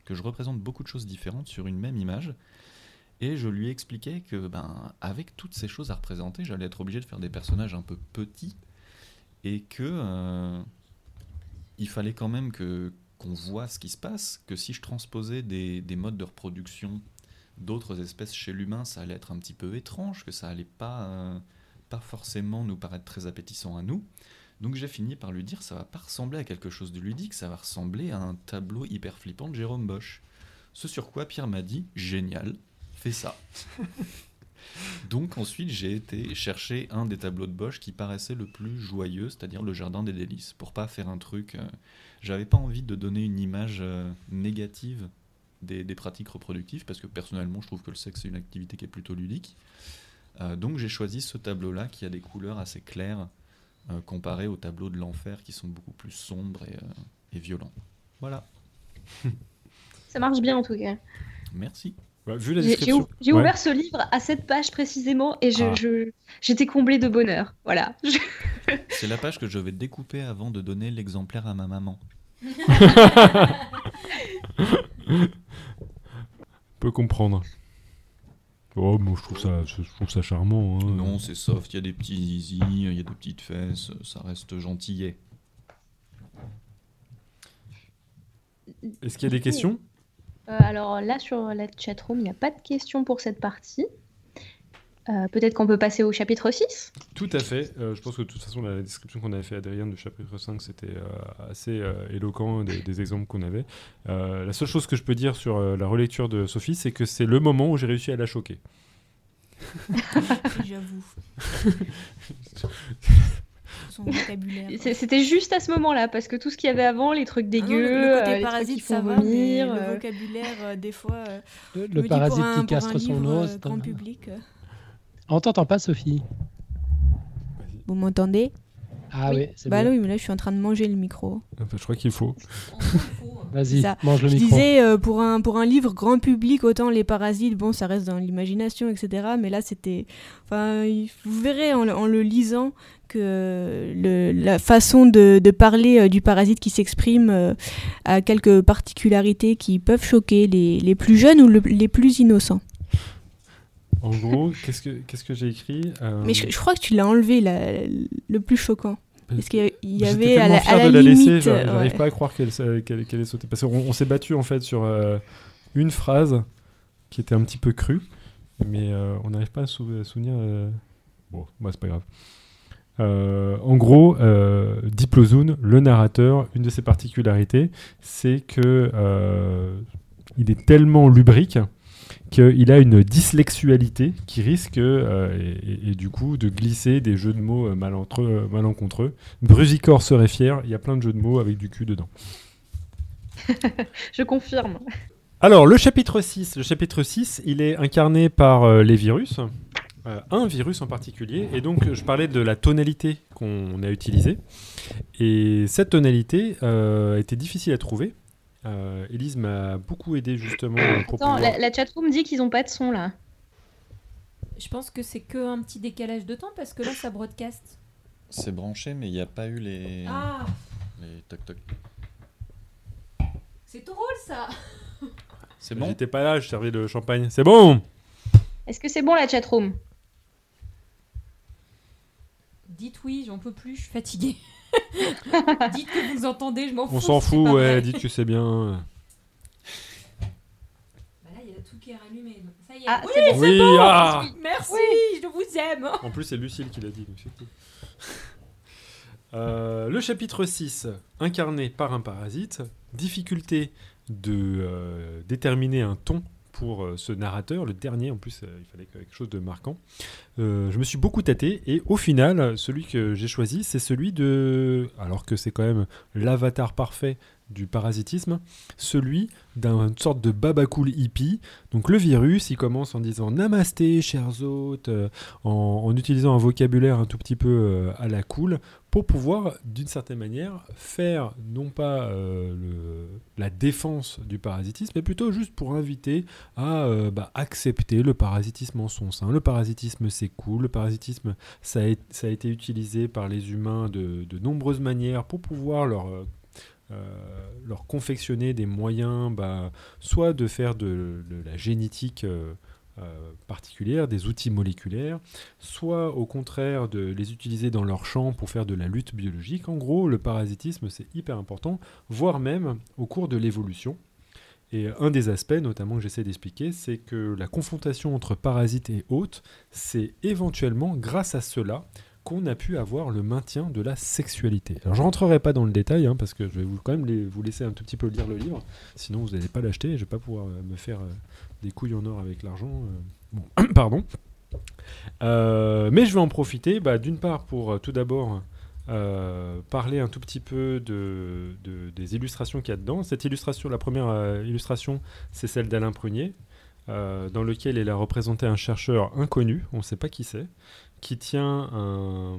S7: que je représente beaucoup de choses différentes sur une même image. Et je lui expliquais que, ben, avec toutes ces choses à représenter, j'allais être obligé de faire des personnages un peu petits et que euh, il fallait quand même que qu'on voit ce qui se passe. Que si je transposais des, des modes de reproduction d'autres espèces chez l'humain, ça allait être un petit peu étrange, que ça allait pas euh, pas forcément nous paraître très appétissant à nous. Donc j'ai fini par lui dire ça va pas ressembler à quelque chose de ludique, ça va ressembler à un tableau hyper flippant de Jérôme Bosch. Ce sur quoi Pierre m'a dit génial, fais ça. Donc ensuite j'ai été chercher un des tableaux de Bosch qui paraissait le plus joyeux, c'est-à-dire le jardin des délices, pour pas faire un truc. euh, J'avais pas envie de donner une image euh, négative des, des pratiques reproductives parce que personnellement je trouve que le sexe c'est une activité qui est plutôt ludique. Euh, donc j'ai choisi ce tableau-là qui a des couleurs assez claires euh, comparé aux tableaux de l'enfer qui sont beaucoup plus sombres et, euh, et violents. Voilà,
S5: Ça marche bien en tout cas.
S7: merci.
S3: bah, vu la
S5: j'ai
S3: description.
S5: ou- j'ai
S3: Ouais.
S5: ouvert ce livre à cette page précisément et je-
S3: Ah.
S5: je- j'étais comblée de bonheur. Voilà. Je-
S7: C'est la page que je vais découper avant de donner l'exemplaire à ma maman.
S3: peut comprendre. Oh, moi, je trouve ça, je trouve ça charmant. hein.
S7: Non, c'est soft, il y a des petits zizi, il y a des petites fesses, ça reste gentillet.
S3: Est-ce qu'il y a des questions?
S5: Euh, alors là, sur la chatroom, il n'y a pas de questions pour cette partie. Euh, Peut-être qu'on peut passer au chapitre 6
S3: Tout à fait. Euh, je pense que de toute façon, la description qu'on avait fait à Adrien du chapitre 5, c'était euh, assez euh, éloquent des, des exemples qu'on avait. Euh, la seule chose que je peux dire sur euh, la relecture de Sophie, c'est que c'est le moment où j'ai réussi à la choquer.
S6: J'avoue. Son vocabulaire.
S5: C'est- C'était juste à ce moment-là, parce que tout ce qu'il y avait avant, les trucs
S6: Ah non,
S5: dégueux,
S6: le,
S5: euh, les trucs qui
S6: ça
S5: font
S6: va,
S5: vomir.
S6: mais le vocabulaire, euh, des fois, euh,
S1: Le, parasite
S6: pour un,
S1: qui
S6: pour
S1: castre
S6: un
S1: son os.
S6: euh, grand public.
S1: On t'entend pas, Sophie
S6: Vous m'entendez?
S1: Ah oui, c'est
S6: Bah
S1: bon.
S6: oui, mais là, je suis en train de manger le micro.
S3: Enfin, je crois qu'il faut.
S1: Vas-y,
S6: ça.
S1: mange le
S6: Je
S1: micro.
S6: disais, euh, pour, un, pour un livre grand public, autant les parasites, bon, ça reste dans l'imagination, etc. Mais là, c'était. Enfin, vous verrez en, le- en le lisant que le- la façon de, de parler euh, du parasite qui s'exprime euh, a quelques particularités qui peuvent choquer les, les plus jeunes ou le- les plus innocents.
S3: En gros, qu'est-ce que, qu'est-ce que j'ai écrit Euh,
S6: Mais je, je crois que tu l'as enlevé, la- le plus choquant. Parce qu'il y avait à la,
S3: fier
S6: à la
S3: de la
S6: limite.
S3: laisser, j'a- j'arrive
S6: ouais.
S3: pas à croire qu'elle, qu'elle, qu'elle ait sauté. Parce qu'on on s'est battu en fait sur euh, une phrase qui était un petit peu crue, mais euh, on n'arrive pas à, sou- à souvenir. Bon, moi c'est pas grave. En gros, Diplozoon, le narrateur, une de ses particularités, c'est que il est tellement lubrique qu'il a une dyslexualité qui risque, euh, et, et- et du coup, de glisser des jeux de mots euh, euh, malencontreux. Brusicor serait fier, il y a plein de jeux de mots avec du cul dedans.
S5: Je confirme.
S3: Alors, le chapitre 6, le chapitre 6, il est incarné par euh, les virus. euh, un virus en particulier. Et donc, je parlais de la tonalité qu'on a utilisée. Et cette tonalité était difficile à trouver. Euh, Elise m'a beaucoup aidé justement pour
S5: Attends,
S3: pouvoir-
S5: la, la chatroom dit qu'ils ont pas de son là.
S2: Je pense que c'est que un petit décalage de temps parce que là, ça broadcast.
S7: C'est branché, mais il n'y a pas eu les,
S2: Ah,
S7: les toc toc.
S2: c'est drôle ça.
S7: C'est bon?
S3: J'étais pas là, je servais le champagne. C'est bon
S5: Est-ce que c'est bon la chatroom?
S2: Dites oui, j'en peux plus, je suis fatiguée. Dites que vous entendez, je m'en fous.
S3: On s'en fout, ouais,
S2: vrai.
S3: dites que c'est bien.
S2: Bah là, il y a tout qui est rallumé. Ça y est.
S5: Ah,
S2: oui,
S5: c'est bon.
S3: Oui, ah
S2: oui, merci, je vous aime.
S3: En plus, c'est Lucille qui l'a dit, donc c'est cool. Euh, le chapitre 6, incarné par un parasite, difficulté de euh, déterminer un ton pour euh, ce narrateur, le dernier en plus, euh, il fallait quelque chose de marquant. Euh, je me suis beaucoup tâté et au final, celui que j'ai choisi, c'est celui de, alors que c'est quand même l'avatar parfait du parasitisme, celui d'une sorte de babacool hippie. Donc le virus, il commence en disant Namasté, chers hôtes, en, en utilisant un vocabulaire un tout petit peu à la cool, pour pouvoir, d'une certaine manière, faire non pas euh, la défense du parasitisme, mais plutôt juste pour inviter à euh, bah, accepter le parasitisme en son sein. Le parasitisme, c'est cool. Le parasitisme, ça a, été utilisé par les humains de, de nombreuses manières pour pouvoir leur... euh, leur confectionner des moyens, bah, soit de faire de la génétique euh, euh, particulière, des outils moléculaires, soit au contraire de les utiliser dans leur champ pour faire de la lutte biologique. En gros, le parasitisme, c'est hyper important, voire même au cours de l'évolution. Et un des aspects, notamment que j'essaie d'expliquer, c'est que la confrontation entre parasites et hôtes, c'est éventuellement grâce à cela qu'on a pu avoir le maintien de la sexualité. Alors je rentrerai pas dans le détail, hein, parce que je vais vous, quand même vous laisser un tout petit peu lire le livre, sinon vous n'allez pas l'acheter, et je vais pas pouvoir euh, me faire euh, des couilles en or avec l'argent. euh. Bon, pardon. Euh, mais je vais en profiter, bah, d'une part pour euh, tout d'abord parler un tout petit peu de, de- des illustrations qu'il y a dedans. Cette illustration, la première illustration, c'est celle d'Alain Prunier, dans lequel il a représenté un chercheur inconnu, on ne sait pas qui c'est, qui tient un,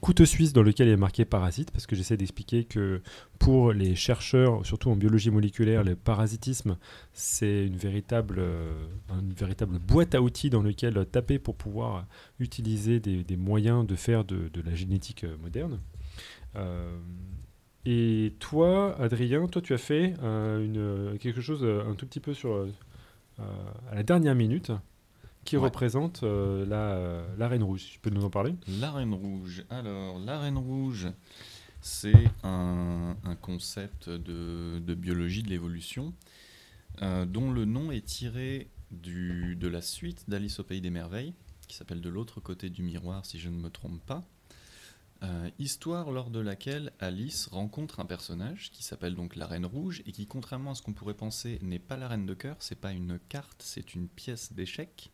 S3: couteau suisse dans lequel est marqué parasite, parce que j'essaie d'expliquer que pour les chercheurs, surtout en biologie moléculaire, le parasitisme, c'est une véritable, euh, une véritable boîte à outils dans lequel taper pour pouvoir utiliser des, des moyens de faire de, la génétique euh, moderne. Euh, et toi, Adrien, toi, tu as fait une, quelque chose un tout petit peu sur, à la dernière minute qui
S7: Ouais.
S3: représente euh, la, euh, la Reine Rouge. Tu peux nous en parler?
S7: La Reine Rouge. Alors, la Reine Rouge, c'est un, un concept de, de biologie de l'évolution euh, dont le nom est tiré du, de la suite d'Alice au Pays des Merveilles, qui s'appelle De l'autre côté du miroir, si je ne me trompe pas. Histoire lors de laquelle Alice rencontre un personnage qui s'appelle donc la Reine Rouge et qui, contrairement à ce qu'on pourrait penser, n'est pas la Reine de cœur, c'est pas une carte, c'est une pièce d'échec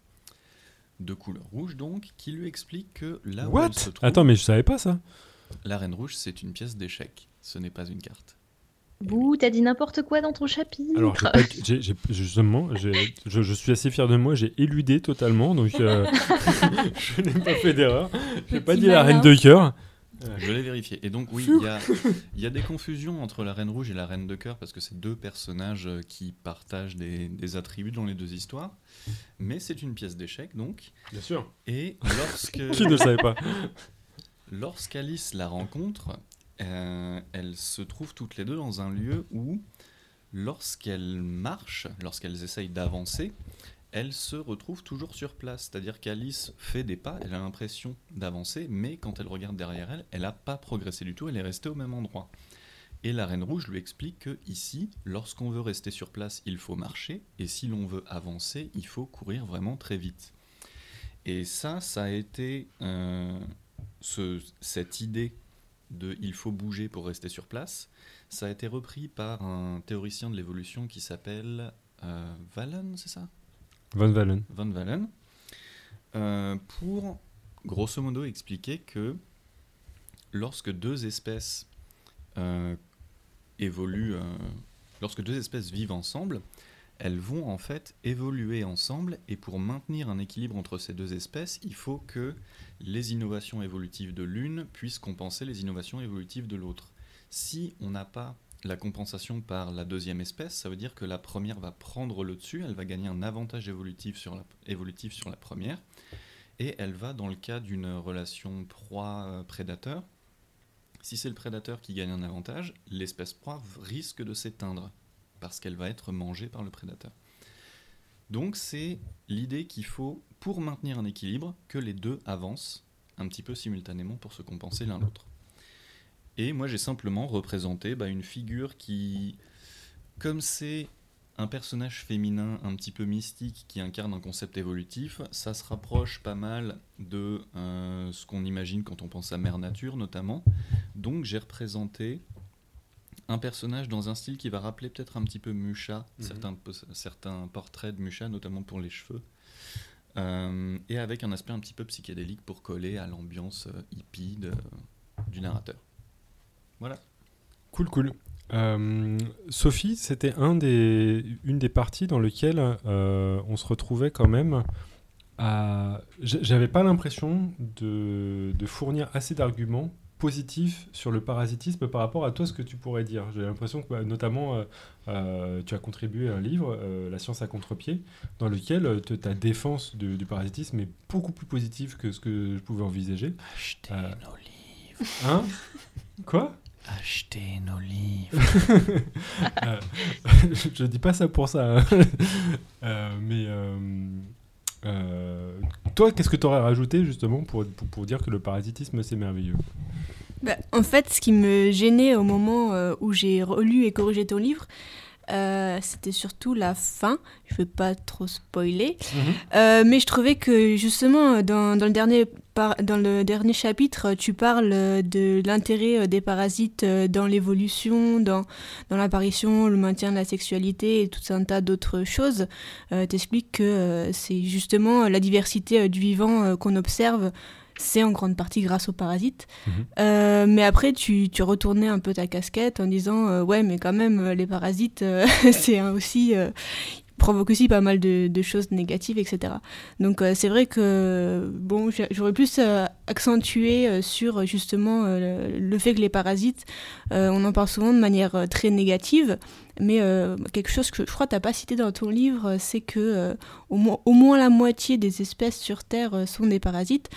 S7: de couleur rouge donc, qui lui explique que là où
S3: What
S7: elle se trouve,
S3: Attends, mais je savais pas ça.
S7: la Reine Rouge c'est une pièce d'échec, ce n'est pas une carte.
S5: Bouh, t'as dit n'importe quoi dans ton chapitre.
S3: Alors, j'ai pas- j'ai- j'ai- justement, j'ai- je, je suis assez fier de moi, j'ai éludé totalement, donc euh, je n'ai pas fait d'erreur. J'ai pas
S2: Petit
S3: dit la. Reine de cœur.
S7: Je l'ai vérifié. Et donc, oui, il y a, il y a des confusions entre la Reine Rouge et la Reine de Cœur parce que c'est deux personnages euh, qui partagent des, des attributs dans les deux histoires. Mais c'est une pièce d'échec, donc.
S3: Bien sûr.
S7: Et lorsque,
S3: Qui ne le savait pas
S7: lorsqu'Alice la rencontre, euh, elles se trouvent toutes les deux dans un lieu où, lorsqu'elles marchent, lorsqu'elles essayent d'avancer, elles se retrouvent toujours sur place. C'est-à-dire qu'Alice fait des pas, elle a l'impression d'avancer, mais quand elle regarde derrière elle, elle n'a pas progressé du tout, elle est restée au même endroit. Et la Reine Rouge lui explique que ici, lorsqu'on veut rester sur place, il faut marcher, et si l'on veut avancer, il faut courir vraiment très vite. Et ça, ça a été euh, ce- cette idée de il faut bouger pour rester sur place. Ça a été repris par un théoricien de l'évolution qui s'appelle euh, c'est ça?
S3: Van Valen.
S7: Van euh, pour grosso modo expliquer que lorsque deux espèces euh, évoluent, euh, lorsque deux espèces vivent ensemble, elles vont en fait évoluer ensemble et pour maintenir un équilibre entre ces deux espèces, il faut que les innovations évolutives de l'une puissent compenser les innovations évolutives de l'autre. Si on n'a pas la compensation par la deuxième espèce, ça veut dire que la première va prendre le dessus, elle va gagner un avantage évolutif sur la, première, et elle va, dans le cas d'une relation proie-prédateur, si c'est le prédateur qui gagne un avantage, l'espèce proie risque de s'éteindre, parce qu'elle va être mangée par le prédateur. Donc c'est l'idée qu'il faut, pour maintenir un équilibre, que les deux avancent un petit peu simultanément pour se compenser l'un l'autre. Et moi, j'ai simplement représenté bah, une figure qui, comme c'est un personnage féminin un petit peu mystique qui incarne un concept évolutif, ça se rapproche pas mal de euh, ce qu'on imagine quand on pense à Mère Nature notamment. Donc j'ai représenté un personnage dans un style qui va rappeler peut-être un petit peu Musha,
S3: Mhm.
S7: certains, certains portraits de Musha, notamment pour les cheveux. Euh, et avec un aspect un petit peu psychédélique pour coller à l'ambiance euh, hippie de- du narrateur. Voilà.
S3: Cool, cool. Euh, Sophie, c'était un des, une des parties dans lesquelles euh, on se retrouvait quand même à. J'avais pas l'impression de, de fournir assez d'arguments positifs sur le parasitisme par rapport à toi ce que tu pourrais dire. J'ai l'impression que bah, notamment euh, euh, tu as contribué à un livre, euh, La science à contre-pied, dans lequel te- ta défense de- du parasitisme est beaucoup plus positive que ce que je pouvais envisager.
S7: Achetez
S3: Euh.
S7: nos livres.
S3: Hein? Quoi?
S7: Achetez nos livres.
S3: Euh, je dis pas ça pour ça. hein. Euh, mais euh, euh, toi, qu'est-ce que tu aurais rajouté justement pour, pour, pour dire que le parasitisme c'est merveilleux?
S6: Bah, en fait, ce qui me gênait au moment euh, où j'ai relu et corrigé ton livre, euh, c'était surtout la fin. Je vais pas trop spoiler, Euh, mais je trouvais que justement dans, dans le dernier par- dans le dernier chapitre, tu parles euh, de l'intérêt euh, des parasites euh, dans l'évolution, dans, dans l'apparition, le maintien de la sexualité et tout un tas d'autres choses. Euh, T'expliques que euh, c'est justement la diversité euh, du vivant euh, qu'on observe c'est en grande partie grâce aux parasites.
S3: Mhm.
S6: Euh, mais après, tu, tu retournais un peu ta casquette en disant euh, ouais, mais quand même, euh, les parasites, euh, c'est aussi provoquent aussi pas mal de, choses négatives, etc. Donc euh, c'est vrai que bon, j'a- j'aurais plus euh, accentué euh, sur justement euh, le, fait que les parasites, on en parle souvent de manière très négative, mais quelque chose que je crois que tu n'as pas cité dans ton livre, c'est que au, mo- au moins la moitié des espèces sur Terre sont des parasites.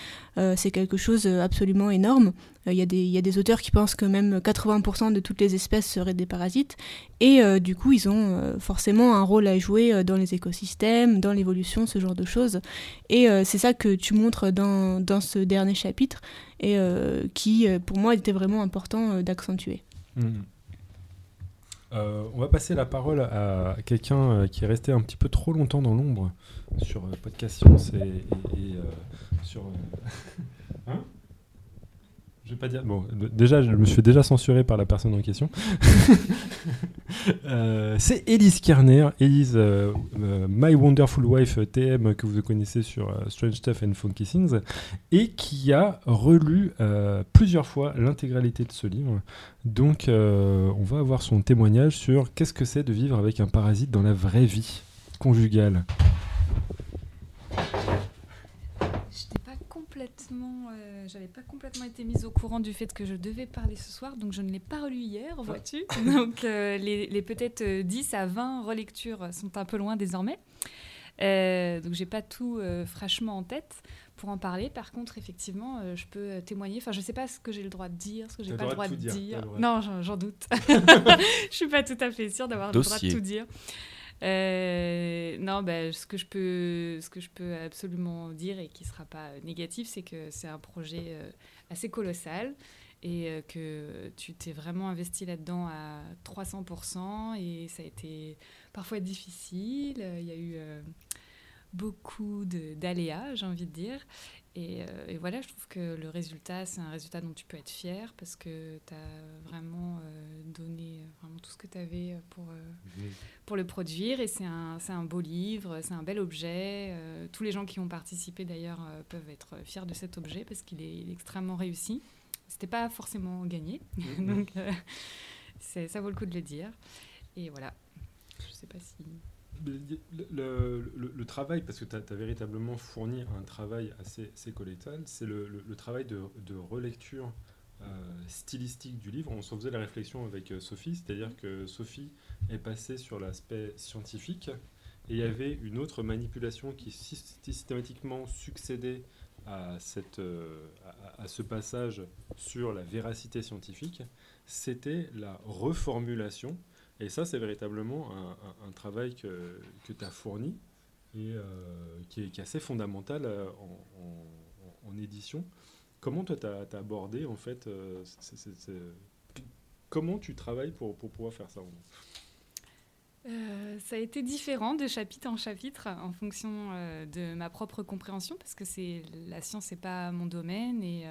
S6: C'est quelque chose absolument énorme. Euh, Il y, a des- auteurs qui pensent que même 80% de toutes les espèces seraient des parasites. Et euh, du coup, ils ont euh, forcément un rôle à jouer dans les écosystèmes, dans l'évolution, ce genre de choses. Et c'est ça que tu montres dans, ce dernier chapitre et qui, pour moi, était vraiment important d'accentuer.
S3: Euh, on va passer la parole à quelqu'un qui est resté un petit peu trop longtemps dans l'ombre sur Podcast Science et, sur. hein? Je vais pas dire. Bon, déjà, je me suis déjà censuré par la personne en question. Euh, c'est Elise Kerner, Elise euh, euh, My Wonderful Wife TM que vous connaissez sur Strange Stuff and Funky Things et qui a relu plusieurs fois l'intégralité de ce livre. Donc, on va avoir son témoignage sur qu'est-ce que c'est de vivre avec un parasite dans la vraie vie conjugale.
S8: Complètement, euh, j'avais pas complètement été mise au courant du fait que je devais parler ce soir, donc je ne l'ai pas relu hier, vois-tu. donc euh, les, les peut-être euh, 10 à 20 relectures sont un peu loin désormais. Euh, donc j'ai pas tout euh, fraîchement en tête pour en parler. Par contre, effectivement, euh, je peux euh, témoigner. Enfin, je sais pas ce que j'ai le droit de dire, ce que j'ai pas
S3: le droit de dire,
S8: dire. Non, j'en- doute. je suis pas tout à fait sûre d'avoir le droit de tout dire. Euh, non, bah, ce, que je peux, ce que je peux absolument dire et qui ne sera pas négatif, c'est que c'est un projet euh, assez colossal et euh, que tu t'es vraiment investi là-dedans à 300% et ça a été parfois difficile. Il y a eu beaucoup d'aléas, j'ai envie de dire. Et, euh, et voilà, je trouve que le résultat, c'est un résultat dont tu peux être fier parce que tu as vraiment euh, donné euh, vraiment tout ce que tu avais pour, euh, pour le produire. Et c'est un, un beau livre, c'est un bel objet. Tous les gens qui ont participé d'ailleurs peuvent être fiers de cet objet parce qu'il est, extrêmement réussi. C'était pas forcément gagné, donc ça vaut le coup de le dire. Et voilà, je sais pas si.
S3: Le, le- le- le travail, parce que tu as, véritablement fourni un travail assez, assez colossal, c'est le, travail de, de relecture euh, stylistique du livre. On s'en faisait la réflexion avec euh, Sophie, c'est-à-dire que Sophie est passée sur l'aspect scientifique et il y avait une autre manipulation qui syst- systématiquement succédait à, cette, euh, à, à ce passage sur la véracité scientifique, c'était la reformulation. Et ça, c'est véritablement un, travail que, que tu as fourni et euh, qui, est, assez fondamental euh, en, édition. Comment toi, tu as, abordé, en fait, euh, comment tu travailles pour, pour pouvoir faire ça
S8: ça a été différent de chapitre en chapitre en fonction de ma propre compréhension parce que c'est la science c'est pas mon domaine et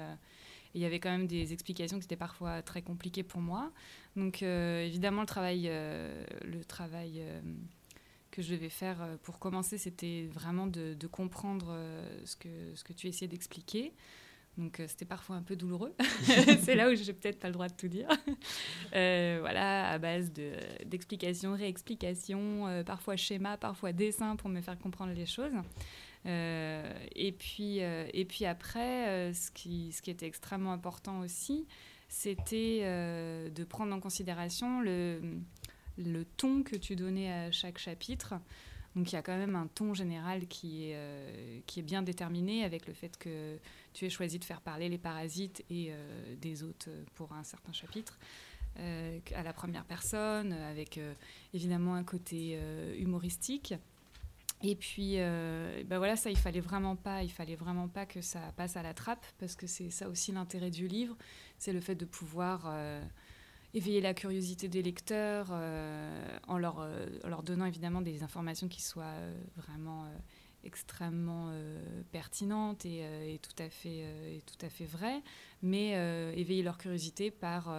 S8: il y avait quand même des explications qui étaient parfois très compliquées pour moi. Donc euh, évidemment le travail euh, le travail euh, que je devais faire pour commencer c'était vraiment de, de comprendre ce que ce que tu essayais d'expliquer. Donc c'était parfois un peu douloureux. c'est là où j'ai peut-être pas le droit de tout dire. Voilà, à base de- d'explications, réexplications, euh, parfois schémas, parfois dessins pour me faire comprendre les choses. Euh, et, puis, euh, et puis après, euh, ce, qui, était extrêmement important aussi, c'était de prendre en considération le, ton que tu donnais à chaque chapitre. Donc il y a quand même un ton général qui est, bien déterminé avec le fait que tu aies choisi de faire parler les parasites et des hôtes pour un certain chapitre à la première personne, avec évidemment un côté humoristique. Et puis, ben voilà, ça, il fallait vraiment pas, il fallait vraiment pas que ça passe à la trappe, parce que c'est ça aussi l'intérêt du livre, c'est le fait de pouvoir euh, éveiller la curiosité des lecteurs euh, en, leur, donnant évidemment des informations qui soient vraiment extrêmement pertinentes et, tout à fait, et tout à fait vraies, mais éveiller leur curiosité par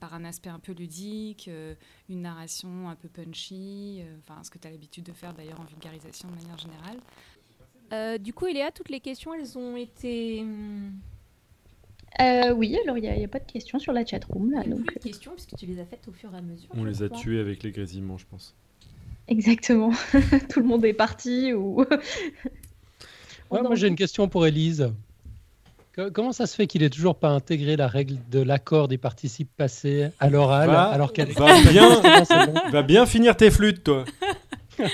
S8: par un aspect un peu ludique, euh, une narration un peu punchy, euh, enfin ce que tu as l'habitude de faire d'ailleurs en vulgarisation de manière générale.
S2: Euh, du coup, Eléa, toutes les questions, elles ont été. hum,
S5: Euh, oui, alors il n'y a, pas de questions sur la chatroom là.
S2: Il y a
S5: Donc...
S2: plus de questions puisque tu les as faites au fur et à mesure.
S3: On les a tués avec les grésillements, je pense.
S5: Exactement. Tout le monde est parti ou.
S1: Ouais, moi j'ai une question pour Élise. Co- Comment ça se fait qu'il ait toujours pas intégré la règle de l'accord des participes passés à l'oral
S3: Va-
S1: alors qu'elle est
S3: va bien.
S1: bon.
S3: Va bien finir tes flûtes, toi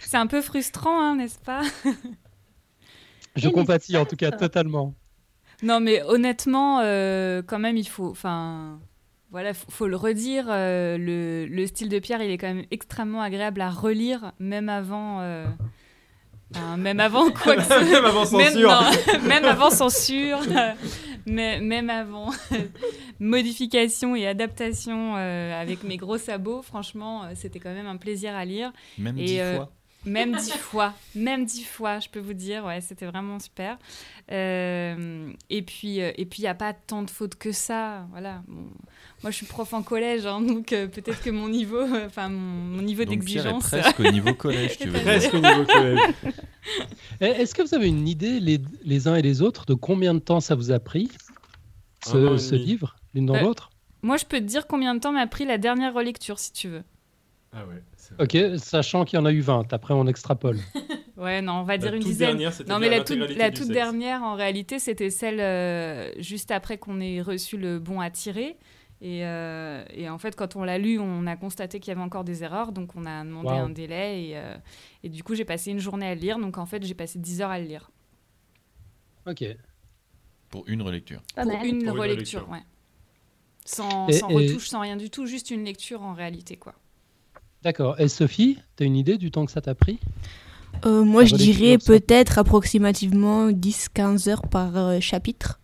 S8: C'est un peu frustrant, hein, n'est-ce pas?
S1: Je
S5: Et
S1: compatis en tout cas totalement.
S8: Non, mais honnêtement, euh, quand même, il faut. Enfin. Voilà, faut, faut le redire. euh, le, le style de Pierre, il est quand même extrêmement agréable à relire, même avant. euh, enfin, même avant quoi que ce
S3: Même avant
S8: Même,
S3: censure.
S8: non, même avant censure, euh, mais, même avant modification et adaptation euh, avec mes gros sabots, franchement, euh, c'était quand même un plaisir à lire.
S7: Même
S8: Et,
S7: dix
S8: euh,
S7: fois.
S8: Même dix fois, même dix fois, je peux vous dire, ouais, c'était vraiment super. Euh, et puis, euh, et puis, il n'y a pas tant de fautes que ça, voilà. Bon, moi, je suis prof en collège, hein, donc euh, peut-être que mon niveau, enfin mon, mon niveau d'exigence.
S7: presque au niveau collège, tu veux.
S3: Presque au niveau collège.
S1: Et Est-ce que vous avez une idée les, les uns et les autres de combien de temps ça vous a pris ce,
S3: demi.
S1: livre l'une dans
S8: Euh,
S1: l'autre?
S8: Moi, je peux te dire combien de temps m'a pris la dernière relecture, si tu veux.
S3: Ah ouais.
S1: Ok, sachant qu'il y en a eu 20, après on extrapole.
S8: Ouais, non, on va
S3: La
S8: dire une
S3: toute
S8: dizaine.
S3: dernière, c'était
S8: Non, mais la toute, la dernière, en réalité, c'était celle euh, juste après qu'on ait reçu le bon à tirer. Et, euh, et en fait, quand on l'a lu, on a constaté qu'il y avait encore des erreurs. Donc, on a demandé
S1: Wow.
S8: un délai. Et, euh, et du coup, j'ai passé une journée à le lire. Donc, en fait, j'ai passé 10 heures à le lire.
S1: Ok.
S7: Pour une relecture.
S5: Pas
S8: pour une
S3: Pour une
S8: relecture,
S3: relecture.
S8: ouais. Sans,
S1: Et-
S8: sans
S1: et-
S8: retouche, sans rien du tout. Juste une lecture en réalité, quoi.
S1: D'accord. Et Sophie, tu as une idée du temps que ça t'a pris?
S6: Euh, moi,
S1: La
S6: je
S1: relecture,
S6: dirais peut-être approximativement 10-15 heures par euh, chapitre.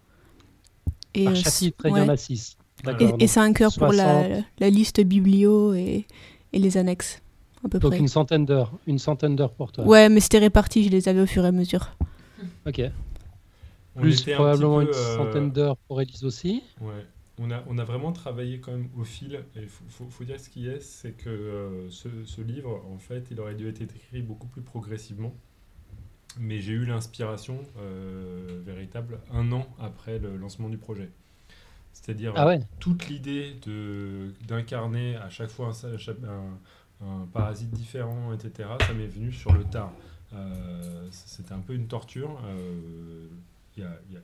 S6: Et,
S1: Par
S6: euh,
S1: chapitre, il y en a 6.
S6: Et, et 5 heures pour la,
S1: 60.
S6: la liste biblio et, et les annexes, à peu
S1: Donc
S6: près.
S1: une centaine d'heures. Une centaine d'heures pour toi.
S6: Ouais, mais c'était réparti, je les avais au fur et à mesure.
S1: Ok.
S3: On
S1: Plus
S3: un
S1: probablement une
S3: euh,
S1: centaine d'heures pour Elise aussi.
S3: Ouais. On a, on a vraiment travaillé quand même au fil. Et il faut, faut- faut dire ce qui est, c'est que euh, ce, ce livre, en fait, il aurait dû être écrit beaucoup plus progressivement. Mais j'ai eu l'inspiration euh, véritable un an après le lancement du projet. C'est-à-dire
S1: Ah ouais.
S3: toute l'idée de d'incarner à chaque fois un, parasite différent, etc., ça m'est venu sur le tard. Euh, C'était un peu une torture. Il y, a, il y a-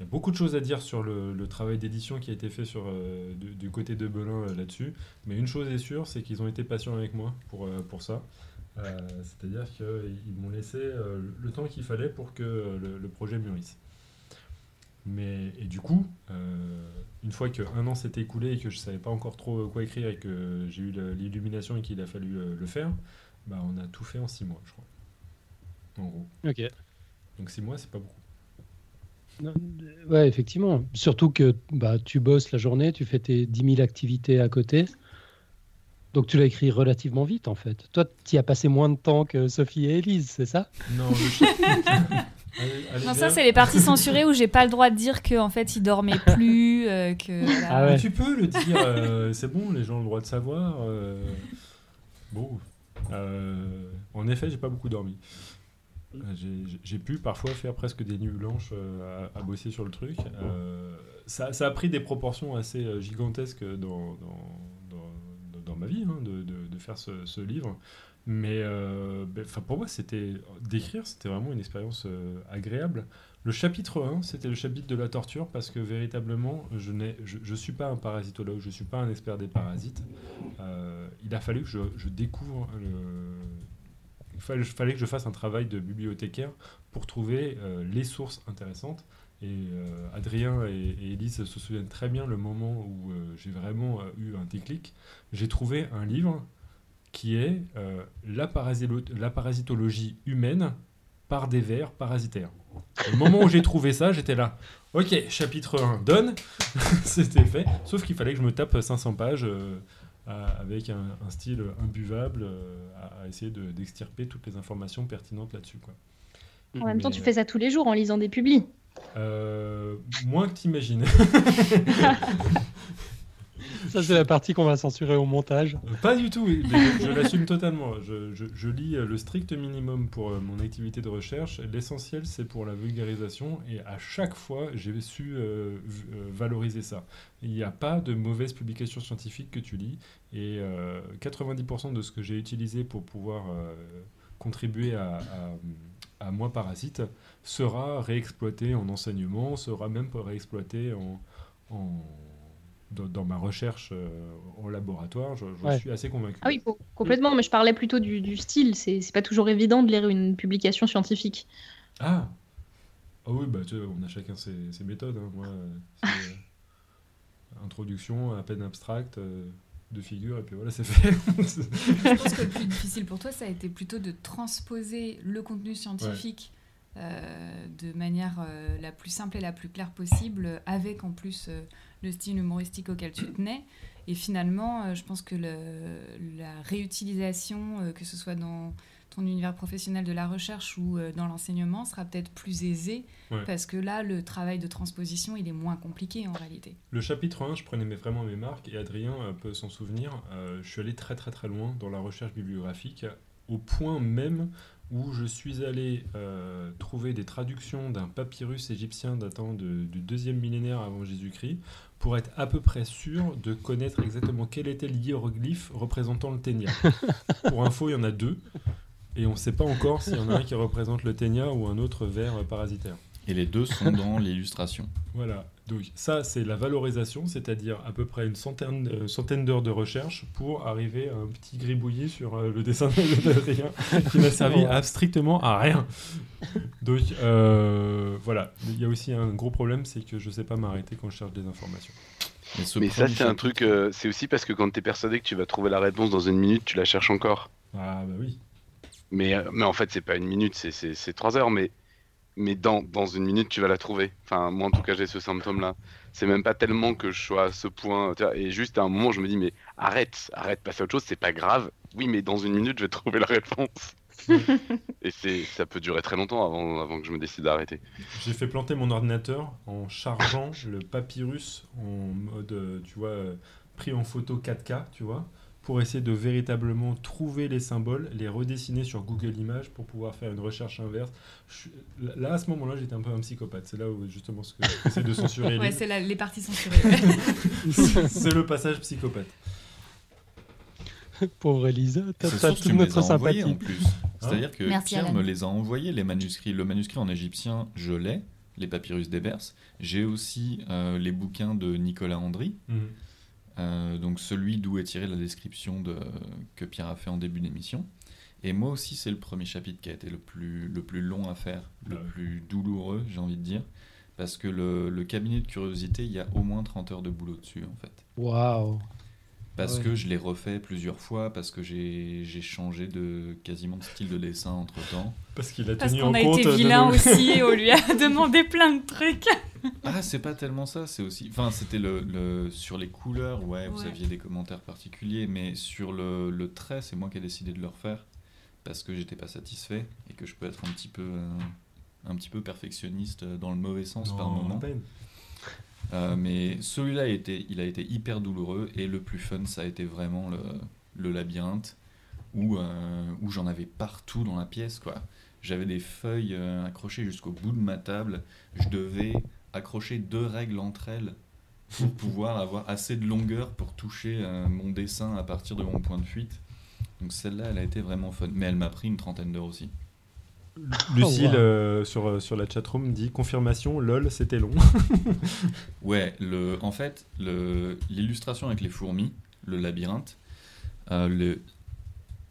S3: il y a beaucoup de choses à dire sur le, le travail d'édition qui a été fait sur, euh, du, du côté de Belin euh, là-dessus. Mais une chose est sûre, c'est qu'ils ont été patients avec moi pour, euh, pour ça. C'est-à-dire qu'ils m'ont laissé le temps qu'il fallait pour que le, le projet mûrisse. Mais, et du coup, une fois qu'un an s'est écoulé et que je savais pas encore trop quoi écrire et que j'ai eu l'illumination et qu'il a fallu le faire, bah, on a tout fait en six mois, je crois. En gros.
S1: Ok.
S3: Donc six mois, c'est pas beaucoup.
S1: Euh, Ouais, effectivement. Surtout que bah, tu bosses la journée, tu fais tes 10 000 activités à côté. Donc tu l'as écrit relativement vite en fait. Toi, tu y as passé moins de temps que Sophie et Elise, c'est ça?
S3: Non, chat- Allez- allez,
S8: Non, ça, c'est les parties censurées où j'ai pas le droit de dire qu'en fait, il dormait plus, euh, que... voilà.
S1: Ah ouais.
S3: Mais Tu peux le dire, euh, c'est bon, les gens ont le droit de savoir. euh, Bon, euh, en effet, j'ai pas beaucoup dormi. Euh, j'ai- pu parfois faire presque des nuits blanches euh, à, bosser sur le truc. Euh, ça, a pris des proportions assez gigantesques dans, ma vie hein, de, faire ce, livre. Mais ben, pour moi, c'était d'écrire, c'était vraiment une expérience agréable. Le chapitre 1, c'était le chapitre de la torture parce que véritablement, je ne je, suis pas un parasitologue, je ne suis pas un expert des parasites. Il a fallu que je, je découvre le... Il fallait, que je fasse un travail de bibliothécaire pour trouver euh, les sources intéressantes. Et euh, Adrien et, Elise se souviennent très bien le moment où euh, j'ai vraiment eu un déclic. J'ai trouvé un livre qui est la, parasitologie humaine par des vers parasitaires. Au moment où j'ai trouvé ça, j'étais là. Ok, chapitre 1, donne. C'était fait. Sauf qu'il fallait que je me tape 500 pages à- avec un, un style imbuvable euh, à, à essayer de- d'extirper toutes les informations pertinentes là-dessus.
S5: En même temps, tu fais ça tous les jours en lisant des publis.
S3: euh, moins que t'imagines.
S1: Ça, c'est la partie qu'on va censurer au montage.
S3: Pas du tout, je, l'assume totalement. Je, lis euh, le strict minimum pour euh, mon activité de recherche. L'essentiel, c'est pour la vulgarisation. Et à chaque fois, j'ai su euh, euh, valoriser ça. Il n'y a pas de mauvaise publication scientifique que tu lis. Et euh, 90% de ce que j'ai utilisé pour pouvoir euh, contribuer à, à, à Moi Parasite sera réexploité en enseignement, sera même réexploité en- dans, dans ma recherche euh, en laboratoire, je, je
S1: Ouais.
S3: suis assez convaincu.
S5: Ah oui, co- complètement, mais je parlais plutôt du, du style. C'est c'est pas toujours évident de lire une publication scientifique.
S3: Ah Ah oui, bah, tu sais, on a chacun ses, ses méthodes. hein. Moi, euh, c'est euh, introduction à peine abstracte, euh, deux figures, et puis voilà, c'est fait.
S8: Je pense que le plus difficile pour toi, ça a été plutôt de transposer le contenu scientifique euh, de manière euh, la plus simple et la plus claire possible, euh, avec en plus euh, le style humoristique auquel tu tenais. Et finalement, euh, je pense que le- la réutilisation, euh, que ce soit dans ton univers professionnel de la recherche ou euh, dans l'enseignement, sera peut-être plus aisée,
S3: Ouais.
S8: parce que là, le travail de transposition, il est moins compliqué en réalité.
S3: Le chapitre 1, je prenais vraiment mes marques, et Adrien peut s'en souvenir. euh, je suis allé très très très loin dans la recherche bibliographique, au point même où je suis allé euh, trouver des traductions d'un papyrus égyptien datant de- du deuxième millénaire avant Jésus-Christ, pour être à peu près sûr de connaître exactement quel était le hiéroglyphe représentant le ténia. pour info, il y en a deux, et on ne sait pas encore s'il y en a un qui représente le ténia ou un autre ver euh, parasitaire.
S7: Et les deux sont dans l'illustration.
S3: Voilà, donc ça c'est la valorisation, c'est-à-dire à peu près une centaine, euh, centaine d'heures de recherche pour arriver à un petit gribouillis sur euh, le dessin d'Adrien qui n'a servi à strictement à rien. Donc euh, voilà, il y a aussi un gros problème, c'est que je ne sais pas m'arrêter quand je cherche des informations.
S7: Mais, ce
S4: Mais ça, c'est un truc. euh, c'est aussi parce que quand t'es persuadé que tu vas trouver la réponse dans une minute, tu la cherches encore.
S3: Ah bah oui.
S4: Mais, mais en fait, c'est pas une minute, c'est trois heures. Mais, mais dans, dans une minute, tu vas la trouver. Enfin, moi, en tout cas, j'ai ce symptôme-là. C'est même pas tellement que je sois à ce point. tu vois, et juste à un moment, je me dis, mais arrête, arrête, passe à autre chose, c'est pas grave. Oui, mais dans une minute, je vais trouver la réponse. et c'est ça peut durer très longtemps avant, avant que je me décide d'arrêter.
S3: J'ai fait planter mon ordinateur en chargeant le papyrus en mode, euh, tu vois, euh, pris en photo 4K, tu vois, pour essayer de véritablement trouver les symboles, les redessiner sur Google Images pour pouvoir faire une recherche inverse. Je Là, à ce moment-là, j'étais un peu un psychopathe. C'est là où, justement, ce que j'essaie de censurer.
S8: Ouais,
S3: Elise.
S8: c'est la- les parties censurées.
S3: c'est le passage psychopathe.
S1: Pauvre Elisa, t'as toute
S7: tu les
S1: notre sympathie.
S7: en plus. C'est-à-dire que
S2: Merci,
S7: Pierre
S2: Alan.
S7: me les a envoyés, les manuscrits. Le manuscrit en égyptien, je l'ai, les papyrus d'Ebers. J'ai aussi euh, les bouquins de Nicolas Andry,
S3: Mhm.
S7: Euh, donc celui d'où est tirée la description de, que Pierre a fait en début d'émission. Et moi aussi, c'est le premier chapitre qui a été le plus, le plus long à faire, le
S3: Ouais.
S7: plus douloureux, j'ai envie de dire. Parce que le, le cabinet de curiosité, il y a au moins 30 heures de boulot dessus, en fait.
S1: Waouh.
S7: Parce
S1: Ouais.
S7: que je l'ai refait plusieurs fois, parce que j'ai j'ai changé de quasiment de style de dessin entre temps.
S3: Parce qu'il a
S8: Parce
S3: tenu
S8: qu'on
S3: en
S8: a
S3: compte
S8: été
S3: de
S8: vilain
S3: nos-
S8: aussi et on lui a demandé plein de trucs.
S7: Ah, c'est pas tellement ça, c'est aussi. Enfin, c'était le, le- sur les couleurs, ouais, vous
S8: Ouais.
S7: aviez des commentaires particuliers, mais sur le, le trait, c'est moi qui ai décidé de le refaire parce que j'étais pas satisfait et que je peux être un petit peu, euh, un petit peu perfectionniste euh, dans le mauvais sens par moment. Euh, mais celui-là, il, a été hyper douloureux et le plus fun, ça a été vraiment le, le labyrinthe où, euh, où j'en avais partout dans la pièce. quoi. J'avais des feuilles accrochées jusqu'au bout de ma table. Je devais accrocher deux règles entre elles pour pouvoir avoir assez de longueur pour toucher euh, mon dessin à partir de mon point de fuite. Donc celle-là, elle a été vraiment fun. Mais elle m'a pris une trentaine d'heures aussi.
S3: Lucille,
S1: wow.
S3: euh, sur, euh, sur la chatroom, dit confirmation, lol, c'était long.
S7: Ouais, le, en fait, le- l'illustration avec les fourmis, le labyrinthe, euh, le,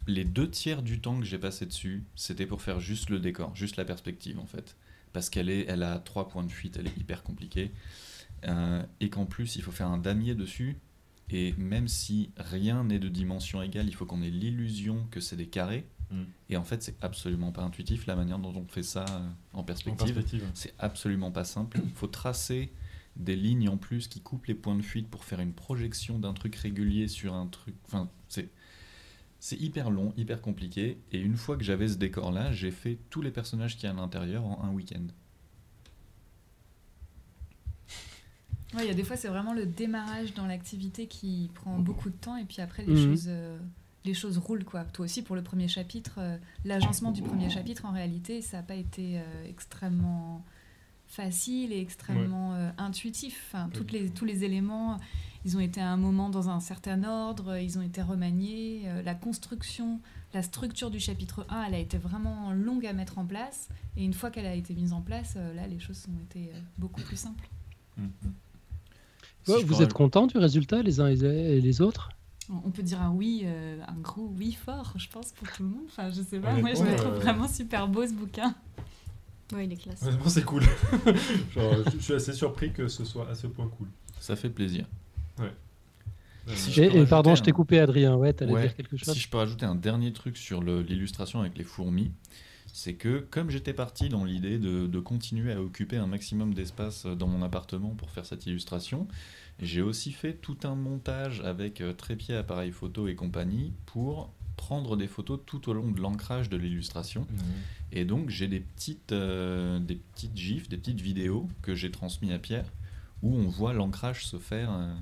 S7: les deux tiers du temps que j'ai passé dessus, c'était pour faire juste le décor, juste la perspective en fait. Parce qu'elle est, elle a trois points de fuite, elle est hyper compliquée. Euh, et qu'en plus, il faut faire un damier dessus. Et même si rien n'est de dimension égale, il faut qu'on ait l'illusion que c'est des carrés.
S3: Mm.
S7: Et en fait, c'est absolument pas intuitif la manière dont on fait ça euh, en
S3: En
S7: perspective.
S3: perspective.
S7: C'est absolument pas simple. Il faut tracer des lignes en plus qui coupent les points de fuite pour faire une projection d'un truc régulier sur un truc. Enfin, c'est c'est hyper long, hyper compliqué. Et une fois que j'avais ce décor-là, j'ai fait tous les personnages qui y a à l'intérieur en un week-end.
S9: Ouais, il y a des fois, c'est vraiment le démarrage dans l'activité qui prend beaucoup de temps et puis après, les,
S1: Mhm.
S9: choses, euh, les choses roulent. Quoi. Toi aussi, pour le premier chapitre, euh, l'agencement du premier chapitre, en réalité, ça n'a pas été euh, extrêmement facile et extrêmement euh, intuitif. Enfin, toutes les, tous les éléments, ils ont été à un moment dans un certain ordre, ils ont été remaniés. euh, la construction, la structure du chapitre 1, elle a été vraiment longue à mettre en place. Et une fois qu'elle a été mise en place, euh, là, les choses ont été euh, beaucoup plus simples.
S7: Si
S1: Ouais,
S7: je
S1: vous êtes contents du résultat, les uns et les autres?
S9: On peut dire un oui, euh, un gros oui fort, je pense, pour tout le monde. Enfin, je sais pas, moi je le trouve
S3: euh,
S9: vraiment super beau ce bouquin.
S6: Ouais, il est classe.
S3: C'est cool. Genre, je suis assez surpris que ce soit à ce point cool.
S7: Ça fait plaisir.
S3: Euh,
S7: Si
S1: Et, pardon, je t'ai coupé, Adrien. Ouais, t'allais
S7: Ouais,
S1: dire quelque chose
S7: Si je peux rajouter un dernier truc sur l'illustration avec les fourmis, c'est que comme j'étais parti dans l'idée de, de continuer à occuper un maximum d'espace dans mon appartement pour faire cette illustration, j'ai aussi fait tout un montage avec euh, trépied, appareil photo et compagnie pour prendre des photos tout au long de l'ancrage de l'illustration. Et donc j'ai des petites, euh, des petites gifs, des petites vidéos que j'ai transmis à Pierre où on voit l'ancrage se faire euh,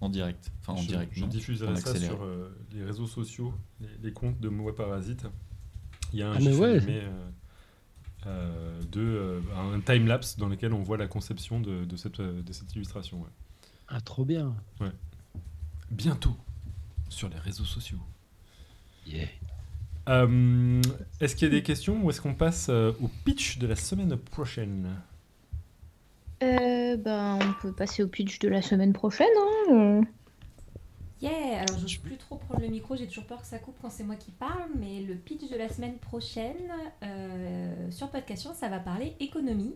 S7: en direct. Enfin en
S3: je,
S7: direct,
S3: je
S7: non,
S3: diffuserai ça
S7: accéléré.
S3: sur euh, les réseaux sociaux, les, les comptes de Moi Parasite. Il y a un
S1: Ah, mais ouais.
S3: animé, euh, euh, de euh, un time-lapse dans lequel on voit la conception de, de cette, de cette illustration. ouais.
S1: Ah, trop bien.
S3: Bientôt sur les réseaux sociaux.
S1: Yeah.
S3: Euh, est-ce qu'il y a des questions ou est-ce qu'on passe euh, au pitch de la semaine prochaine?
S5: Euh, ben, on peut passer au pitch de la semaine prochaine. Hein.
S2: Yeah, alors je n'ose plus trop prendre le micro, j'ai toujours peur que ça coupe quand c'est moi qui parle, mais le pitch de la semaine prochaine euh, sur Podcast ça va parler économie.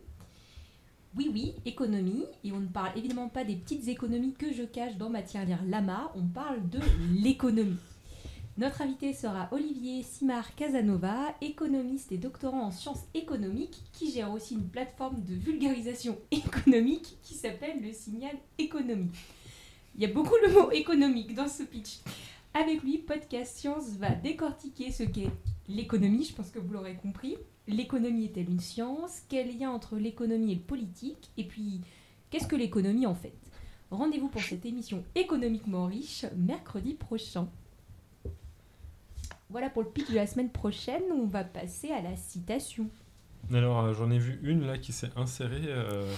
S2: Oui, oui, économie, et on ne parle évidemment pas des petites économies que je cache dans ma tirelire Lama, on parle de l'économie. Notre invité sera Olivier Simard Casanova, économiste et doctorant en sciences économiques, qui gère aussi une plateforme de vulgarisation économique qui s'appelle le Signal Économie. Il y a beaucoup le mot économique dans ce pitch. Avec lui, Podcast Science va décortiquer ce qu'est l'économie, je pense que vous l'aurez compris. L'économie est-elle une science? Quel lien entre l'économie et le politique? Et puis, qu'est-ce que l'économie en fait? Rendez-vous pour cette émission économiquement riche mercredi prochain. Voilà pour le pitch de la semaine prochaine. On va passer à la citation.
S3: Alors, euh, j'en ai vu une là qui s'est insérée. euh,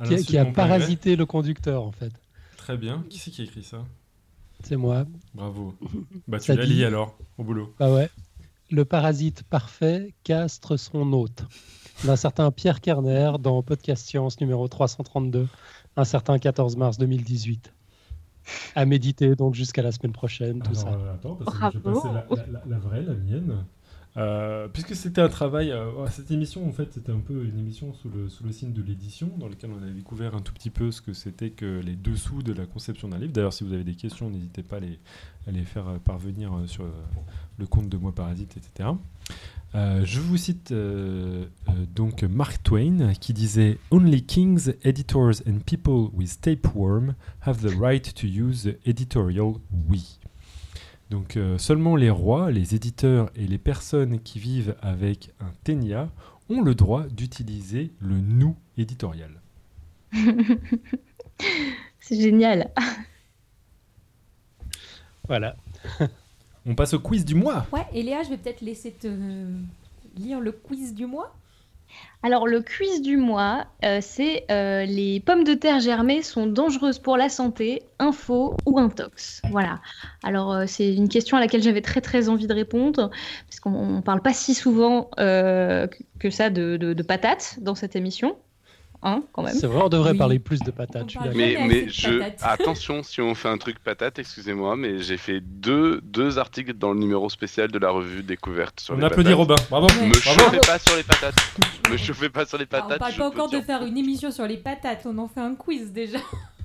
S3: à
S1: Qui, a- qui parasité le conducteur, en fait.
S3: Très bien. Qui c'est qui a écrit ça?
S1: C'est moi.
S3: Bravo. Bah, tu
S1: Ça
S3: la
S1: dit-
S3: lis alors, au boulot.
S1: Bah ouais. Le parasite parfait castre son hôte. D'un certain Pierre Kerner dans Podcast Science numéro 332, un certain 14 mars 2018. À méditer donc jusqu'à la semaine prochaine, tout
S3: Alors,
S1: ça.
S3: euh, attends, parce que je passer la, la- la- la vraie, la mienne. Euh, puisque c'était un travail, euh, ouais, cette émission en fait c'était un peu une émission sous le, sous le signe de l'édition dans laquelle on a découvert un tout petit peu ce que c'était que les dessous de la conception d'un livre. D'ailleurs si vous avez des questions n'hésitez pas à les, à les faire euh, parvenir sur le compte de Moi Parasite etc. Euh, je vous cite euh, euh, donc Mark Twain qui disait Only kings, editors and people with tapeworm have the right to use the editorial we. Donc euh, seulement les rois, les éditeurs et les personnes qui vivent avec un ténia ont le droit d'utiliser le nous éditorial.
S5: C'est génial.
S1: Voilà.
S3: On passe au quiz du mois.
S2: Ouais, et Léa, je vais peut-être laisser te lire le quiz du mois.
S5: Alors, le quiz du mois, euh, c'est euh, les pommes de terre germées sont dangereuses pour la santé, info ou intox. Voilà. Alors, euh, c'est une question à laquelle j'avais très très envie de répondre, parce qu'on ne parle pas si souvent euh, que- que ça de, de- de patates dans cette émission. Hein, quand même.
S1: C'est vrai, on devrait
S2: Oui.
S1: parler plus de
S2: On
S1: patates. je.
S4: Mais, mais je...
S2: patates.
S4: attention, si on fait un truc patate, excusez-moi, mais j'ai fait deux, deux articles dans le numéro spécial de la revue Découverte sur
S3: On
S4: les
S3: applaudit
S4: patates.
S3: Robin. Bravo.
S2: Ouais.
S4: Me
S3: Bravo.
S4: chauffez pas sur les patates. Me chauffez pas sur les
S2: Alors,
S4: patates.
S2: on parle pas encore de faire une émission sur les patates, on en fait un quiz déjà.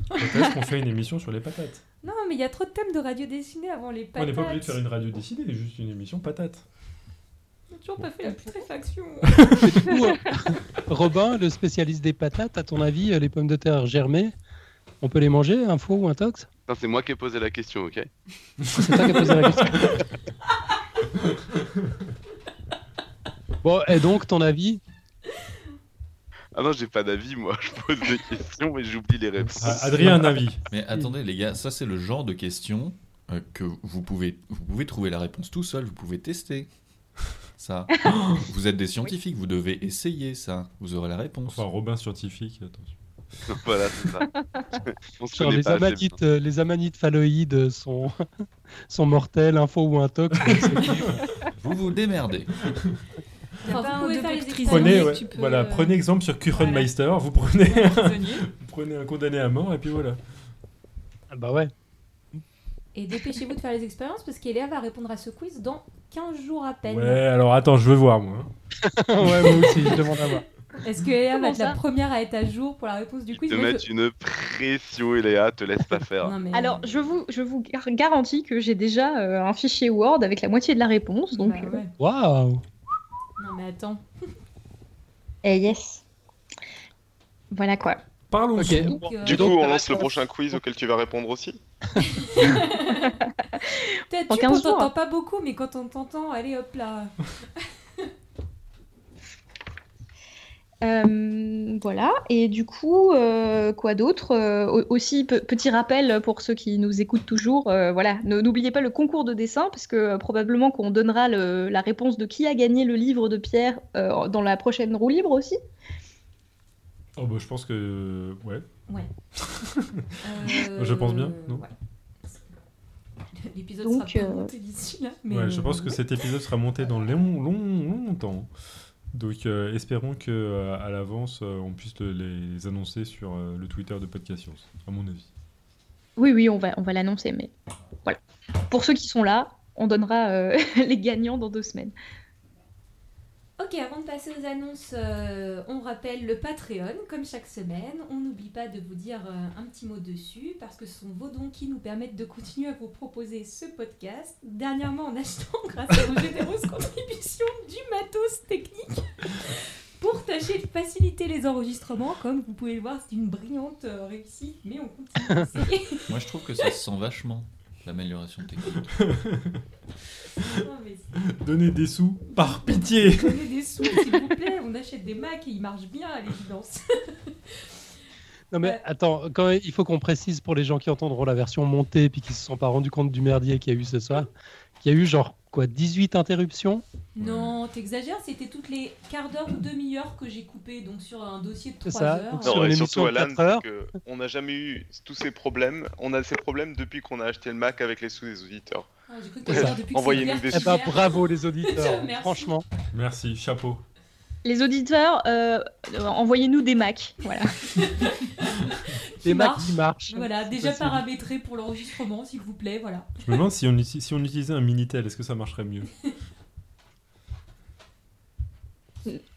S3: Peut-être qu'on fait une émission sur les patates?
S2: Non, mais il y a trop de thèmes de radio dessinée avant les
S3: On
S2: patates.
S3: n'est pas obligé de faire une radio décidée, juste une émission patate.
S2: A toujours pas fait la putréfaction.
S1: Du coup, euh, Robin, le spécialiste des patates, à ton avis, euh, les pommes de terre germées, on peut les manger, un faux ou un tox?
S4: C'est moi qui ai posé la question, ok?
S1: C'est toi qui as posé la question. Bon, et donc, ton avis?
S4: Ah non, j'ai pas d'avis, moi. Je pose des questions, mais j'oublie les réponses.
S3: Ah, Adrien, un avis.
S7: Mais attendez les gars, ça c'est le genre de question euh, que vous pouvez, vous pouvez trouver la réponse tout seul, vous pouvez tester. Ça. vous êtes des scientifiques, vous devez essayer ça, vous aurez la réponse.
S3: Enfin, Robin scientifique, attention.
S4: voilà, c'est ça. On se
S1: Genre,
S4: connaît
S1: les,
S4: pas
S1: amanites, euh, les amanites phalloïdes sont, sont mortels, un faux ou un tox
S7: Vous vous démerdez.
S2: Enfin, vous
S9: un.
S3: Prenez, ouais,
S9: peux,
S3: voilà,
S9: euh,
S3: prenez exemple sur Kuchenmeister, vous prenez,
S9: prisonnier.
S3: vous prenez un condamné à mort et puis voilà.
S1: Ah Bah ouais.
S2: Et dépêchez-vous de faire les expériences parce qu'Eléa va répondre à ce quiz dans 15 jours à peine.
S3: Ouais, alors attends, je veux voir moi.
S1: ouais, moi aussi, je demande à voir.
S2: Est-ce que Eléa va être la première à être à jour pour la réponse du quiz
S4: Te
S2: je-
S4: mettre une pression, Eléa, te laisse pas faire.
S2: Non, mais-
S5: Alors, je vous, je vous gar- garantis que j'ai déjà euh, un fichier Word avec la moitié de la réponse. Donc,
S2: Bah
S5: euh,
S2: ouais.
S1: Waouh
S2: Non, mais attends.
S5: eh, yes. Voilà quoi.
S3: Parlons.
S1: Ok.
S2: Donc, euh,
S10: Du coup, on lance le prochain quiz auquel tu vas répondre aussi?
S2: Peut-être
S5: En
S2: tu
S5: 15
S2: on t'entend pas beaucoup, mais quand on t'entend, allez hop là.
S5: Euh, voilà, et du coup, euh, quoi d'autre Euh, au- Aussi, pe- petit rappel pour ceux qui nous écoutent toujours, voilà, n'oubliez pas le concours de dessin, parce que probablement qu'on donnera le- la réponse de qui a gagné le livre de Pierre dans la prochaine roue libre aussi.
S3: Oh bah je pense que ouais.
S2: Ouais.
S3: Je pense bien, non
S2: ouais. L'épisode
S5: Donc,
S2: sera pas
S5: euh,
S2: monté d'ici là. Mais
S3: ouais, je
S2: euh,
S3: pense que cet épisode sera monté dans long, long, longtemps. Donc euh, espérons que euh, à l'avance euh, on puisse le- les annoncer sur euh, le Twitter de Podcast Science, à mon avis.
S5: Oui, oui, on va, on va l'annoncer, mais voilà. Pour ceux qui sont là, on donnera euh, les gagnants dans deux semaines.
S2: Ok, avant de passer aux annonces, euh, on rappelle le Patreon, comme chaque semaine. On n'oublie pas de vous dire euh, un petit mot dessus, parce que ce sont vos dons qui nous permettent de continuer à vous proposer ce podcast. Dernièrement, en achetant, grâce à vos généreuses contributions, du matos technique pour tâcher de faciliter les enregistrements. Comme vous pouvez le voir, c'est une brillante euh, réussite, mais on continue.
S7: Moi je trouve que ça se sent vachement, l'amélioration technique.
S3: Donnez des sous par pitié.
S2: Donnez des sous, s'il vous plaît. On achète des Macs et ils marchent bien à l'évidence.
S1: Non mais attends, quand même, il faut qu'on précise pour les gens qui entendront la version montée puis qui se sont pas rendus compte du merdier qu'il y a eu ce soir, qu'il y a eu genre quoi 18 interruptions?
S2: Non, t'exagères, c'était toutes les quarts d'heure ou demi-heure que j'ai coupé donc sur un dossier de
S1: C'est
S2: 3
S1: ça,
S2: heures.
S10: Non,
S1: Sur
S10: et surtout, Alan, que on n'a jamais eu tous ces problèmes. On a ces problèmes depuis qu'on a acheté le Mac avec les sous des auditeurs.
S2: Ah,
S10: Envoyez-nous des
S1: Eh ben, bravo les auditeurs,
S2: Merci.
S1: franchement.
S3: Merci, chapeau.
S5: Les auditeurs, euh, envoyez-nous des Macs. Voilà.
S2: Qui
S1: Macs qui marchent.
S2: Voilà, déjà
S1: Possible.
S2: paramétré pour l'enregistrement, s'il vous plaît, voilà.
S3: Je me demande si on, uti- si on utilisait un Minitel, est-ce que ça marcherait mieux?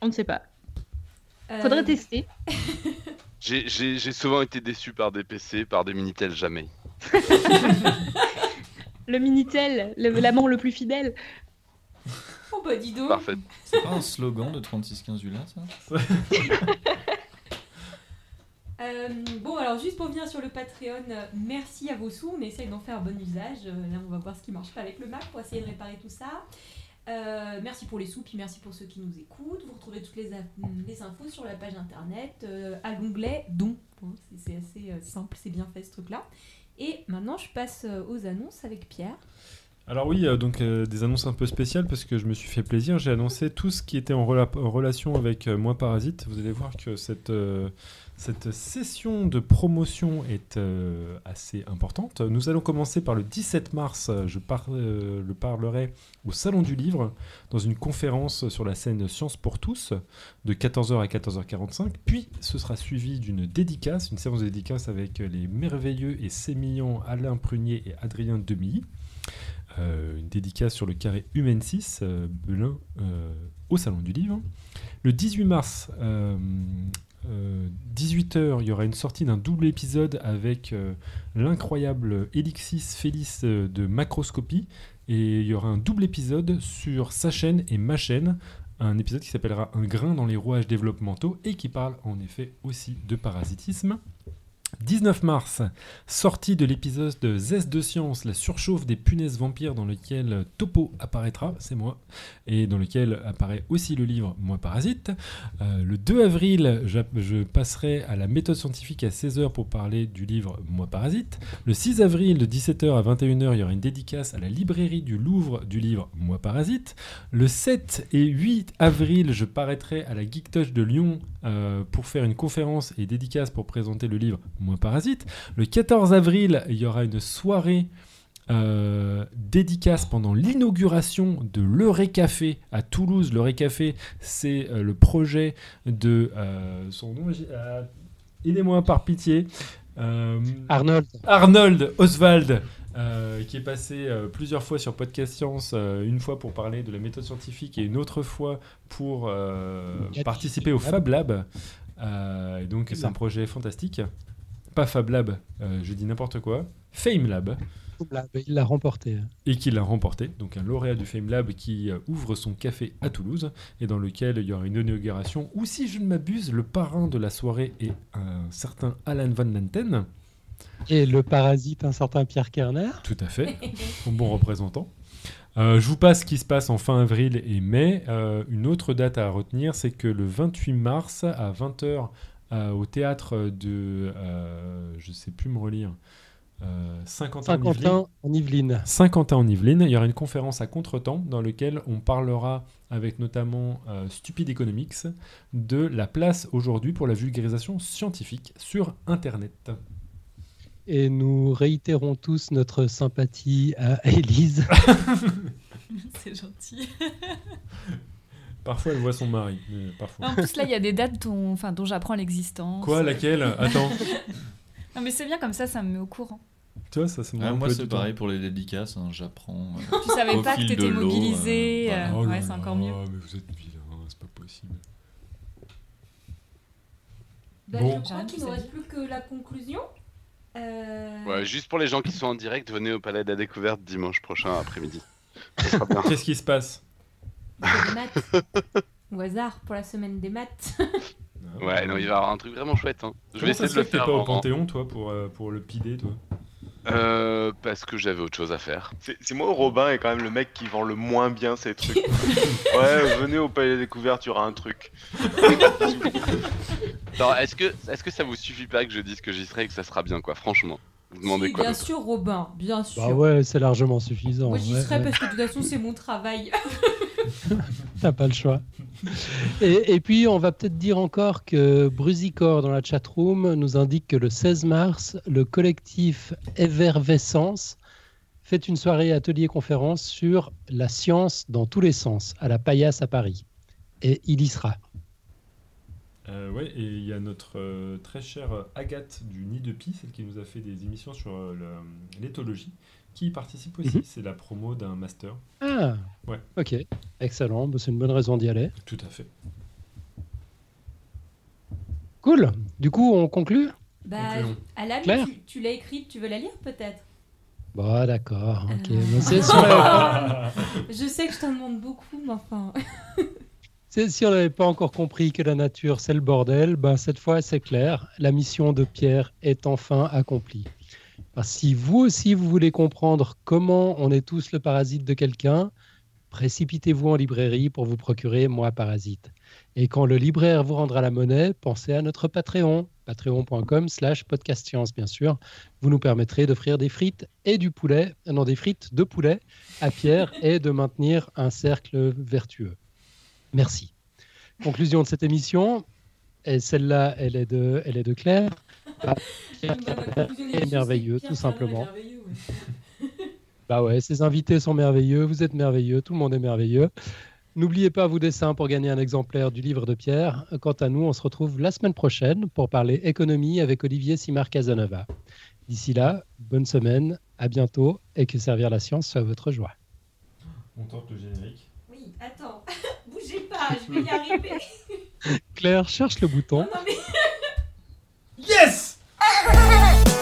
S5: On ne sait pas.
S2: Euh,
S5: Faudrait tester.
S4: J'ai- souvent été déçu par des PC, par des Minitel, jamais.
S5: Le Minitel, le- l'amant le plus fidèle.
S2: Oh bah dis donc.
S4: Parfait.
S7: C'est pas un slogan de 3615 ULA, ça
S2: Euh, bon, alors juste pour venir sur le Patreon, euh, merci à vos sous. On essaye d'en faire un bon usage. Euh, là, on va voir ce qui marche pas avec le Mac pour essayer de réparer tout ça. Euh, merci pour les sous, puis merci pour ceux qui nous écoutent. Vous retrouvez toutes les, infos sur la page internet euh, à l'onglet Dons. Bon, c'est- assez simple, c'est bien fait ce truc-là. Et maintenant, je passe aux annonces avec Pierre.
S3: Alors oui, euh, donc euh, des annonces un peu spéciales parce que je me suis fait plaisir. J'ai annoncé tout ce qui était en, rela- en relation avec euh, Moi Parasite. Vous allez voir que cette, session de promotion est assez importante. Nous allons commencer par le 17 mars. Je le parlerai au Salon du Livre dans une conférence sur la scène Science pour tous de 14h à 14h45. Puis ce sera suivi d'une dédicace, une séance de dédicace avec les merveilleux et sémillants Alain Prunier et Adrien Demilly. Euh, une dédicace sur le carré Humaine 6, euh, Belin, euh, au Salon du Livre. Le 18 mars, euh, 18h, il y aura une sortie d'un double épisode avec l'incroyable Elixis Félix de Macroscopie. Et il y aura un double épisode sur sa chaîne et ma chaîne. Un épisode qui s'appellera Un grain dans les rouages développementaux et qui parle en effet aussi de parasitisme. 19 mars, sortie de l'épisode de Zest de Science, la surchauffe des punaises vampires dans lequel Topo apparaîtra, c'est moi, et dans lequel apparaît aussi le livre Moi Parasite. Euh, le 2 avril, je, passerai à la méthode scientifique à 16h pour parler du livre Moi Parasite. Le 6 avril, de 17h à 21h, il y aura une dédicace à la librairie du Louvre du livre Moi Parasite. Le 7 et 8 avril, je paraîtrai à la Geek Touch de Lyon euh, pour faire une conférence et dédicace pour présenter le livre Moi Parasite. Le 14 avril, il y aura une soirée euh, dédicace pendant l'inauguration de l'Euré Café à Toulouse. L'Euré Café, c'est euh, le projet de euh, son nom. Aidez-moi par pitié.
S1: Arnold.
S3: Arnold Oswald, qui est passé plusieurs fois sur Podcast Science, une fois pour parler de la méthode scientifique et une autre fois pour participer au Fab Lab. Et donc, c'est un projet fantastique. Pas Fab Lab, euh, je dis n'importe quoi. Fame Lab
S1: Il l'a remporté.
S3: et qui l'a remporté. Donc un lauréat du Fame Lab qui euh, ouvre son café à Toulouse et dans lequel il y aura une inauguration où, si je ne m'abuse, le parrain de la soirée est un certain Alan Van Lanten.
S1: Et le parasite, un certain Pierre Kerner.
S3: Tout à fait, un bon représentant. Euh, je vous passe ce qui se passe en fin avril et mai. Euh, une autre date à retenir, c'est que le 28 mars à 20h au théâtre de, euh, je sais plus me relire, euh, Saint-Quentin en Yvelines.
S1: Saint-Quentin en Yvelines.
S3: Saint-Quentin en Yvelines, il y aura une conférence à contretemps dans laquelle on parlera avec notamment euh, Stupid Economics de la place aujourd'hui pour la vulgarisation scientifique sur Internet.
S1: Et nous réitérons tous notre sympathie à Élise.
S9: C'est gentil.
S3: Parfois, elle voit son mari. mais parfois.
S9: En plus, là, il y a des dates dont, enfin, dont j'apprends l'existence.
S3: Quoi, laquelle? Attends.
S9: Non, mais c'est bien comme ça, ça me met au courant.
S3: Tu vois, ça,
S7: Ah, moi, c'est pareil pour les dédicaces, hein, j'apprends. euh,
S9: Tu savais pas que t'étais mobilisé.
S7: euh,
S9: euh,
S3: Oh
S9: ouais, c'est encore mieux.
S3: mais vous êtes vilain, c'est pas possible.
S2: Bah,
S3: Bon.
S2: Je crois qu'il ne reste plus que la conclusion. Euh,
S4: Ouais, juste pour les gens qui sont en direct, venez au Palais de la Découverte dimanche prochain après-midi.
S3: Qu'est-ce qui se passe?
S2: Des maths. Au hasard pour la semaine des maths.
S4: Ouais, non, il va y avoir un truc vraiment chouette. Hein. Je vais essayer de le
S3: fait que t'es
S4: faire.
S3: pas au Panthéon, toi, pour, euh, pour le pider, toi
S4: Euh, parce que j'avais autre chose à faire.
S10: C'est moi, Robin, est quand même le mec qui vend le moins bien ces trucs. ouais, venez au Palais des Découvertes, il y aura un truc.
S4: Alors, est-ce que, est-ce que ça vous suffit pas que je dise que j'y serai et que ça sera bien, quoi Franchement, vous demandez
S2: Si,
S4: quoi
S2: bien sûr, Robin, bien sûr.
S1: Bah ouais, c'est largement suffisant.
S2: Moi, j'y
S1: ouais,
S2: serais
S1: ouais.
S2: parce que de toute façon, c'est mon travail.
S1: T'as pas le choix. Et, et puis, on va peut-être dire encore que Brusicor, dans la chatroom, nous indique que le 16 mars, le collectif Evervescence fait une soirée atelier-conférence sur la science dans tous les sens, à la Paillasse à Paris. Et il y sera.
S3: Euh, ouais, et il y a notre euh, très chère Agathe du Nid de Pie, celle qui nous a fait des émissions sur euh, l'éthologie, qui y participe aussi.
S1: Mhm.
S3: C'est la promo d'un master.
S1: Ah,
S3: Ouais.
S1: ok, excellent, Bah, c'est une bonne raison d'y aller.
S3: Tout à fait.
S1: Cool, du coup, on conclut?
S2: Bah,
S3: Concluons.
S2: Alan,
S1: Claire?
S2: tu, tu l'as écrite, tu veux la lire peut-être?
S1: Bon, d'accord, ok.
S2: Euh.
S1: Mais l'avait pas-
S2: Je sais que je t'en demande beaucoup, mais enfin.
S1: si on n'avait pas encore compris que la nature, c'est le bordel, ben, cette fois, c'est clair, la mission de Pierre est enfin accomplie. Que si vous aussi, vous voulez comprendre comment on est tous le parasite de quelqu'un, précipitez-vous en librairie pour vous procurer Moi Parasite. Et quand le libraire vous rendra la monnaie, pensez à notre Patreon, patreon.com slash podcastscience, bien sûr. Vous nous permettrez d'offrir des frites et du poulet, non, des frites de poulet à Pierre et de maintenir un cercle vertueux. Merci. Conclusion de cette émission, et celle-là, elle est de, elle est de Claire. Ah, Pierre est merveilleux, tout simplement. Bah ouais, ces invités sont merveilleux, vous êtes merveilleux, tout le monde est merveilleux. N'oubliez pas vos dessins pour gagner un exemplaire du livre de Pierre. Quant à nous, on se retrouve la semaine prochaine pour parler économie avec Olivier Simard Casanova. D'ici là, bonne semaine, à bientôt et que servir la science soit votre joie.
S3: On tente le générique.
S2: Oui, attends, pas, je vais y arriver.
S1: Claire, cherche le bouton.
S2: Non, non, mais... yes